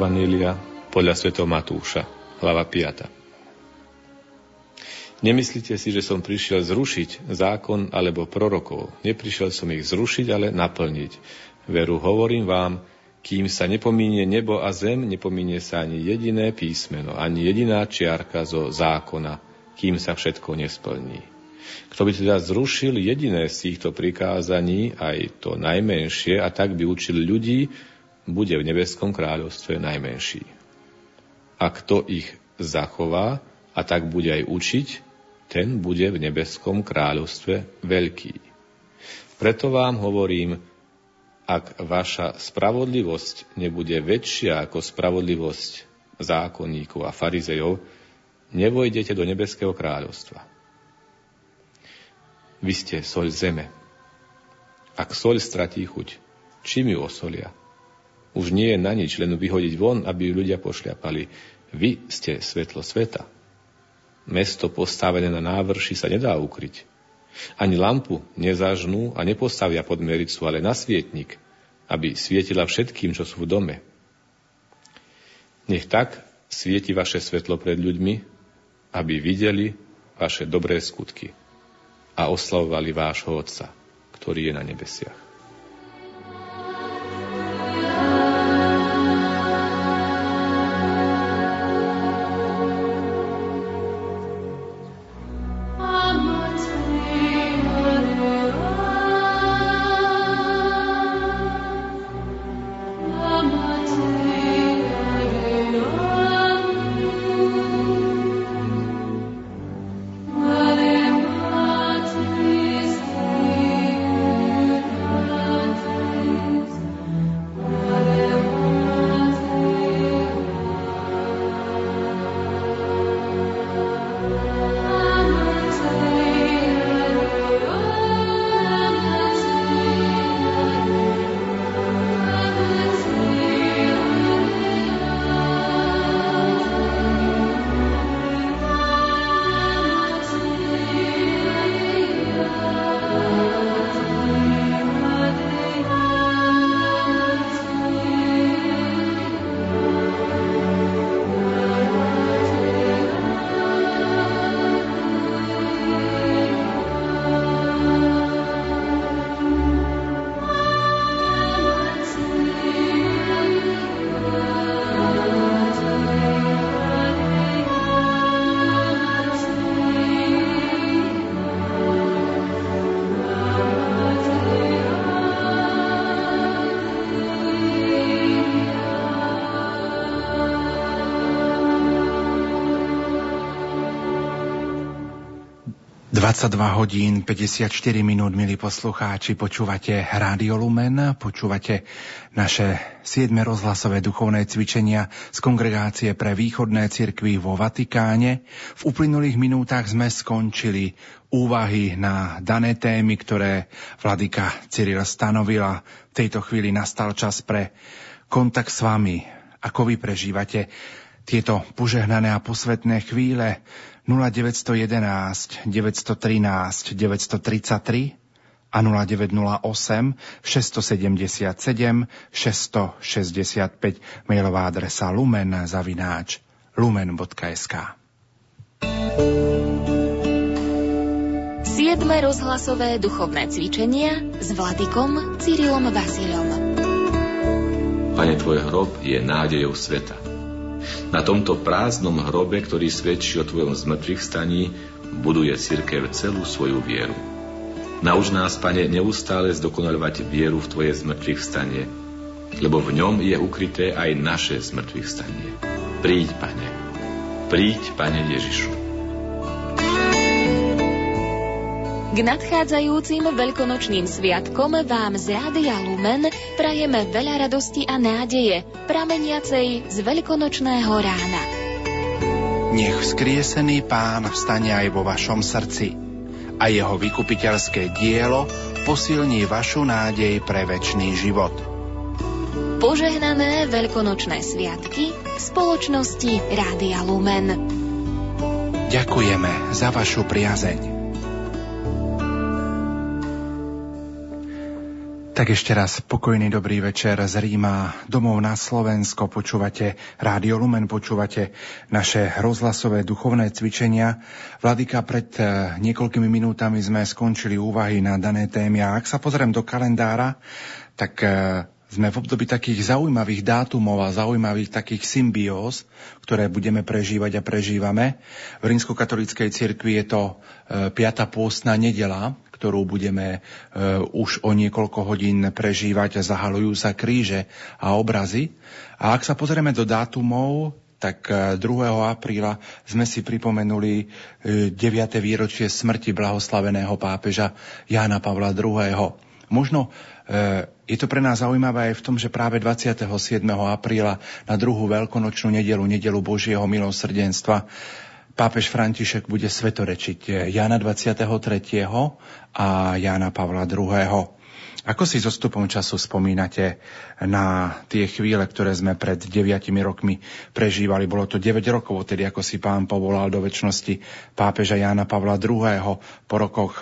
Evanília podľa svätého Matúša, hlava 5. Nemyslíte si, že som prišiel zrušiť zákon alebo prorokov. Neprišiel som ich zrušiť, ale naplniť. Veru, hovorím vám, kým sa nepomínie nebo a zem, nepomínie sa ani jediné písmeno, ani jediná čiarka zo zákona, kým sa všetko nesplní. Kto by teda zrušil jediné z týchto prikázaní, aj to najmenšie, a tak by učil ľudí, bude v nebeskom kráľovstve najmenší. A kto ich zachová a tak bude aj učiť, ten bude v nebeskom kráľovstve veľký. Preto vám hovorím, ak vaša spravodlivosť nebude väčšia ako spravodlivosť zákonníkov a farizejov, nevojdete do nebeského kráľovstva. Vy ste soľ zeme. Ak soľ stratí chuť, čím ju osolia? Už nie je na nič, len vyhodiť von, aby ľudia pošľapali. Vy ste svetlo sveta. Mesto postavené na návrši sa nedá ukryť. Ani lampu nezažnú a nepostavia pod mericu, ale na svietnik, aby svietila všetkým, čo sú v dome. Nech tak svieti vaše svetlo pred ľuďmi, aby videli vaše dobré skutky a oslavovali vášho Otca, ktorý je na nebesiach. 22 hodín 54 minút, milí poslucháči, počúvate Rádio Lumen, počúvate naše 7. rozhlasové duchovné cvičenia z kongregácie pre východné cirkvy vo Vatikáne. V uplynulých minútach sme skončili úvahy na dané témy, ktoré vladyka Cyril stanovila. V tejto chvíli nastal čas pre kontakt s vami. Ako vy prežívate tieto požehnané a posvetné chvíle, 0911 913 933 a 0908 677 665 mailová adresa lumen zavináč lumen.sk 7. rozhlasové duchovné cvičenia s Vladikom Cyrilom Vasilom. Pane, tvoj hrob je nádejou sveta. Na tomto prázdnom hrobe, ktorý svedčí o tvojom zmrtvých staní, buduje cirkev celú svoju vieru. Nauč nás, Pane, neustále zdokonalovať vieru v Tvoje zmrtvých stanie, lebo v ňom je ukryté aj naše zmrtvých stanie. Príď, Pane. Príď, Pane Ježišu. K nadchádzajúcim veľkonočným sviatkom vám z Rádia Lumen prajeme veľa radosti a nádeje, prameniacej z veľkonočného rána. Nech skriesený pán vstane aj vo vašom srdci a jeho vykupiteľské dielo posilní vašu nádej pre väčší život. Požehnané veľkonočné sviatky v spoločnosti Rádia Lumen. Ďakujeme za vašu priazeň. Tak ešte raz pokojný dobrý večer z Ríma domov na Slovensko. Počúvate Rádio Lumen, počúvate naše rozhlasové duchovné cvičenia. Vladika, pred eh, niekoľkými minútami sme skončili úvahy na dané témy a ak sa pozriem do kalendára, tak eh, sme v období takých zaujímavých dátumov a zaujímavých takých symbióz, ktoré budeme prežívať a prežívame. V rímskokatolíckej cirkvi je to 5. Eh, pôstna nedela, ktorú budeme uh, už o niekoľko hodín prežívať. Zahalujú sa kríže a obrazy. A ak sa pozrieme do dátumov, tak 2. E, apríla sme si pripomenuli 9. E, výročie smrti blahoslaveného pápeža Jána Pavla II. Možno je to pre nás zaujímavé aj v tom, že práve 27. apríla na druhú veľkonočnú nedelu, nedelu Božieho milosrdenstva, pápež František bude svetorečiť Jana 23. a Jana Pavla II. Ako si so stupom času spomínate na tie chvíle, ktoré sme pred 9 rokmi prežívali? Bolo to 9 rokov, tedy ako si pán povolal do väčšnosti pápeža Jána Pavla II. Po rokoch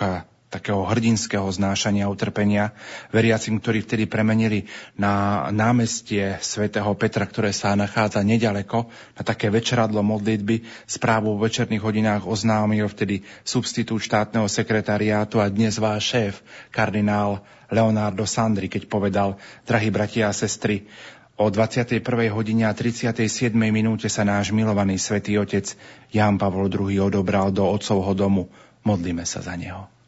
takého hrdinského znášania a utrpenia veriacim, ktorí vtedy premenili na námestie svätého Petra, ktoré sa nachádza nedaleko, na také večeradlo modlitby. Správu v večerných hodinách oznámil vtedy substitút štátneho sekretariátu a dnes váš šéf, kardinál Leonardo Sandri, keď povedal, drahí bratia a sestry, O 21. hodine a 37. minúte sa náš milovaný svätý otec Ján Pavol II odobral do otcovho domu. Modlíme sa za neho.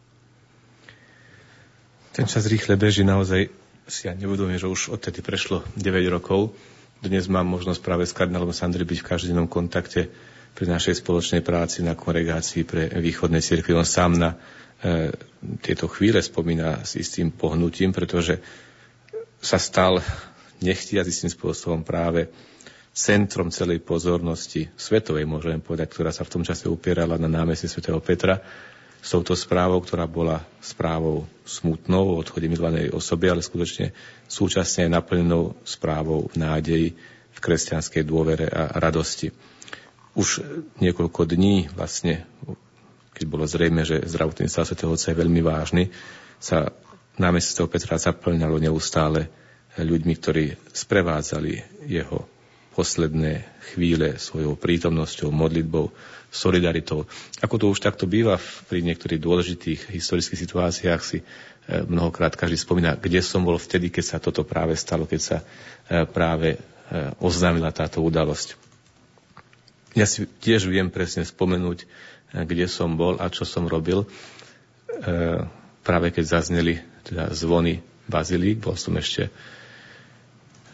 Ten čas rýchle beží, naozaj si ja nebudomím, že už odtedy prešlo 9 rokov. Dnes mám možnosť práve s kardinálom Sandri byť v každodennom kontakte pri našej spoločnej práci na kongregácii pre východné cirkvi. On sám na e, tieto chvíle spomína s istým pohnutím, pretože sa stal nechtiac istým spôsobom práve centrom celej pozornosti svetovej, môžem povedať, ktorá sa v tom čase upierala na námestí svätého Petra s touto správou, ktorá bola správou smutnou o odchode milovanej osoby, ale skutočne súčasne aj naplnenou správou nádeji v kresťanskej dôvere a radosti. Už niekoľko dní vlastne, keď bolo zrejme, že zdravotný stav Sv. Otca je veľmi vážny, sa námeststvo Petra zaplňalo neustále ľuďmi, ktorí sprevádzali jeho posledné chvíle svojou prítomnosťou, modlitbou, solidaritou. Ako to už takto býva pri niektorých dôležitých historických situáciách si e, mnohokrát každý spomína, kde som bol vtedy, keď sa toto práve stalo, keď sa e, práve e, oznámila táto udalosť. Ja si tiež viem presne spomenúť, kde som bol a čo som robil. Práve keď zazneli teda zvony Bazilík, bol som ešte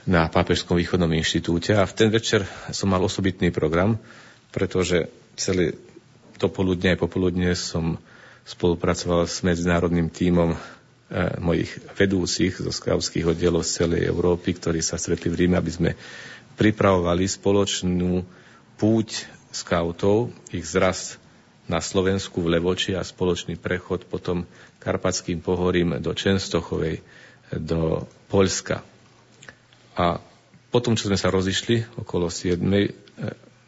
na Pápežskom východnom inštitúte a v ten večer som mal osobitný program, pretože celé poludne aj popoludne som spolupracoval s medzinárodným tímom e, mojich vedúcich zo skautských oddielov z celej Európy, ktorí sa stretli v Ríme, aby sme pripravovali spoločnú púť skautov, ich zraz na Slovensku v Levoči a spoločný prechod potom Karpatským pohorím do Čenstochovej, do Poľska. A potom, čo sme sa rozišli okolo 7. E,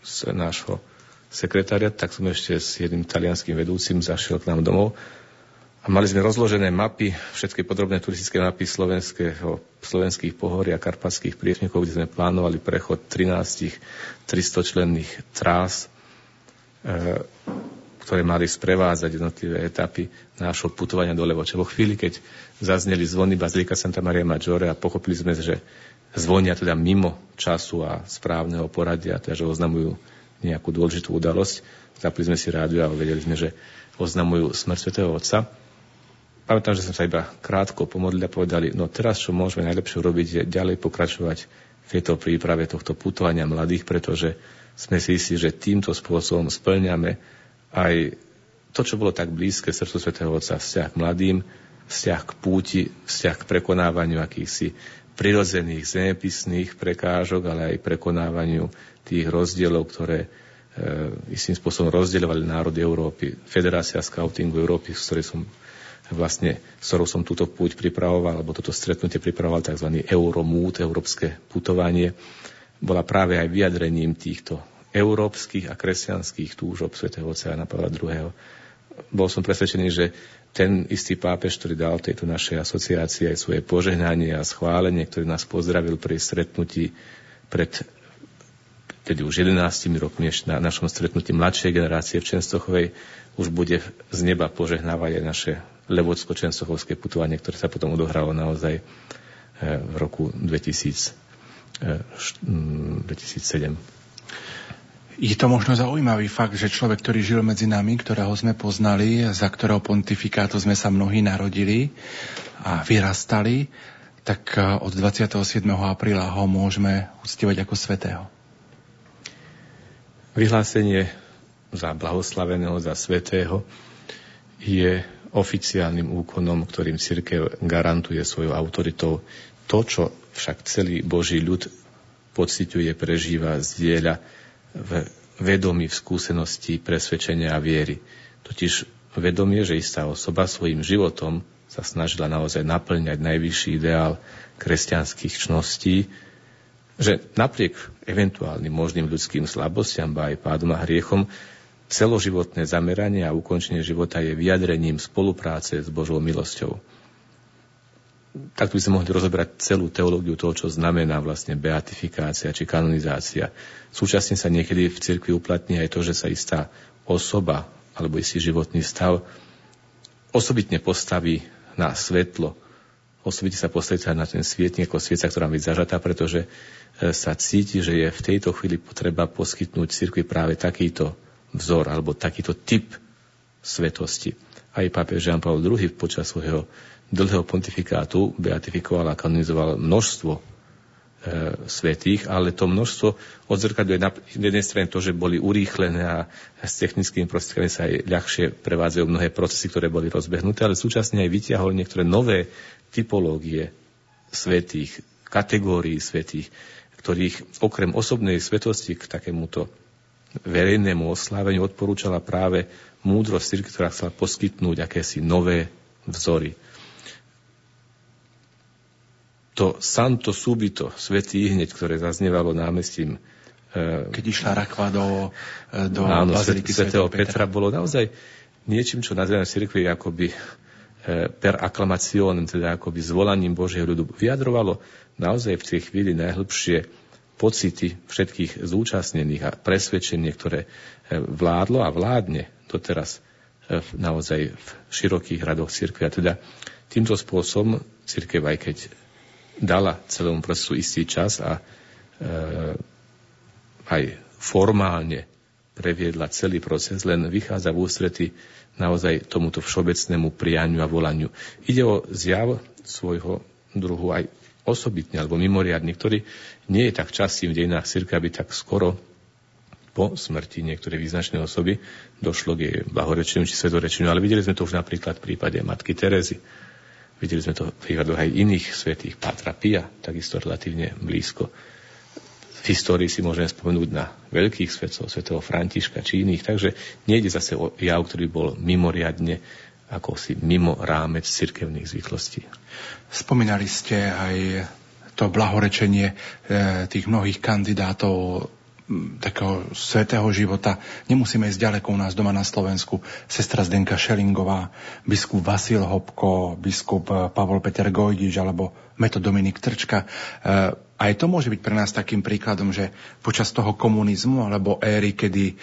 z nášho sekretária, tak som ešte s jedným talianským vedúcim zašiel k nám domov a mali sme rozložené mapy, všetky podrobné turistické mapy slovenského, slovenských pohorí a karpatských priesmikov, kde sme plánovali prechod 13 300 členných trás, e, ktoré mali sprevádzať jednotlivé etapy nášho putovania do Levoče. Vo chvíli, keď zazneli zvony Bazilika Santa Maria Maggiore a pochopili sme, že zvonia teda mimo času a správneho poradia, teda že oznamujú nejakú dôležitú udalosť. Zapli sme si rádio a vedeli sme, že oznamujú smrť svätého Otca. Pamätám, že sme sa iba krátko pomodlili a povedali, no teraz, čo môžeme najlepšie robiť, je ďalej pokračovať v tejto príprave tohto putovania mladých, pretože sme si istí, že týmto spôsobom splňame aj to, čo bolo tak blízke srdcu svätého Otca, vzťah k mladým, vzťah k púti, vzťah k prekonávaniu akýchsi prirodzených zemepisných prekážok, ale aj prekonávaniu tých rozdielov, ktoré e, istým spôsobom rozdielovali národy Európy. Federácia Scoutingu Európy, s ktorej som vlastne, s ktorou som túto púť pripravoval, alebo toto stretnutie pripravoval, tzv. Euromút, európske putovanie, bola práve aj vyjadrením týchto európskych a kresťanských túžob svätého Oceána Pavla II. Bol som presvedčený, že ten istý pápež, ktorý dal tejto našej asociácii aj svoje požehnanie a schválenie, ktorý nás pozdravil pri stretnutí pred tedy už 11 rokmi ešte na našom stretnutí mladšej generácie v Čenstochovej už bude z neba požehnávať aj naše Levocko-Čenstochovské putovanie, ktoré sa potom odohralo naozaj v roku 2000, 2007. Je to možno zaujímavý fakt, že človek, ktorý žil medzi nami, ktorého sme poznali, za ktorého pontifikátu sme sa mnohí narodili a vyrastali, tak e, od 27. apríla ho môžeme uctievať ako svetého. Vyhlásenie za blahoslaveného, za svetého je oficiálnym úkonom, ktorým církev garantuje svojou autoritou to, čo však celý Boží ľud pociťuje, prežíva, zdieľa v vedomí, v skúsenosti, presvedčenia a viery. Totiž vedomie, že istá osoba svojim životom sa snažila naozaj naplňať najvyšší ideál kresťanských čností, že napriek eventuálnym možným ľudským slabostiam, ba aj pádom a hriechom, celoživotné zameranie a ukončenie života je vyjadrením spolupráce s Božou milosťou takto by sme mohli rozobrať celú teológiu toho, čo znamená vlastne beatifikácia či kanonizácia. Súčasne sa niekedy v cirkvi uplatní aj to, že sa istá osoba alebo istý životný stav osobitne postaví na svetlo, osobitne sa postaví sa na ten svietnik ako svieca, ktorá má byť zažatá, pretože e, sa cíti, že je v tejto chvíli potreba poskytnúť cirkvi práve takýto vzor alebo takýto typ svetosti. Aj pápež Jean Paul II počas svojho dlhého pontifikátu beatifikoval a kanonizoval množstvo e, svetých, ale to množstvo odzrkadľuje na jednej strane to, že boli urýchlené a s technickými prostriedkami sa aj ľahšie prevádzajú mnohé procesy, ktoré boli rozbehnuté, ale súčasne aj vyťahol niektoré nové typológie svetých, kategórií svetých, ktorých okrem osobnej svetosti k takémuto verejnému osláveniu odporúčala práve múdrosť, ktorá chcela poskytnúť akési nové vzory to santo subito, svetý hneď, ktoré zaznievalo námestím e, keď išla rakva do, e, do áno, baziliky svätého Petra, Petra, bolo naozaj niečím, čo nazývame v cirkvi akoby e, per acclamationem, teda akoby zvolaním Božieho ľudu, vyjadrovalo naozaj v tej chvíli najhlbšie pocity všetkých zúčastnených a presvedčenie, ktoré vládlo a vládne doteraz naozaj v širokých radoch cirkvi. A teda týmto spôsobom cirkev, aj keď dala celému procesu istý čas a e, aj formálne previedla celý proces, len vychádza v ústrety naozaj tomuto všeobecnému prianiu a volaniu. Ide o zjav svojho druhu aj osobitne alebo mimoriadný, ktorý nie je tak častým v dejinách cirkvi, aby tak skoro po smrti niektorej význačnej osoby došlo k jej blahorečeniu či svetorečeniu. Ale videli sme to už napríklad v prípade matky Terezy, Videli sme to v prípadoch aj iných svetých, Pátra Pia, takisto relatívne blízko. V histórii si môžeme spomenúť na veľkých svetcov, svetého Františka či iných, takže nejde zase o jav, ktorý bol mimoriadne ako si mimo rámec cirkevných zvyklostí. Spomínali ste aj to blahorečenie eh, tých mnohých kandidátov takého svetého života. Nemusíme ísť ďaleko u nás doma na Slovensku. Sestra Zdenka Šelingová, biskup Vasil Hopko, biskup eh, Pavol Peter Gojdič alebo metod Dominik Trčka. Eh, aj to môže byť pre nás takým príkladom, že počas toho komunizmu alebo éry, kedy eh,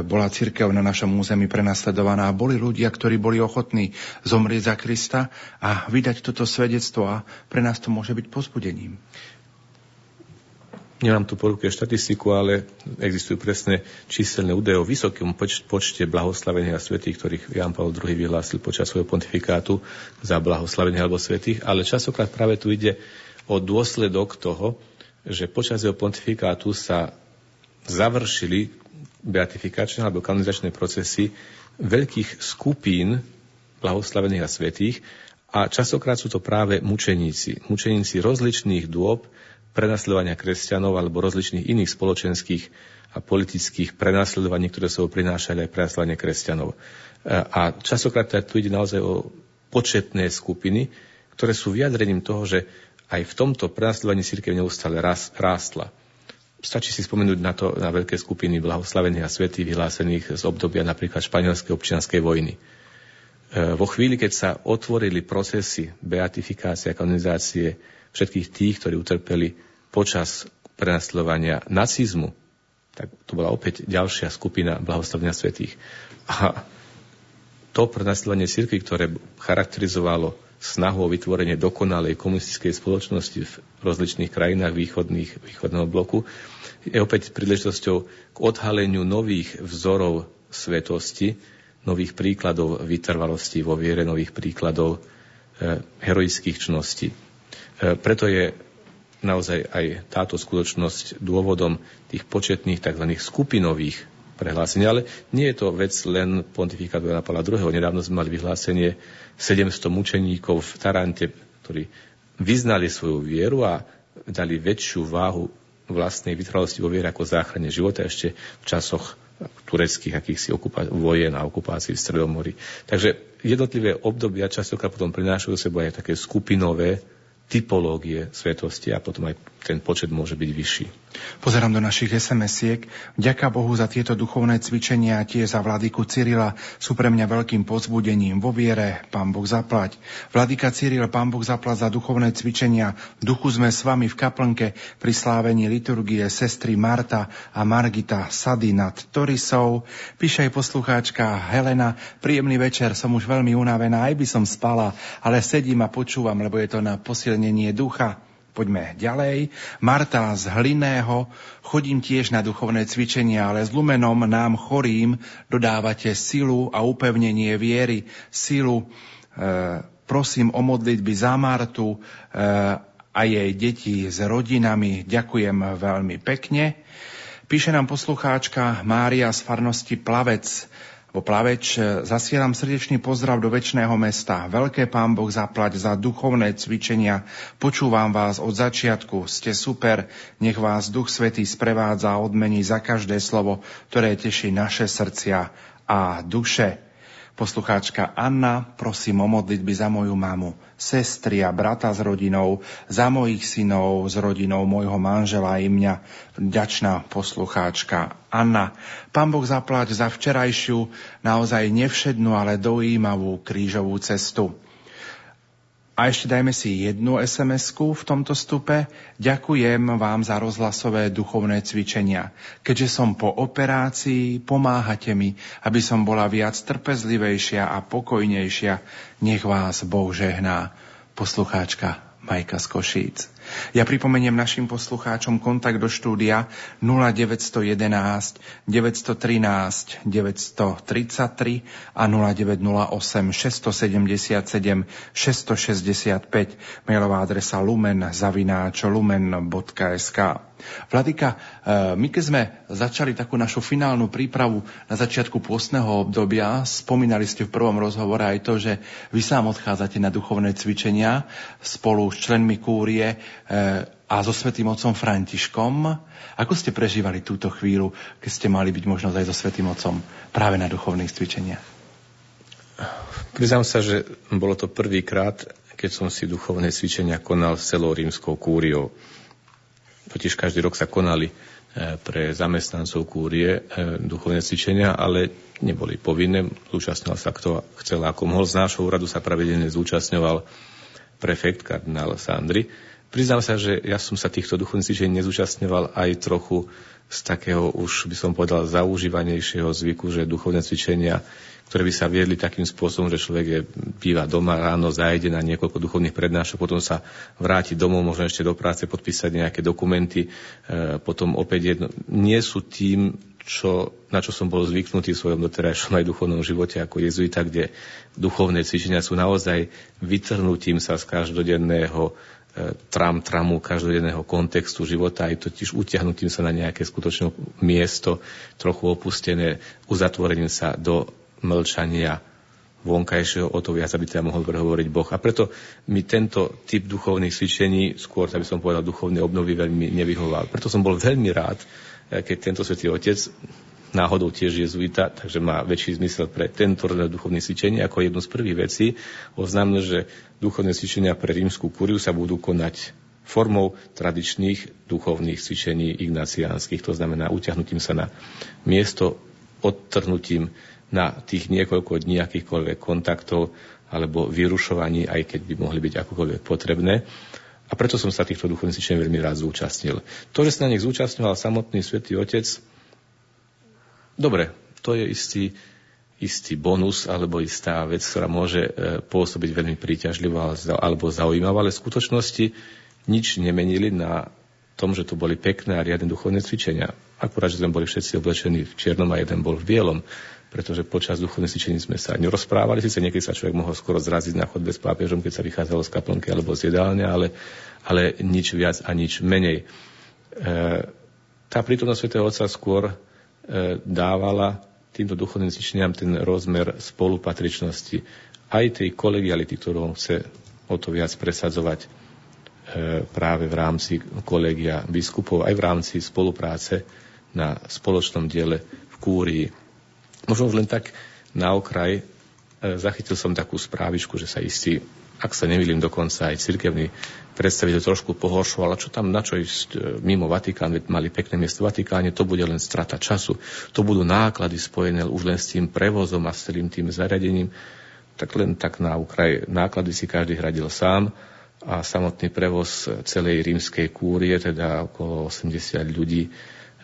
bola církev na našom území prenasledovaná. Boli ľudia, ktorí boli ochotní zomrieť za Krista a vydať toto svedectvo a pre nás to môže byť pozbudením. Nemám tu po ruke štatistiku, ale existujú presné číselné údaje o vysokom poč- počte blahoslavenia svetých, ktorých Jan Paul II vyhlásil počas svojho pontifikátu za blahoslavenie alebo svetých, ale časokrát práve tu ide o dôsledok toho, že počas jeho pontifikátu sa završili beatifikačné alebo kanonizačné procesy veľkých skupín blahoslavených a svetých a časokrát sú to práve mučeníci. Mučeníci rozličných dôb, prenasledovania kresťanov alebo rozličných iných spoločenských a politických prenasledovaní, ktoré sa prinášali aj prenasledovanie kresťanov. A časokrát tu ide naozaj o početné skupiny, ktoré sú vyjadrením toho, že aj v tomto prenasledovaní církev neustále rástla. Stačí si spomenúť na to, na veľké skupiny blahoslavených a svetých vyhlásených z obdobia napríklad španielskej občianskej vojny. vo chvíli, keď sa otvorili procesy beatifikácie a kanonizácie všetkých tých, ktorí utrpeli počas prenasledovania nacizmu, tak to bola opäť ďalšia skupina blahoslavenia svetých. A to prenasledovanie cirkvi, ktoré charakterizovalo snahu o vytvorenie dokonalej komunistickej spoločnosti v rozličných krajinách východných, východného bloku, je opäť príležitosťou k odhaleniu nových vzorov svetosti, nových príkladov vytrvalosti vo viere, nových príkladov e, heroických čností. E, preto je naozaj aj táto skutočnosť dôvodom tých početných tzv. skupinových prehlásení. Ale nie je to vec len pontifikátu Jana Pavla II. Nedávno sme mali vyhlásenie 700 mučeníkov v Tarante, ktorí vyznali svoju vieru a dali väčšiu váhu vlastnej vytrvalosti vo viere ako záchrane života ešte v časoch tureckých akýchsi okupá- vojen a okupácií v Stredomori. Takže jednotlivé obdobia častokrát potom prinášajú sebou aj také skupinové typológie svetosti a potom aj ten počet môže byť vyšší. Pozerám do našich SMS-iek. Ďaká Bohu za tieto duchovné cvičenia a tie za vladyku Cyrila sú pre mňa veľkým pozbudením vo viere. Pán Boh zaplať. Vladyka Cyril, Pán Boh zaplať za duchovné cvičenia. V duchu sme s vami v kaplnke pri slávení liturgie sestry Marta a Margita Sady nad Torisou. Píše aj poslucháčka Helena. Príjemný večer, som už veľmi unavená, aj by som spala, ale sedím a počúvam, lebo je to na posilnenie ducha. Poďme ďalej. Marta z Hliného, chodím tiež na duchovné cvičenia, ale s lumenom nám chorým dodávate silu a upevnenie viery, silu. E, prosím o modlitby za Martu e, a jej deti s rodinami. Ďakujem veľmi pekne. Píše nám poslucháčka Mária z farnosti Plavec. Po plaveč e, zasielam srdečný pozdrav do väčšného mesta. Veľké pán Boh zaplať za duchovné cvičenia. Počúvam vás od začiatku. Ste super. Nech vás Duch Svetý sprevádza a odmení za každé slovo, ktoré teší naše srdcia a duše. Poslucháčka Anna, prosím o modlitby za moju mamu, sestry a brata s rodinou, za mojich synov s rodinou môjho manžela i mňa. Ďačná poslucháčka Anna. Pán Boh zaplať za včerajšiu, naozaj nevšednú, ale dojímavú krížovú cestu. A ešte dajme si jednu sms v tomto stupe. Ďakujem vám za rozhlasové duchovné cvičenia. Keďže som po operácii, pomáhate mi, aby som bola viac trpezlivejšia a pokojnejšia. Nech vás Boh žehná. Poslucháčka Majka z Košíc. Ja pripomeniem našim poslucháčom kontakt do štúdia 0911 913 933 a 0908 677 665 mailová adresa lumen zavináč lumen.sk Vladika, eh, my keď sme začali takú našu finálnu prípravu na začiatku pôstneho obdobia, spomínali ste v prvom rozhovore aj to, že vy sám odchádzate na duchovné cvičenia spolu s členmi kúrie eh, a so Svetým Otcom Františkom. Ako ste prežívali túto chvíľu, keď ste mali byť možnosť aj so Svetým Otcom práve na duchovných cvičeniach? Priznám sa, že bolo to prvýkrát, keď som si duchovné cvičenia konal s celou rímskou kúriou. Totiž každý rok sa konali e, pre zamestnancov kúrie e, duchovné cvičenia, ale neboli povinné. Zúčastňoval sa kto chcel ako mohol. Z nášho úradu sa pravidelne zúčastňoval prefekt kardinál Sandri. Priznám sa, že ja som sa týchto duchovných cvičení nezúčastňoval aj trochu z takého už by som povedal zaužívanejšieho zvyku, že duchovné cvičenia ktoré by sa viedli takým spôsobom, že človek je, býva doma ráno, zajde na niekoľko duchovných prednášok, potom sa vráti domov, možno ešte do práce podpísať nejaké dokumenty, e, potom opäť jedno. Nie sú tým, čo, na čo som bol zvyknutý v svojom doterajšom aj duchovnom živote ako jezuita, kde duchovné cvičenia sú naozaj vytrhnutím sa z každodenného e, tram, tramu každodenného kontextu života, aj totiž utiahnutím sa na nejaké skutočné miesto, trochu opustené, uzatvorením sa do mlčania vonkajšieho, o to viac, aby teda mohol prehovoriť Boh. A preto mi tento typ duchovných cvičení, skôr, aby som povedal, duchovné obnovy veľmi nevyhoval. Preto som bol veľmi rád, eh, keď tento svätý Otec, náhodou tiež jezuita, takže má väčší zmysel pre tento duchovné cvičenie, ako jednu z prvých vecí, oznámil, že duchovné cvičenia pre rímskú kuriu sa budú konať formou tradičných duchovných cvičení ignaciánskych, to znamená utiahnutím sa na miesto, odtrhnutím na tých niekoľko dní akýchkoľvek kontaktov alebo vyrušovaní, aj keď by mohli byť akokoľvek potrebné. A preto som sa týchto duchovných cvičení veľmi rád zúčastnil. To, že sa na nich zúčastňoval samotný svätý Otec, dobre, to je istý, istý bonus alebo istá vec, ktorá môže e, pôsobiť veľmi príťažlivo alebo zaujímavé, ale v skutočnosti nič nemenili na tom, že to boli pekné a riadne duchovné cvičenia. Akurát, že sme boli všetci oblečení v čiernom a jeden bol v bielom pretože počas duchovných cvičení sme sa nerozprávali, síce niekedy sa človek mohol skoro zraziť na chodbe s pápežom, keď sa vychádzalo z kaplnky alebo z jedálne, ale, ale nič viac a nič menej. E, tá prítomnosť svätého Otca skôr e, dávala týmto duchovným cvičeniam ten rozmer spolupatričnosti, aj tej kolegiality, ktorú on chce o to viac presadzovať e, práve v rámci kolegia biskupov, aj v rámci spolupráce na spoločnom diele v kúrii. Možno len tak na okraj e, zachytil som takú správičku, že sa istí, ak sa nemýlim dokonca aj cirkevný predstaviteľ trošku pohoršoval, čo tam na čo ísť e, mimo Vatikán, veď mali pekné miesto v Vatikáne, to bude len strata času, to budú náklady spojené už len s tým prevozom a s celým tým zariadením, tak len tak na okraj náklady si každý hradil sám a samotný prevoz celej rímskej kúrie, teda okolo 80 ľudí,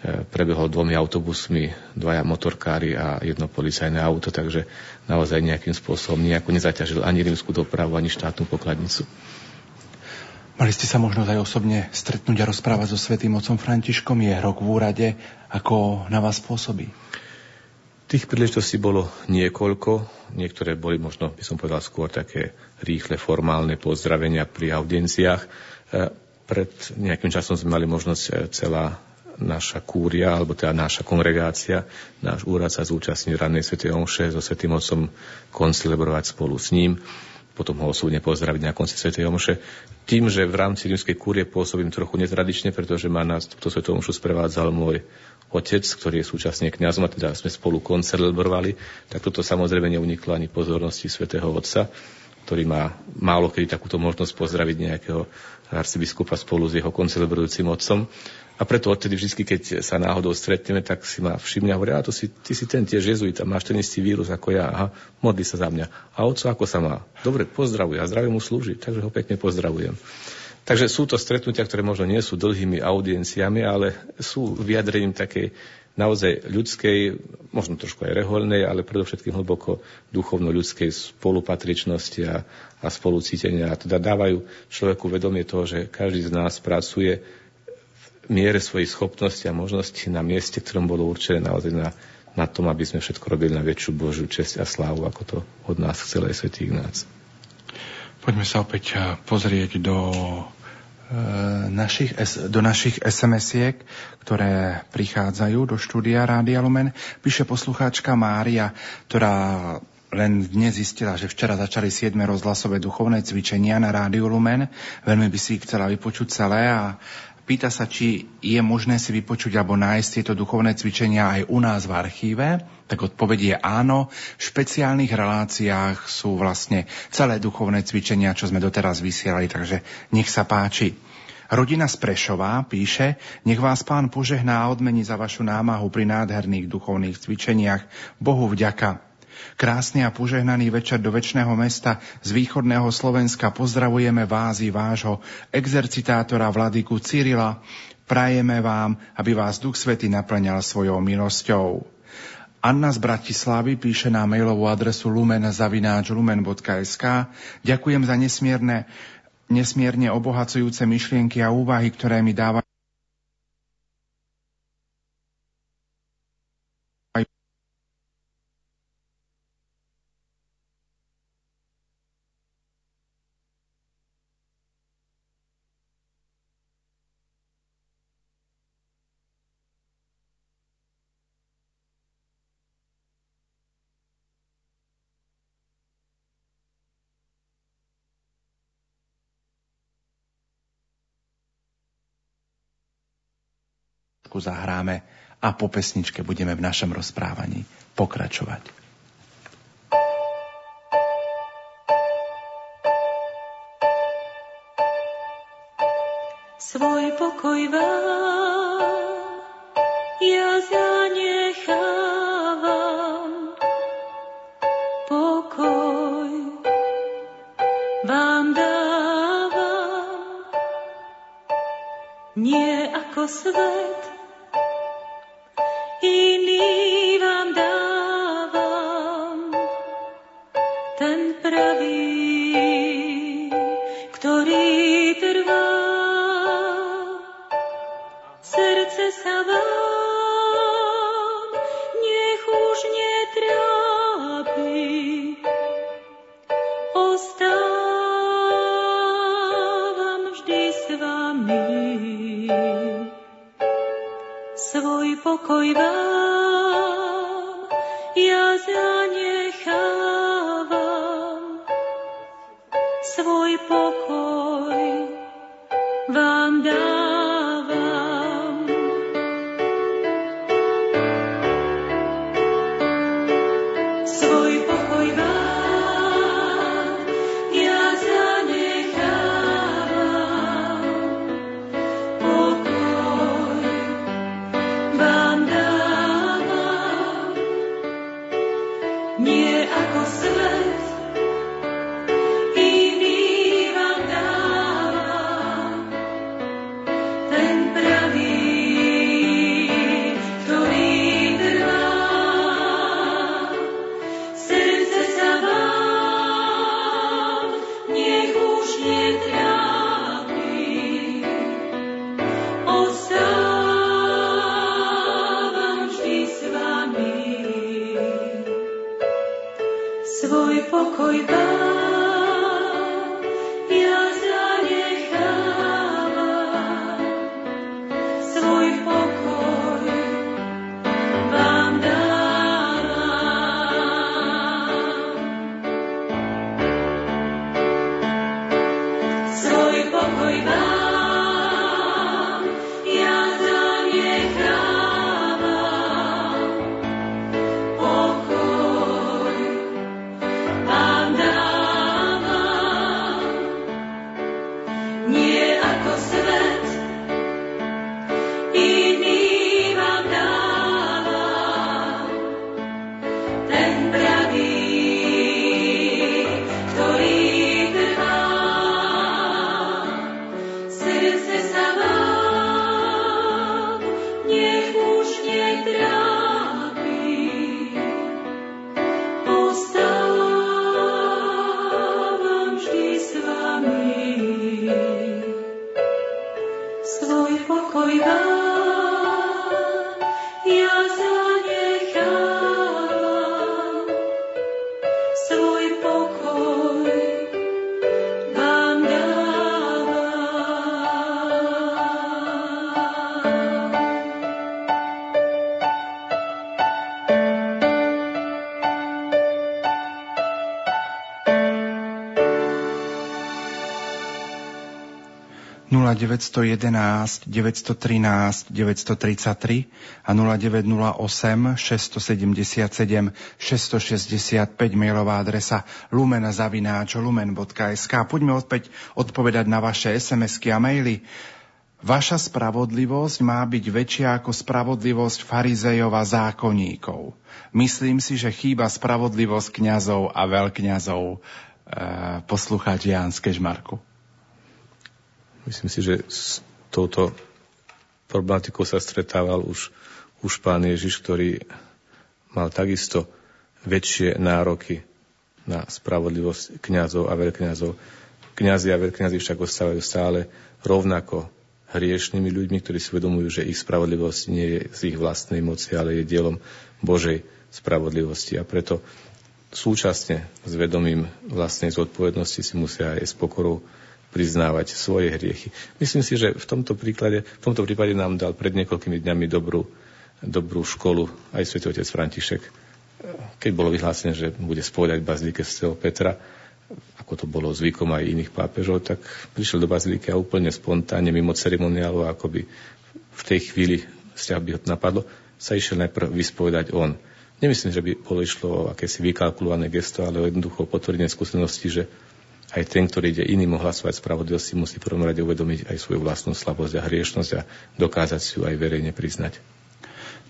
prebehol dvomi autobusmi, dvaja motorkári a jedno policajné auto, takže naozaj nejakým spôsobom nejako nezaťažil ani rímsku dopravu, ani štátnu pokladnicu. Mali ste sa možno aj osobne stretnúť a rozprávať so svätým otcom Františkom? Je rok v úrade, ako na vás pôsobí? Tých príležitostí bolo niekoľko. Niektoré boli možno, by som povedal, skôr také rýchle, formálne pozdravenia pri audienciách. E, pred nejakým časom sme mali možnosť e, celá naša kúria, alebo teda naša kongregácia, náš úrad sa zúčastní rannej Sv. Omše so Svetým Otcom koncelebrovať spolu s ním potom ho osobne pozdraviť na konci Sv. Omše. Tým, že v rámci rímskej kúrie pôsobím trochu netradične, pretože ma nás túto Sv. Omšu sprevádzal môj otec, ktorý je súčasne kňazom, a teda sme spolu koncelebrovali, tak toto samozrejme neuniklo ani pozornosti svätého Otca, ktorý má málo kedy takúto možnosť pozdraviť nejakého arcibiskupa spolu s jeho koncelebrujúcim otcom. A preto odtedy vždy, keď sa náhodou stretneme, tak si ma všimne a hovorí, a to si, ty si ten tiež jezuita, máš ten istý vírus ako ja, aha, modli sa za mňa. A otco ako sa má? Dobre, pozdravuje a zdravie mu slúži, takže ho pekne pozdravujem. Takže sú to stretnutia, ktoré možno nie sú dlhými audienciami, ale sú vyjadrením takej naozaj ľudskej, možno trošku aj reholnej, ale predovšetkým hlboko duchovno-ľudskej spolupatričnosti a, a spolucítenia. A teda dávajú človeku vedomie toho, že každý z nás pracuje miere svojich schopností a možností na mieste, ktorom bolo určené naozaj na, na tom, aby sme všetko robili na väčšiu Božiu česť a slávu, ako to od nás chcel aj Svetý Ignác. Poďme sa opäť eh, pozrieť do eh, našich, do našich SMS-iek, ktoré prichádzajú do štúdia Rádia Lumen. Píše poslucháčka Mária, ktorá len dnes zistila, že včera začali 7 rozhlasové duchovné cvičenia na Rádiu Lumen. Veľmi by si ich chcela vypočuť celé a Pýta sa, či je možné si vypočuť alebo nájsť tieto duchovné cvičenia aj u nás v archíve. Tak odpoveď je áno. V špeciálnych reláciách sú vlastne celé duchovné cvičenia, čo sme doteraz vysielali, takže nech sa páči. Rodina z Prešova píše, nech vás pán požehná a odmení za vašu námahu pri nádherných duchovných cvičeniach. Bohu vďaka. Krásny a požehnaný večer do väčšného mesta z východného Slovenska pozdravujeme vás i vášho exercitátora Vladiku Cyrila. Prajeme vám, aby vás Duch Svety naplňal svojou milosťou. Anna z Bratislavy píše na mailovú adresu lumen.lumen.sk Ďakujem za nesmierne, nesmierne obohacujúce myšlienky a úvahy, ktoré mi dávajú pesničku zahráme a po pesničke budeme v našom rozprávaní pokračovať. Svoj pokoj vám ja zanechávam. Pokoj vám dávam. Nie ako svet, 0911 913 933 a 0908 677 665 mailová adresa lumenzavináč lumen.sk. Poďme opäť odpovedať na vaše SMS-ky a maily. Vaša spravodlivosť má byť väčšia ako spravodlivosť farizejov a zákonníkov. Myslím si, že chýba spravodlivosť kňazov a veľkňazov. Eh, e, poslucháč Ján z Kežmarku. Myslím si, že s touto problematikou sa stretával už, už pán Ježiš, ktorý mal takisto väčšie nároky na spravodlivosť kňazov a veľkňazov. Kňazi a veľkňazi však ostávajú stále rovnako hriešnými ľuďmi, ktorí si uvedomujú, že ich spravodlivosť nie je z ich vlastnej moci, ale je dielom Božej spravodlivosti. A preto súčasne s vedomím vlastnej zodpovednosti si musia aj s pokorou priznávať svoje hriechy. Myslím si, že v tomto, príklade, v tomto prípade nám dal pred niekoľkými dňami dobrú, dobrú školu aj svätý otec František, keď bolo vyhlásené, že bude spovedať bazilike svätého Petra, ako to bolo zvykom aj iných pápežov, tak prišiel do baziliky a úplne spontánne, mimo ceremoniálu, ako by v tej chvíli vzťah by ho napadlo, sa išiel najprv vyspovedať on. Nemyslím, že by bolo išlo o akési vykalkulované gesto, ale jednoducho potvrdenie skúsenosti, že aj ten, ktorý ide iným ohlasovať spravodlivosti, musí v prvom rade uvedomiť aj svoju vlastnú slabosť a hriešnosť a dokázať si ju aj verejne priznať.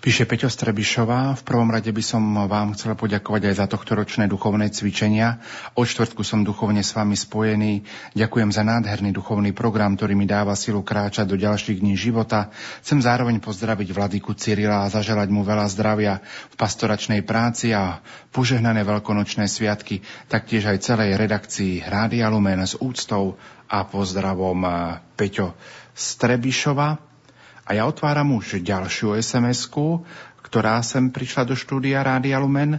Píše Peťo Strebišová, v prvom rade by som vám chcela poďakovať aj za tohto ročné duchovné cvičenia. Od štvrtku som duchovne s vami spojený. Ďakujem za nádherný duchovný program, ktorý mi dáva silu kráčať do ďalších dní života. Chcem zároveň pozdraviť vladyku Cyrila a zaželať mu veľa zdravia v pastoračnej práci a požehnané veľkonočné sviatky, taktiež aj celej redakcii Rádia Lumen s úctou a pozdravom Peťo Strebišova. A ja otváram už ďalšiu sms ktorá sem prišla do štúdia Rádia Lumen.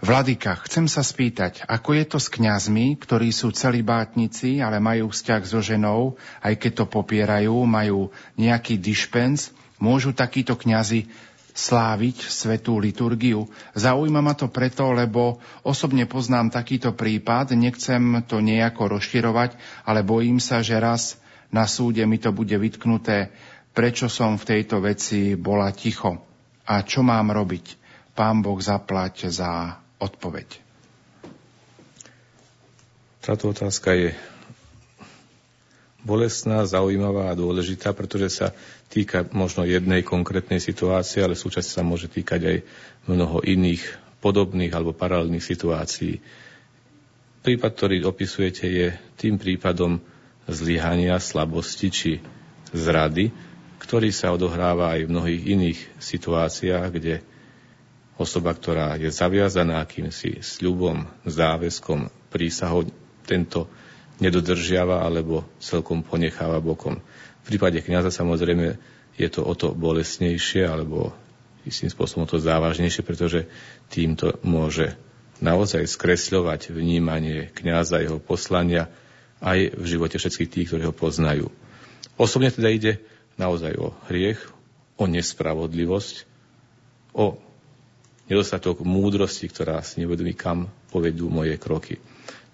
Vladika, chcem sa spýtať, ako je to s kňazmi, ktorí sú celí bátnici, ale majú vzťah so ženou, aj keď to popierajú, majú nejaký dišpens, môžu takíto kňazi sláviť svetú liturgiu. Zaujíma ma to preto, lebo osobne poznám takýto prípad, nechcem to nejako rozširovať, ale bojím sa, že raz na súde mi to bude vytknuté prečo som v tejto veci bola ticho a čo mám robiť. Pán Boh zaplať za odpoveď. Táto otázka je bolestná, zaujímavá a dôležitá, pretože sa týka možno jednej konkrétnej situácie, ale súčasne sa môže týkať aj mnoho iných podobných alebo paralelných situácií. Prípad, ktorý opisujete, je tým prípadom zlyhania, slabosti či zrady, ktorý sa odohráva aj v mnohých iných situáciách, kde osoba, ktorá je zaviazaná akýmsi sľubom, záväzkom, prísahou, tento nedodržiava alebo celkom ponecháva bokom. V prípade kniaza samozrejme je to o to bolesnejšie alebo istým spôsobom to závažnejšie, pretože týmto môže naozaj skresľovať vnímanie kniaza, jeho poslania aj v živote všetkých tých, ktorí ho poznajú. Osobne teda ide naozaj o hriech, o nespravodlivosť, o nedostatok múdrosti, ktorá si nevedomí, kam povedú moje kroky.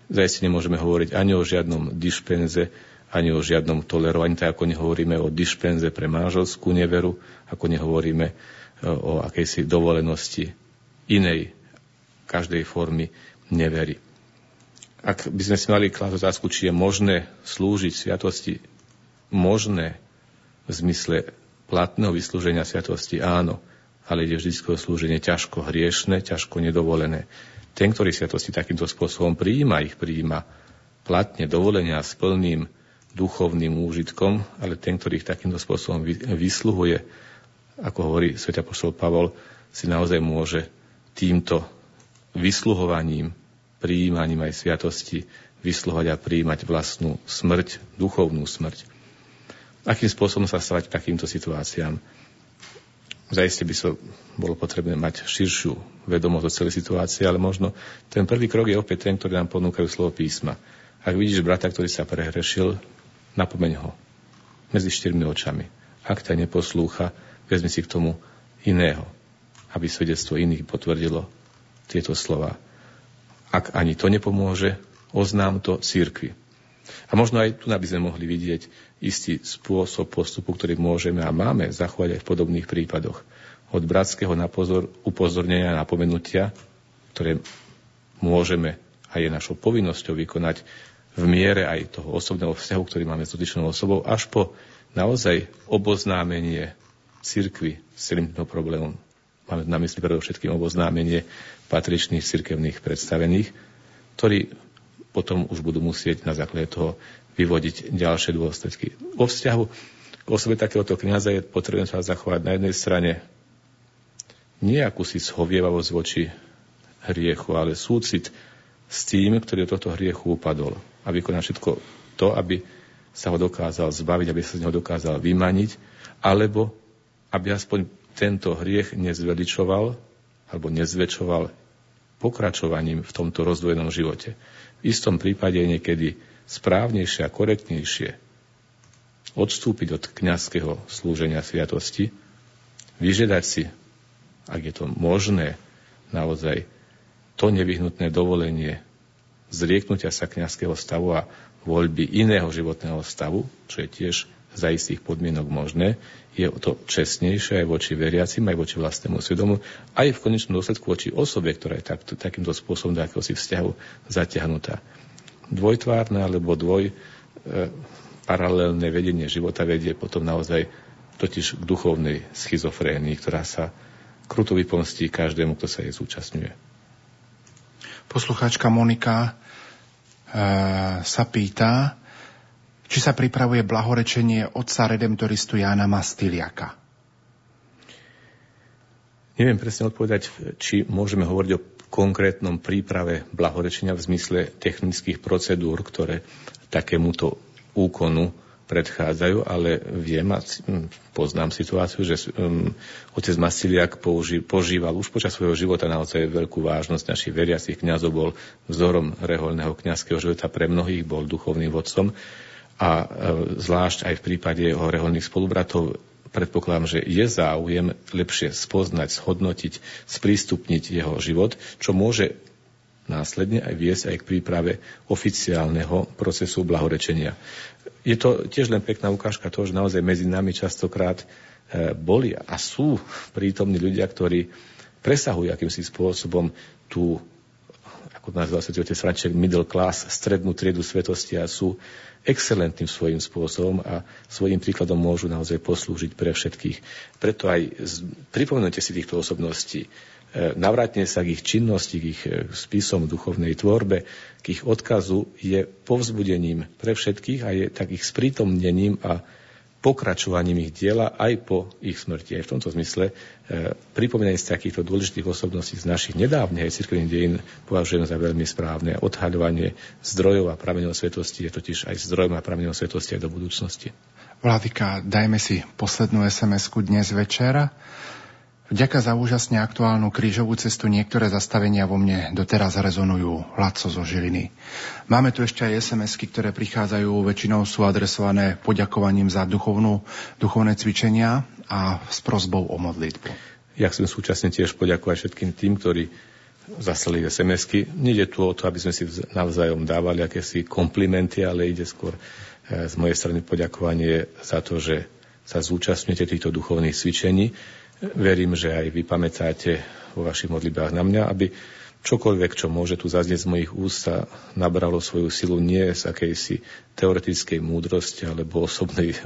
Zajistie nemôžeme hovoriť ani o žiadnom dišpenze, ani o žiadnom tolerovaní, tak ako nehovoríme o dišpenze pre manželskú neveru, ako nehovoríme e, o akejsi dovolenosti inej každej formy nevery. Ak by sme si mali klásť otázku, či je možné slúžiť sviatosti, možné v zmysle platného vyslúženia sviatosti áno, ale ide vždy o slúženie ťažko hriešne, ťažko nedovolené. Ten, ktorý sviatosti takýmto spôsobom prijíma, ich prijíma platne dovolenia s plným duchovným úžitkom, ale ten, ktorý ich takýmto spôsobom vysluhuje, ako hovorí Sv. Apoštol Pavol, si naozaj môže týmto vysluhovaním, prijímaním aj sviatosti vysluhovať a prijímať vlastnú smrť, duchovnú smrť akým spôsobom sa stavať k takýmto situáciám. Zajistie by so bolo potrebné mať širšiu vedomosť o celej situácii, ale možno ten prvý krok je opäť ten, ktorý nám ponúkajú slovo písma. Ak vidíš brata, ktorý sa prehrešil, napomeň ho medzi štyrmi očami. Ak ťa neposlúcha, vezmi si k tomu iného, aby svedectvo iných potvrdilo tieto slova. Ak ani to nepomôže, oznám to církvi. A možno aj tu by sme mohli vidieť istý spôsob postupu, ktorý môžeme a máme zachovať aj v podobných prípadoch. Od bratského na pozor, upozornenia a napomenutia, ktoré môžeme a je našou povinnosťou vykonať v miere aj toho osobného vzťahu, ktorý máme s dotyčnou osobou, až po naozaj oboznámenie cirkvy s celým týmto problémom. Máme na mysli predovšetkým oboznámenie patričných cirkevných predstavených, ktorí potom už budú musieť na základe toho vyvodiť ďalšie dôsledky. Vo vzťahu k osobe takéhoto kniaza je potrebné sa zachovať na jednej strane nie akúsi schovievavosť voči hriechu, ale súcit s tým, ktorý do tohto hriechu upadol. A vykonať všetko to, aby sa ho dokázal zbaviť, aby sa z neho dokázal vymaniť, alebo aby aspoň tento hriech nezveličoval alebo nezväčšoval pokračovaním v tomto rozdvojenom živote. V istom prípade niekedy správnejšie a korektnejšie odstúpiť od kňazského slúženia sviatosti, vyžiadať si, ak je to možné, naozaj to nevyhnutné dovolenie zrieknutia sa kňazského stavu a voľby iného životného stavu, čo je tiež za istých podmienok možné, je to čestnejšie aj voči veriacim, aj voči vlastnému svedomu, aj v konečnom dôsledku voči osobe, ktorá je tak, takýmto spôsobom do akéhosi vzťahu zatiahnutá. Dvojtvárne alebo dvoj e, paralelné vedenie života vedie potom naozaj totiž k duchovnej schizofrénii, ktorá sa kruto vypomstí každému, kto sa jej zúčastňuje. Poslucháčka Monika e, sa pýta, či sa pripravuje blahorečenie otca redemptoristu Jána Mastiliaka. Neviem presne odpovedať, či môžeme hovoriť o konkrétnom príprave blahorečenia v zmysle technických procedúr, ktoré takémuto úkonu predchádzajú, ale viem a poznám situáciu, že um, otec Masiliak použi, požíval už počas svojho života naozaj veľkú vážnosť. Našich veriacich kňazov, bol vzorom reholného kňazského života pre mnohých, bol duchovným vodcom a e, zvlášť aj v prípade jeho reholných spolubratov predpokladám, že je záujem lepšie spoznať, shodnotiť, sprístupniť jeho život, čo môže následne aj viesť aj k príprave oficiálneho procesu blahorečenia. Je to tiež len pekná ukážka toho, že naozaj medzi nami častokrát e, boli a sú prítomní ľudia, ktorí presahujú akýmsi spôsobom tú ako nazval sa otec Franček, middle class, strednú triedu svetosti a sú excelentným svojím spôsobom a svojim príkladom môžu naozaj poslúžiť pre všetkých. Preto aj pripomenujte si týchto osobností. E, navrátne sa k ich činnosti, k ich e, spisom duchovnej tvorbe, k ich odkazu je povzbudením pre všetkých a je tak ich sprítomnením a pokračovaním ich diela aj po ich smrti. Aj v tomto zmysle e, pripomínanie z takýchto dôležitých osobností z našich nedávnych aj cirkevných dejín považujem za veľmi správne. Odhaľovanie zdrojov a prameňov svetosti je totiž aj zdrojom a prameňov svetosti aj do budúcnosti. Vladika, dajme si poslednú SMS-ku dnes večera. Vďaka za úžasne aktuálnu krížovú cestu niektoré zastavenia vo mne doteraz rezonujú. Laco zo Žiliny. Máme tu ešte aj sms ktoré prichádzajú, väčšinou sú adresované poďakovaním za duchovnú, duchovné cvičenia a s prozbou o modlitbu. Ja chcem súčasne tiež poďakovať všetkým tým, ktorí zaslali SMS-ky. Nede tu o to, aby sme si navzájom dávali akési komplimenty, ale ide skôr eh, z mojej strany poďakovanie za to, že sa zúčastňujete týchto duchovných cvičení Verím, že aj vy pamätáte vo vašich modlitbách na mňa, aby čokoľvek, čo môže tu zaznieť z mojich úst, sa nabralo svoju silu nie z akejsi teoretickej múdrosti alebo osobnej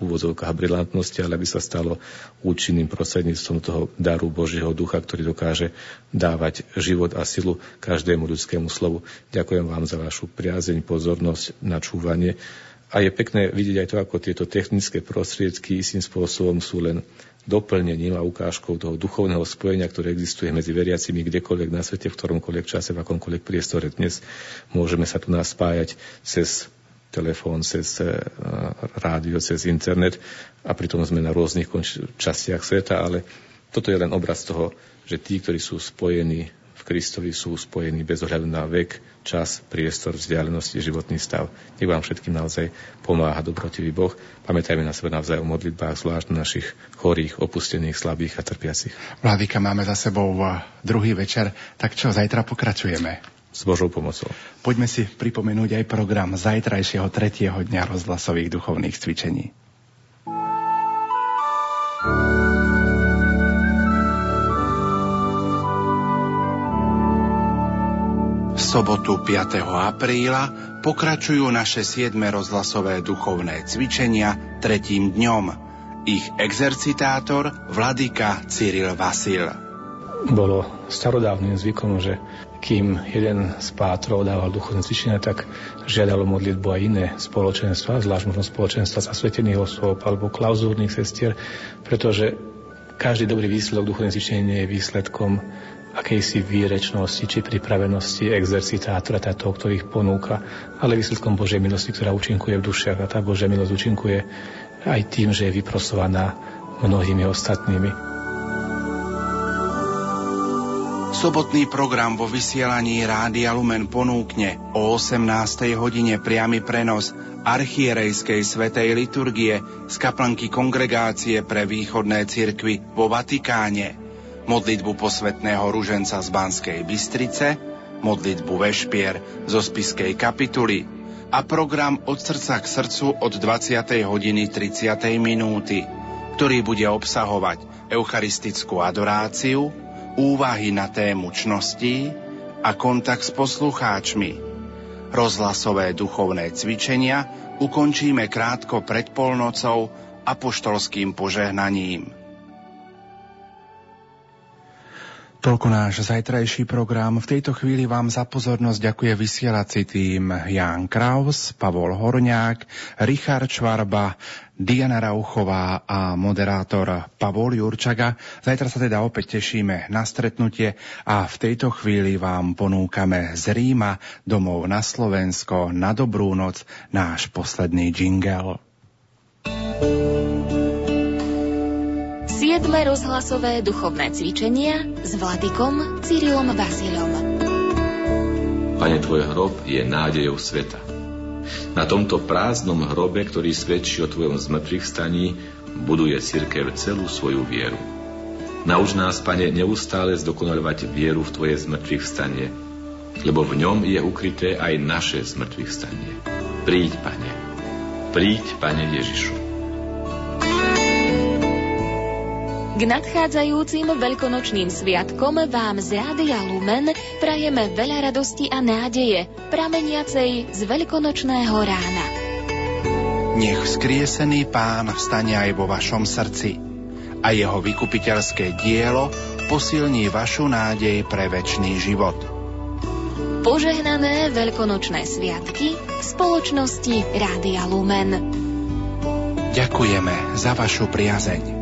úvodzovkách brilantnosti, ale aby sa stalo účinným prostredníctvom toho daru Božieho ducha, ktorý dokáže dávať život a silu každému ľudskému slovu. Ďakujem vám za vašu priazeň, pozornosť, načúvanie. A je pekné vidieť aj to, ako tieto technické prostriedky istým spôsobom sú len doplnením a ukážkou toho duchovného spojenia, ktoré existuje medzi veriacimi kdekoľvek na svete, v ktoromkoľvek čase, v akomkoľvek priestore. Dnes môžeme sa tu nás spájať cez telefón, cez eh, rádio, cez internet a pritom sme na rôznych častiach sveta, ale toto je len obraz toho, že tí, ktorí sú spojení v Kristovi sú spojení bez ohľadu na vek, čas, priestor, vzdialenosti, životný stav. Nech vám všetkým naozaj pomáha dobrotivý Boh. Pamätajme na seba navzájom v modlitbách, zvlášť na našich chorých, opustených, slabých a trpiacich. Vladika, máme za sebou eh, druhý večer, tak čo, zajtra pokračujeme? S Božou pomocou. Poďme si pripomenúť aj program zajtrajšieho tretieho dňa rozhlasových duchovných cvičení. Sobotu 5. apríla pokračujú naše 7. rozhlasové duchovné cvičenia tretím dňom. Ich exercitátor Vladika Cyril Vasil. Bolo starodávnym zvykom, že kým jeden z pátrov dával duchovné cvičenia, tak žiadalo modlitbu aj iné spoločenstva, zvlášť možno spoločenstva zasvetených osôb alebo klauzúrnych sestier, pretože každý dobrý výsledok duchovného cvičenia je výsledkom akejsi výrečnosti či pripravenosti exercitátora, táto, ktorý ich ponúka, ale výsledkom Božej milosti, ktorá účinkuje v dušiach a tá Božia milosť účinkuje aj tým, že je vyprosovaná mnohými ostatnými. Sobotný program vo vysielaní Rádia Lumen ponúkne o 18. hodine priamy prenos archierejskej svetej liturgie z kaplnky Kongregácie pre východné cirkvy vo Vatikáne modlitbu posvetného ruženca z Banskej Bystrice, modlitbu Vešpier zo Spiskej kapituly a program od srdca k srdcu od 20. hodiny 30. minúty, ktorý bude obsahovať eucharistickú adoráciu, úvahy na tému čností a kontakt s poslucháčmi. Rozhlasové duchovné cvičenia ukončíme krátko pred polnocou apoštolským požehnaním. Toľko náš zajtrajší program. V tejto chvíli vám za pozornosť ďakuje vysielací tým Jan Kraus, Pavol Horňák, Richard Čvarba, Diana Rauchová a moderátor Pavol Jurčaga. Zajtra sa teda opäť tešíme na stretnutie a v tejto chvíli vám ponúkame z Ríma domov na Slovensko na dobrú noc náš posledný jingle. 7. rozhlasové duchovné cvičenia s Vladikom Cyrilom Vasilom. Pane, tvoj hrob je nádejou sveta. Na tomto prázdnom hrobe, ktorý svedčí o tvojom zmrtvých staní, buduje cirkev celú svoju vieru. Nauč nás, Pane, neustále zdokonalovať vieru v Tvoje zmrtvých stanie, lebo v ňom je ukryté aj naše zmrtvých stanie. Príď, Pane. Príď, Pane Ježišu. K nadchádzajúcim veľkonočným sviatkom vám z Rádia Lumen prajeme veľa radosti a nádeje, prameniacej z veľkonočného rána. Nech skriesený pán vstane aj vo vašom srdci a jeho vykupiteľské dielo posilní vašu nádej pre väčší život. Požehnané veľkonočné sviatky v spoločnosti Rádia Lumen. Ďakujeme za vašu priazeň.